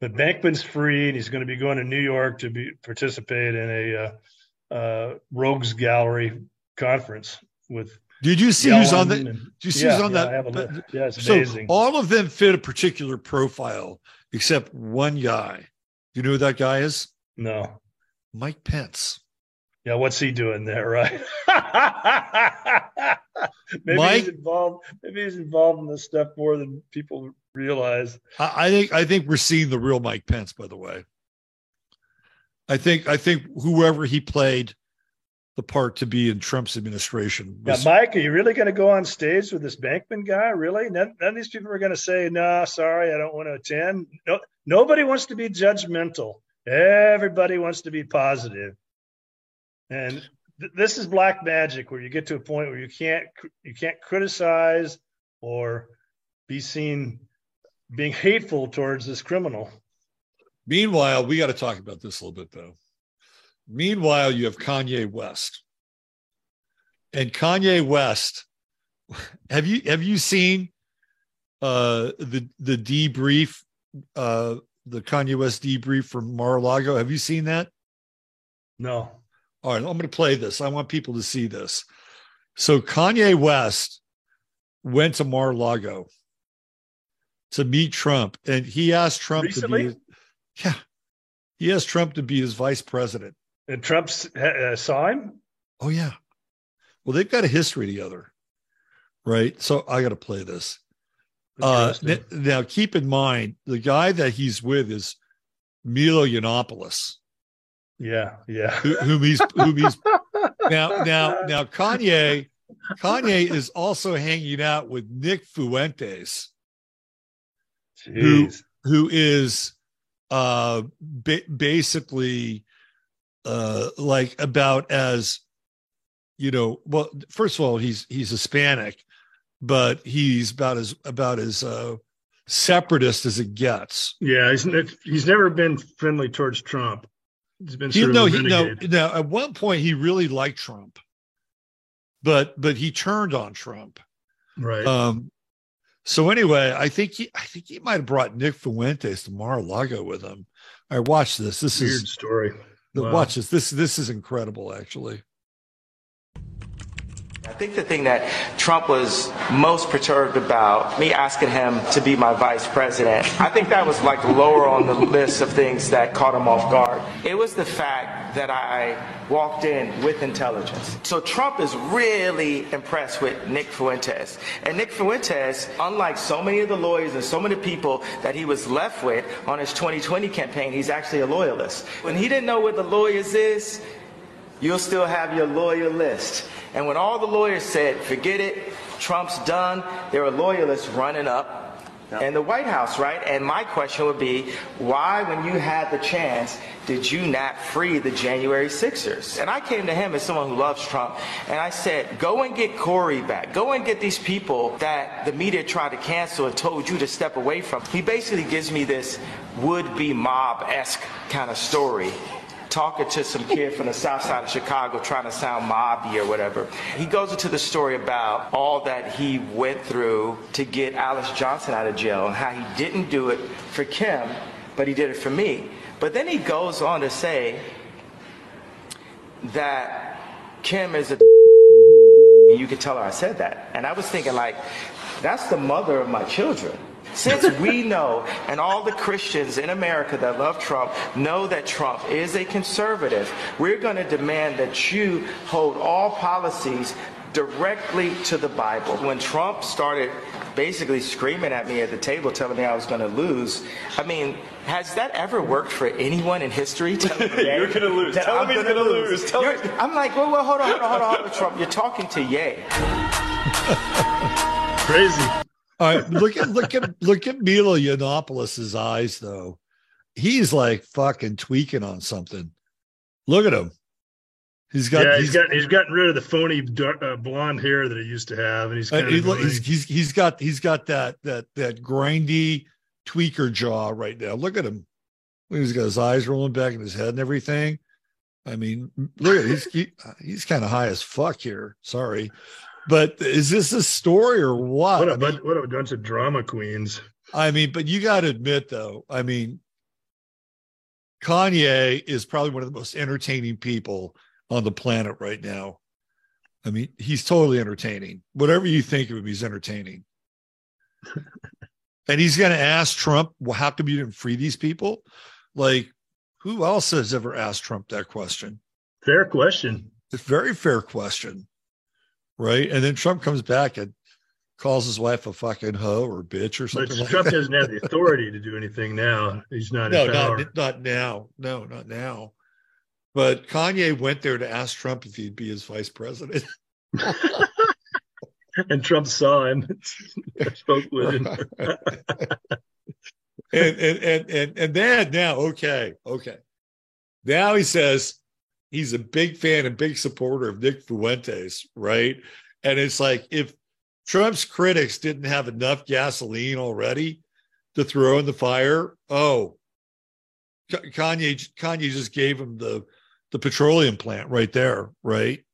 But Bankman's free, and he's going to be going to New York to be participate in a uh, uh, Rogues Gallery conference with. Did you see who's on the? Did you see yeah, who's on yeah, that? yeah, it's so amazing. all of them fit a particular profile except one guy. Do you know who that guy is? No. Mike Pence. Yeah, what's he doing there, right? maybe Mike, he's involved. Maybe he's involved in this stuff more than people realize. I, I think. I think we're seeing the real Mike Pence. By the way, I think I think whoever he played the part to be in Trump's administration. Was, yeah, Mike, are you really going to go on stage with this Bankman guy? Really? None, none of these people are going to say, "No, nah, sorry, I don't want to attend." No, nobody wants to be judgmental. Everybody wants to be positive. And th- this is black magic where you get to a point where you can't you can't criticize or be seen being hateful towards this criminal. Meanwhile, we got to talk about this a little bit though. Meanwhile, you have Kanye West. And Kanye West, have you have you seen uh the the debrief uh the Kanye West debrief from Mar-a-Lago? Have you seen that? No. All right, I'm going to play this. I want people to see this. So Kanye West went to Mar-a-Lago to meet Trump, and he asked Trump Recently? to be, yeah, he asked Trump to be his vice president. And Trump uh, saw him. Oh yeah, well they've got a history together, right? So I got to play this. Uh, now keep in mind the guy that he's with is Milo Yiannopoulos. Yeah, yeah. Who, whom he's whom he's now now now Kanye Kanye is also hanging out with Nick Fuentes, who who is uh ba- basically uh like about as you know well first of all he's he's Hispanic but he's about as about as uh separatist as it gets Yeah, he's he's never been friendly towards Trump. He's been he, no he no no at one point he really liked Trump but but he turned on Trump right. Um, so anyway, I think he, I think he might have brought Nick Fuentes to Mar-a-Lago with him. I watch this. This is Weird is story. the Wow. watch this. This this is incredible, actually. I think the thing that Trump was most perturbed about, me asking him to be my vice president, I think that was like lower on the list of things that caught him off guard. It was the fact that I walked in with intelligence. So Trump is really impressed with Nick Fuentes. And Nick Fuentes, unlike so many of the lawyers and so many people that he was left with on his 2020 campaign, he's actually a loyalist. When he didn't know what the lawyers is, you'll still have your lawyer list. And when all the lawyers said, forget it, Trump's done, there were loyalists running up in the White House, right? And my question would be, why, when you had the chance, did you not free the January Sixers? And I came to him as someone who loves Trump, and I said, go and get Corey back. Go and get these people that the media tried to cancel and told you to step away from. He basically gives me this would-be mob-esque kind of story talking to some kid from the south side of Chicago trying to sound mobby or whatever. He goes into the story about all that he went through to get Alice Johnson out of jail and how he didn't do it for Kim, but he did it for me. But then he goes on to say that Kim is a and you could tell her I said that. And I was thinking like, that's the mother of my children. Since we know, and all the Christians in America that love Trump know that Trump is a conservative, we're going to demand that you hold all policies directly to the Bible. When Trump started basically screaming at me at the table, telling me I was going to lose, I mean, has that ever worked for anyone in history? You're gonna lose. Tell him he's gonna lose. Tell You're- I'm like, well, well, hold on, hold on, hold on, hold on, Trump. You're talking to Yay. Crazy. All right, look at look at look at Milo Yiannopoulos' eyes, though. He's like fucking tweaking on something. Look at him. He's got. yeah, he's got he's gotten rid of the phony dark, uh, blonde hair that he used to have, and he's Uh, kind he of look- he's, he's he's got he's got that that that grindy tweaker jaw right now. Look at him. He's got his eyes rolling back in his head and everything. I mean, look at he's he, he's kind of high as fuck here. Sorry, but is this a story or what? what a I mean, what a bunch of drama queens. I mean, but you got to admit though, I mean, Kanye is probably one of the most entertaining people on the planet right now. I mean, he's totally entertaining. Whatever you think of him, he's entertaining. and he's going to ask Trump, well, how come you didn't free these people? Like, who else has ever asked Trump that question? Fair question. It's a very fair question. Right. And then Trump comes back and calls his wife a fucking hoe or bitch or something like Trump that. doesn't have the authority to do anything now. He's not no, in power. not not now. No, not now. But Kanye went there to ask Trump if he'd be his vice president. and Trump saw him, spoke with him. and, and and and and then now, okay, okay. Now he says he's a big fan and big supporter of Nick Fuentes, right? And it's like if Trump's critics didn't have enough gasoline already to throw in the fire, oh, Kanye Kanye just gave him the the petroleum plant right there, right?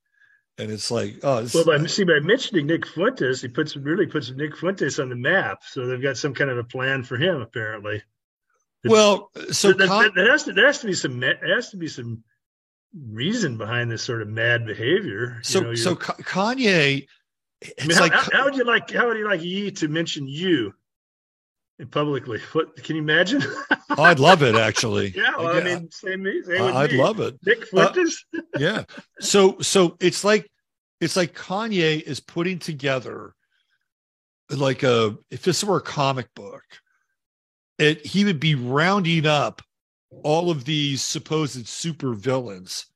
And it's like, oh, well, by see by mentioning Nick Fuentes, he puts really puts Nick Fuentes on the map. So they've got some kind of a plan for him, apparently. It's, well, so there, Con- there, has to there has to be some there has to be some reason behind this sort of mad behavior. So know, so Kanye. I mean, how, like, how, would you like how would you like Ye to mention you publicly? What can you imagine? oh, I'd love it actually. yeah, well, I mean, same, same I'd me. love it. Nick Fuentes. Uh, yeah. So so it's like it's like Kanye is putting together like a if this were a comic book it, he would be rounding up all of these supposed super villains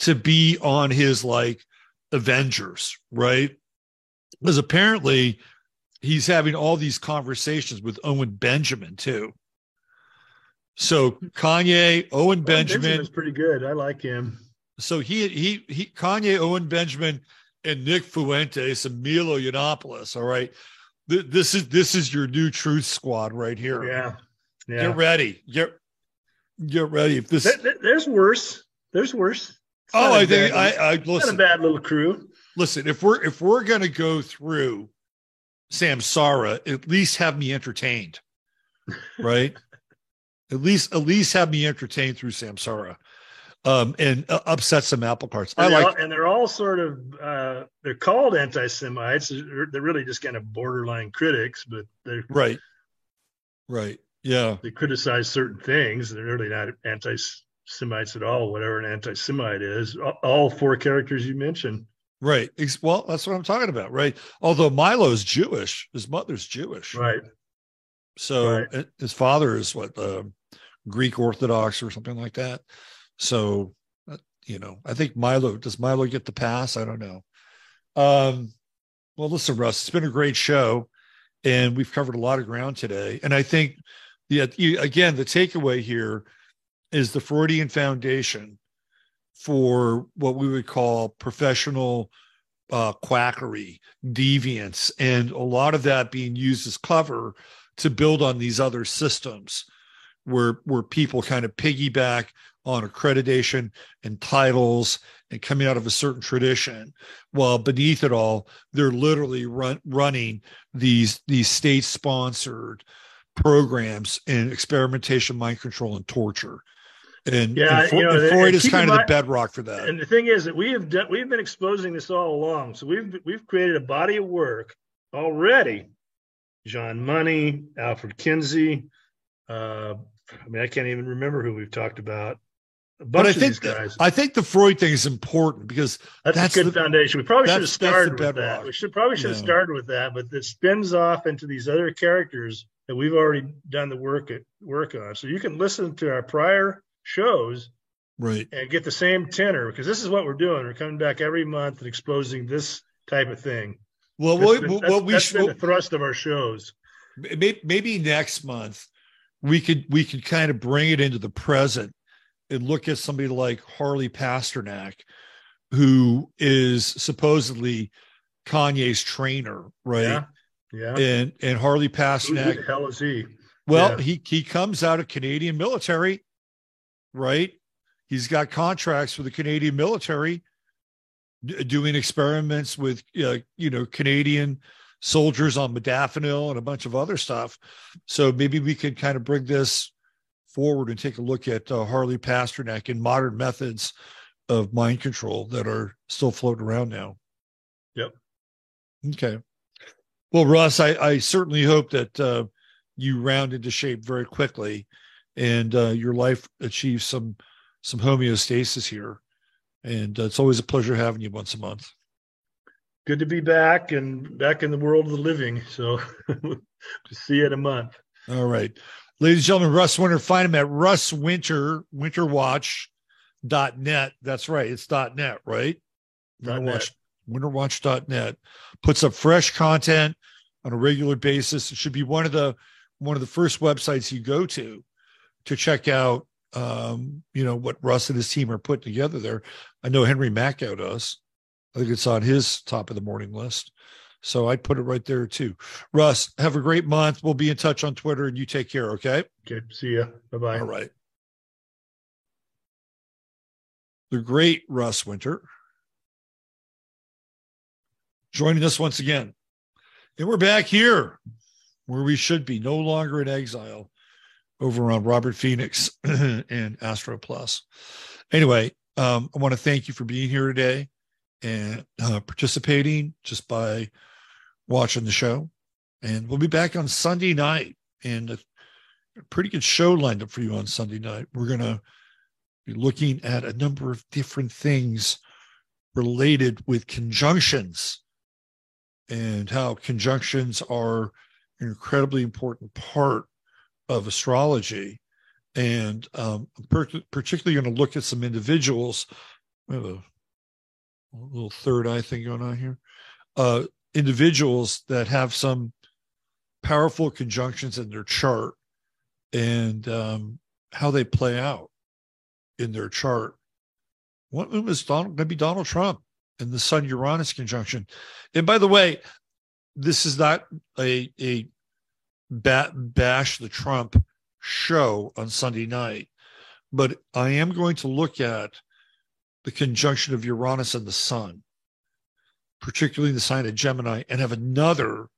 to be on his like Avengers, right? Because apparently he's having all these conversations with Owen Benjamin too. So Kanye, Owen Benjamin is pretty good. I like him. So he he he Kanye, Owen Benjamin, and Nick Fuentes and Milo Yiannopoulos. All right, this is this is your new truth squad right here. Yeah. yeah. Get ready. Get get ready. If this there, there's worse. There's worse. It's oh, I think I, I listen. Not a bad little crew. Listen, if we're if we're gonna go through Samsara, at least have me entertained. Right? at least at least have me entertained through Samsara um, and uh, upset some apple carts. And I like, all, and they're all sort of uh, they're called anti-Semites. They're really just kind of borderline critics, but they're right, right, yeah. They criticize certain things. They're really not anti-Semites at all. Whatever an anti-Semite is, all four characters you mentioned. Right. Well, that's what I'm talking about. Right. Although Milo's Jewish, his mother's Jewish. Right. So right. his father is what uh, Greek Orthodox or something like that. So, uh, you know, I think Milo does Milo get the pass? I don't know. Um, well, listen, Russ, it's been a great show, and we've covered a lot of ground today. And I think, yeah, again, the takeaway here is the Freudian Foundation for what we would call professional uh, quackery, deviance, and a lot of that being used as cover to build on these other systems where where people kind of piggyback on accreditation and titles and coming out of a certain tradition while beneath it all they're literally run, running these these state sponsored programs in experimentation mind control and torture and, yeah, and, you know, and Freud is kind of mind, the bedrock for that. And the thing is that we have done, we've been exposing this all along. So we've we've created a body of work already. John Money, Alfred Kinsey. Uh, I mean, I can't even remember who we've talked about but I think I think the Freud thing is important because that's, that's a good the, foundation. We probably should have started with that. We should probably should have started with that, but it spins off into these other characters that we've already done the work at, work on. So you can listen to our prior shows, right, and get the same tenor because this is what we're doing. We're coming back every month and exposing this type of thing. Well, what, been, what we should the thrust of our shows. Maybe, maybe next month we could we could kind of bring it into the present and look at somebody like Harley Pasternak, who is supposedly Kanye's trainer, right? Yeah. Yeah. And and Harley Pasternak. Who the hell is he? Well, yeah. he he comes out of Canadian military, right? He's got contracts with the Canadian military, d- doing experiments with uh, you know Canadian soldiers on modafinil and a bunch of other stuff. So maybe we could kind of bring this forward and take a look at uh, Harley Pasternak and modern methods of mind control that are still floating around now. Yep. Okay. Well, Russ, I, I certainly hope that uh, you round into shape very quickly and uh, your life achieves some some homeostasis here. And uh, it's always a pleasure having you once a month. Good to be back and back in the world of the living. So see you in a month. All right. Ladies and gentlemen, Russ Winter, find him at Russ Winter, winterwatch.net. That's right. It's dot .net, right? Winterwatch, winterwatch.net. Puts up fresh content on a regular basis. It should be one of the one of the first websites you go to to check out um, you know, what Russ and his team are putting together there. I know Henry Makow does. I think it's on his top of the morning list. So I'd put it right there too. Russ, have a great month. We'll be in touch on Twitter and you take care. Okay. Okay. See ya. Bye bye. All right. The great Russ Winter joining us once again. And we're back here where we should be, no longer in exile over on Robert Phoenix and Astro Plus. Anyway, um, I want to thank you for being here today and uh, participating just by watching the show. And we'll be back on Sunday night and a pretty good show lined up for you on Sunday night. We're going to be looking at a number of different things related with conjunctions and how conjunctions are an incredibly important part of astrology. And um, per- particularly going to look at some individuals. We have a, a little third eye thing going on here. Uh, individuals that have some powerful conjunctions in their chart and um, how they play out in their chart. One of them is Donald, maybe Donald Trump and the Sun Uranus conjunction. And by the way, this is not a a bat, bash the Trump show on Sunday night, but I am going to look at the conjunction of Uranus and the Sun, particularly the sign of Gemini, and have another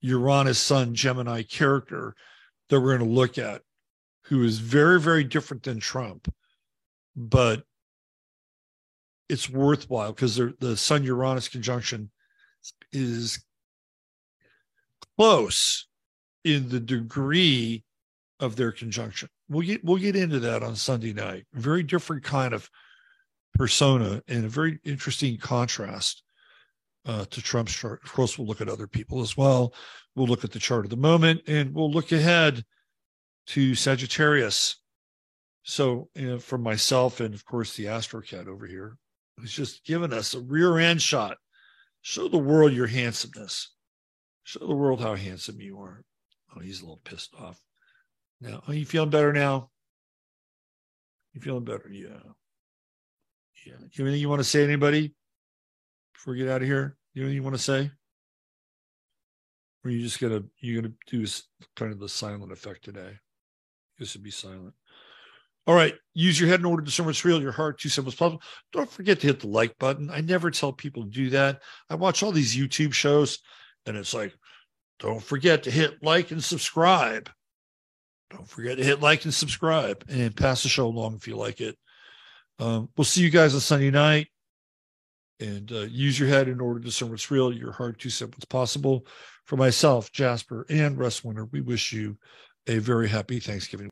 Uranus Sun Gemini character that we're going to look at, who is very, very different than Trump, but it's worthwhile because the Sun Uranus conjunction is close in the degree of their conjunction. We'll get we'll get into that on Sunday night. Very different kind of persona and a very interesting contrast uh, to Trump's chart. Of course, we'll look at other people as well. We'll look at the chart of the moment, and we'll look ahead to Sagittarius. So, you know, for myself and of course the AstroCat over here, who's just given us a rear end shot. Show the world your handsomeness. Show the world how handsome you are. Oh, he's a little pissed off. Now, are you feeling better now? You feeling better? Yeah. Yeah. You anything you want to say, anybody? Before we get out of here, you anything you want to say? Or you just gonna you're gonna do kind of the silent effect today? This would be silent. All right. Use your head in order to discern what's real, your heart, two simple as possible. Don't forget to hit the like button. I never tell people to do that. I watch all these YouTube shows and it's like, don't forget to hit like and subscribe. Don't forget to hit like and subscribe and pass the show along if you like it. Um, we'll see you guys on Sunday night. And uh, use your head in order to discern what's real, your heart, two simple as possible. For myself, Jasper, and Russ Winter, we wish you a very happy Thanksgiving.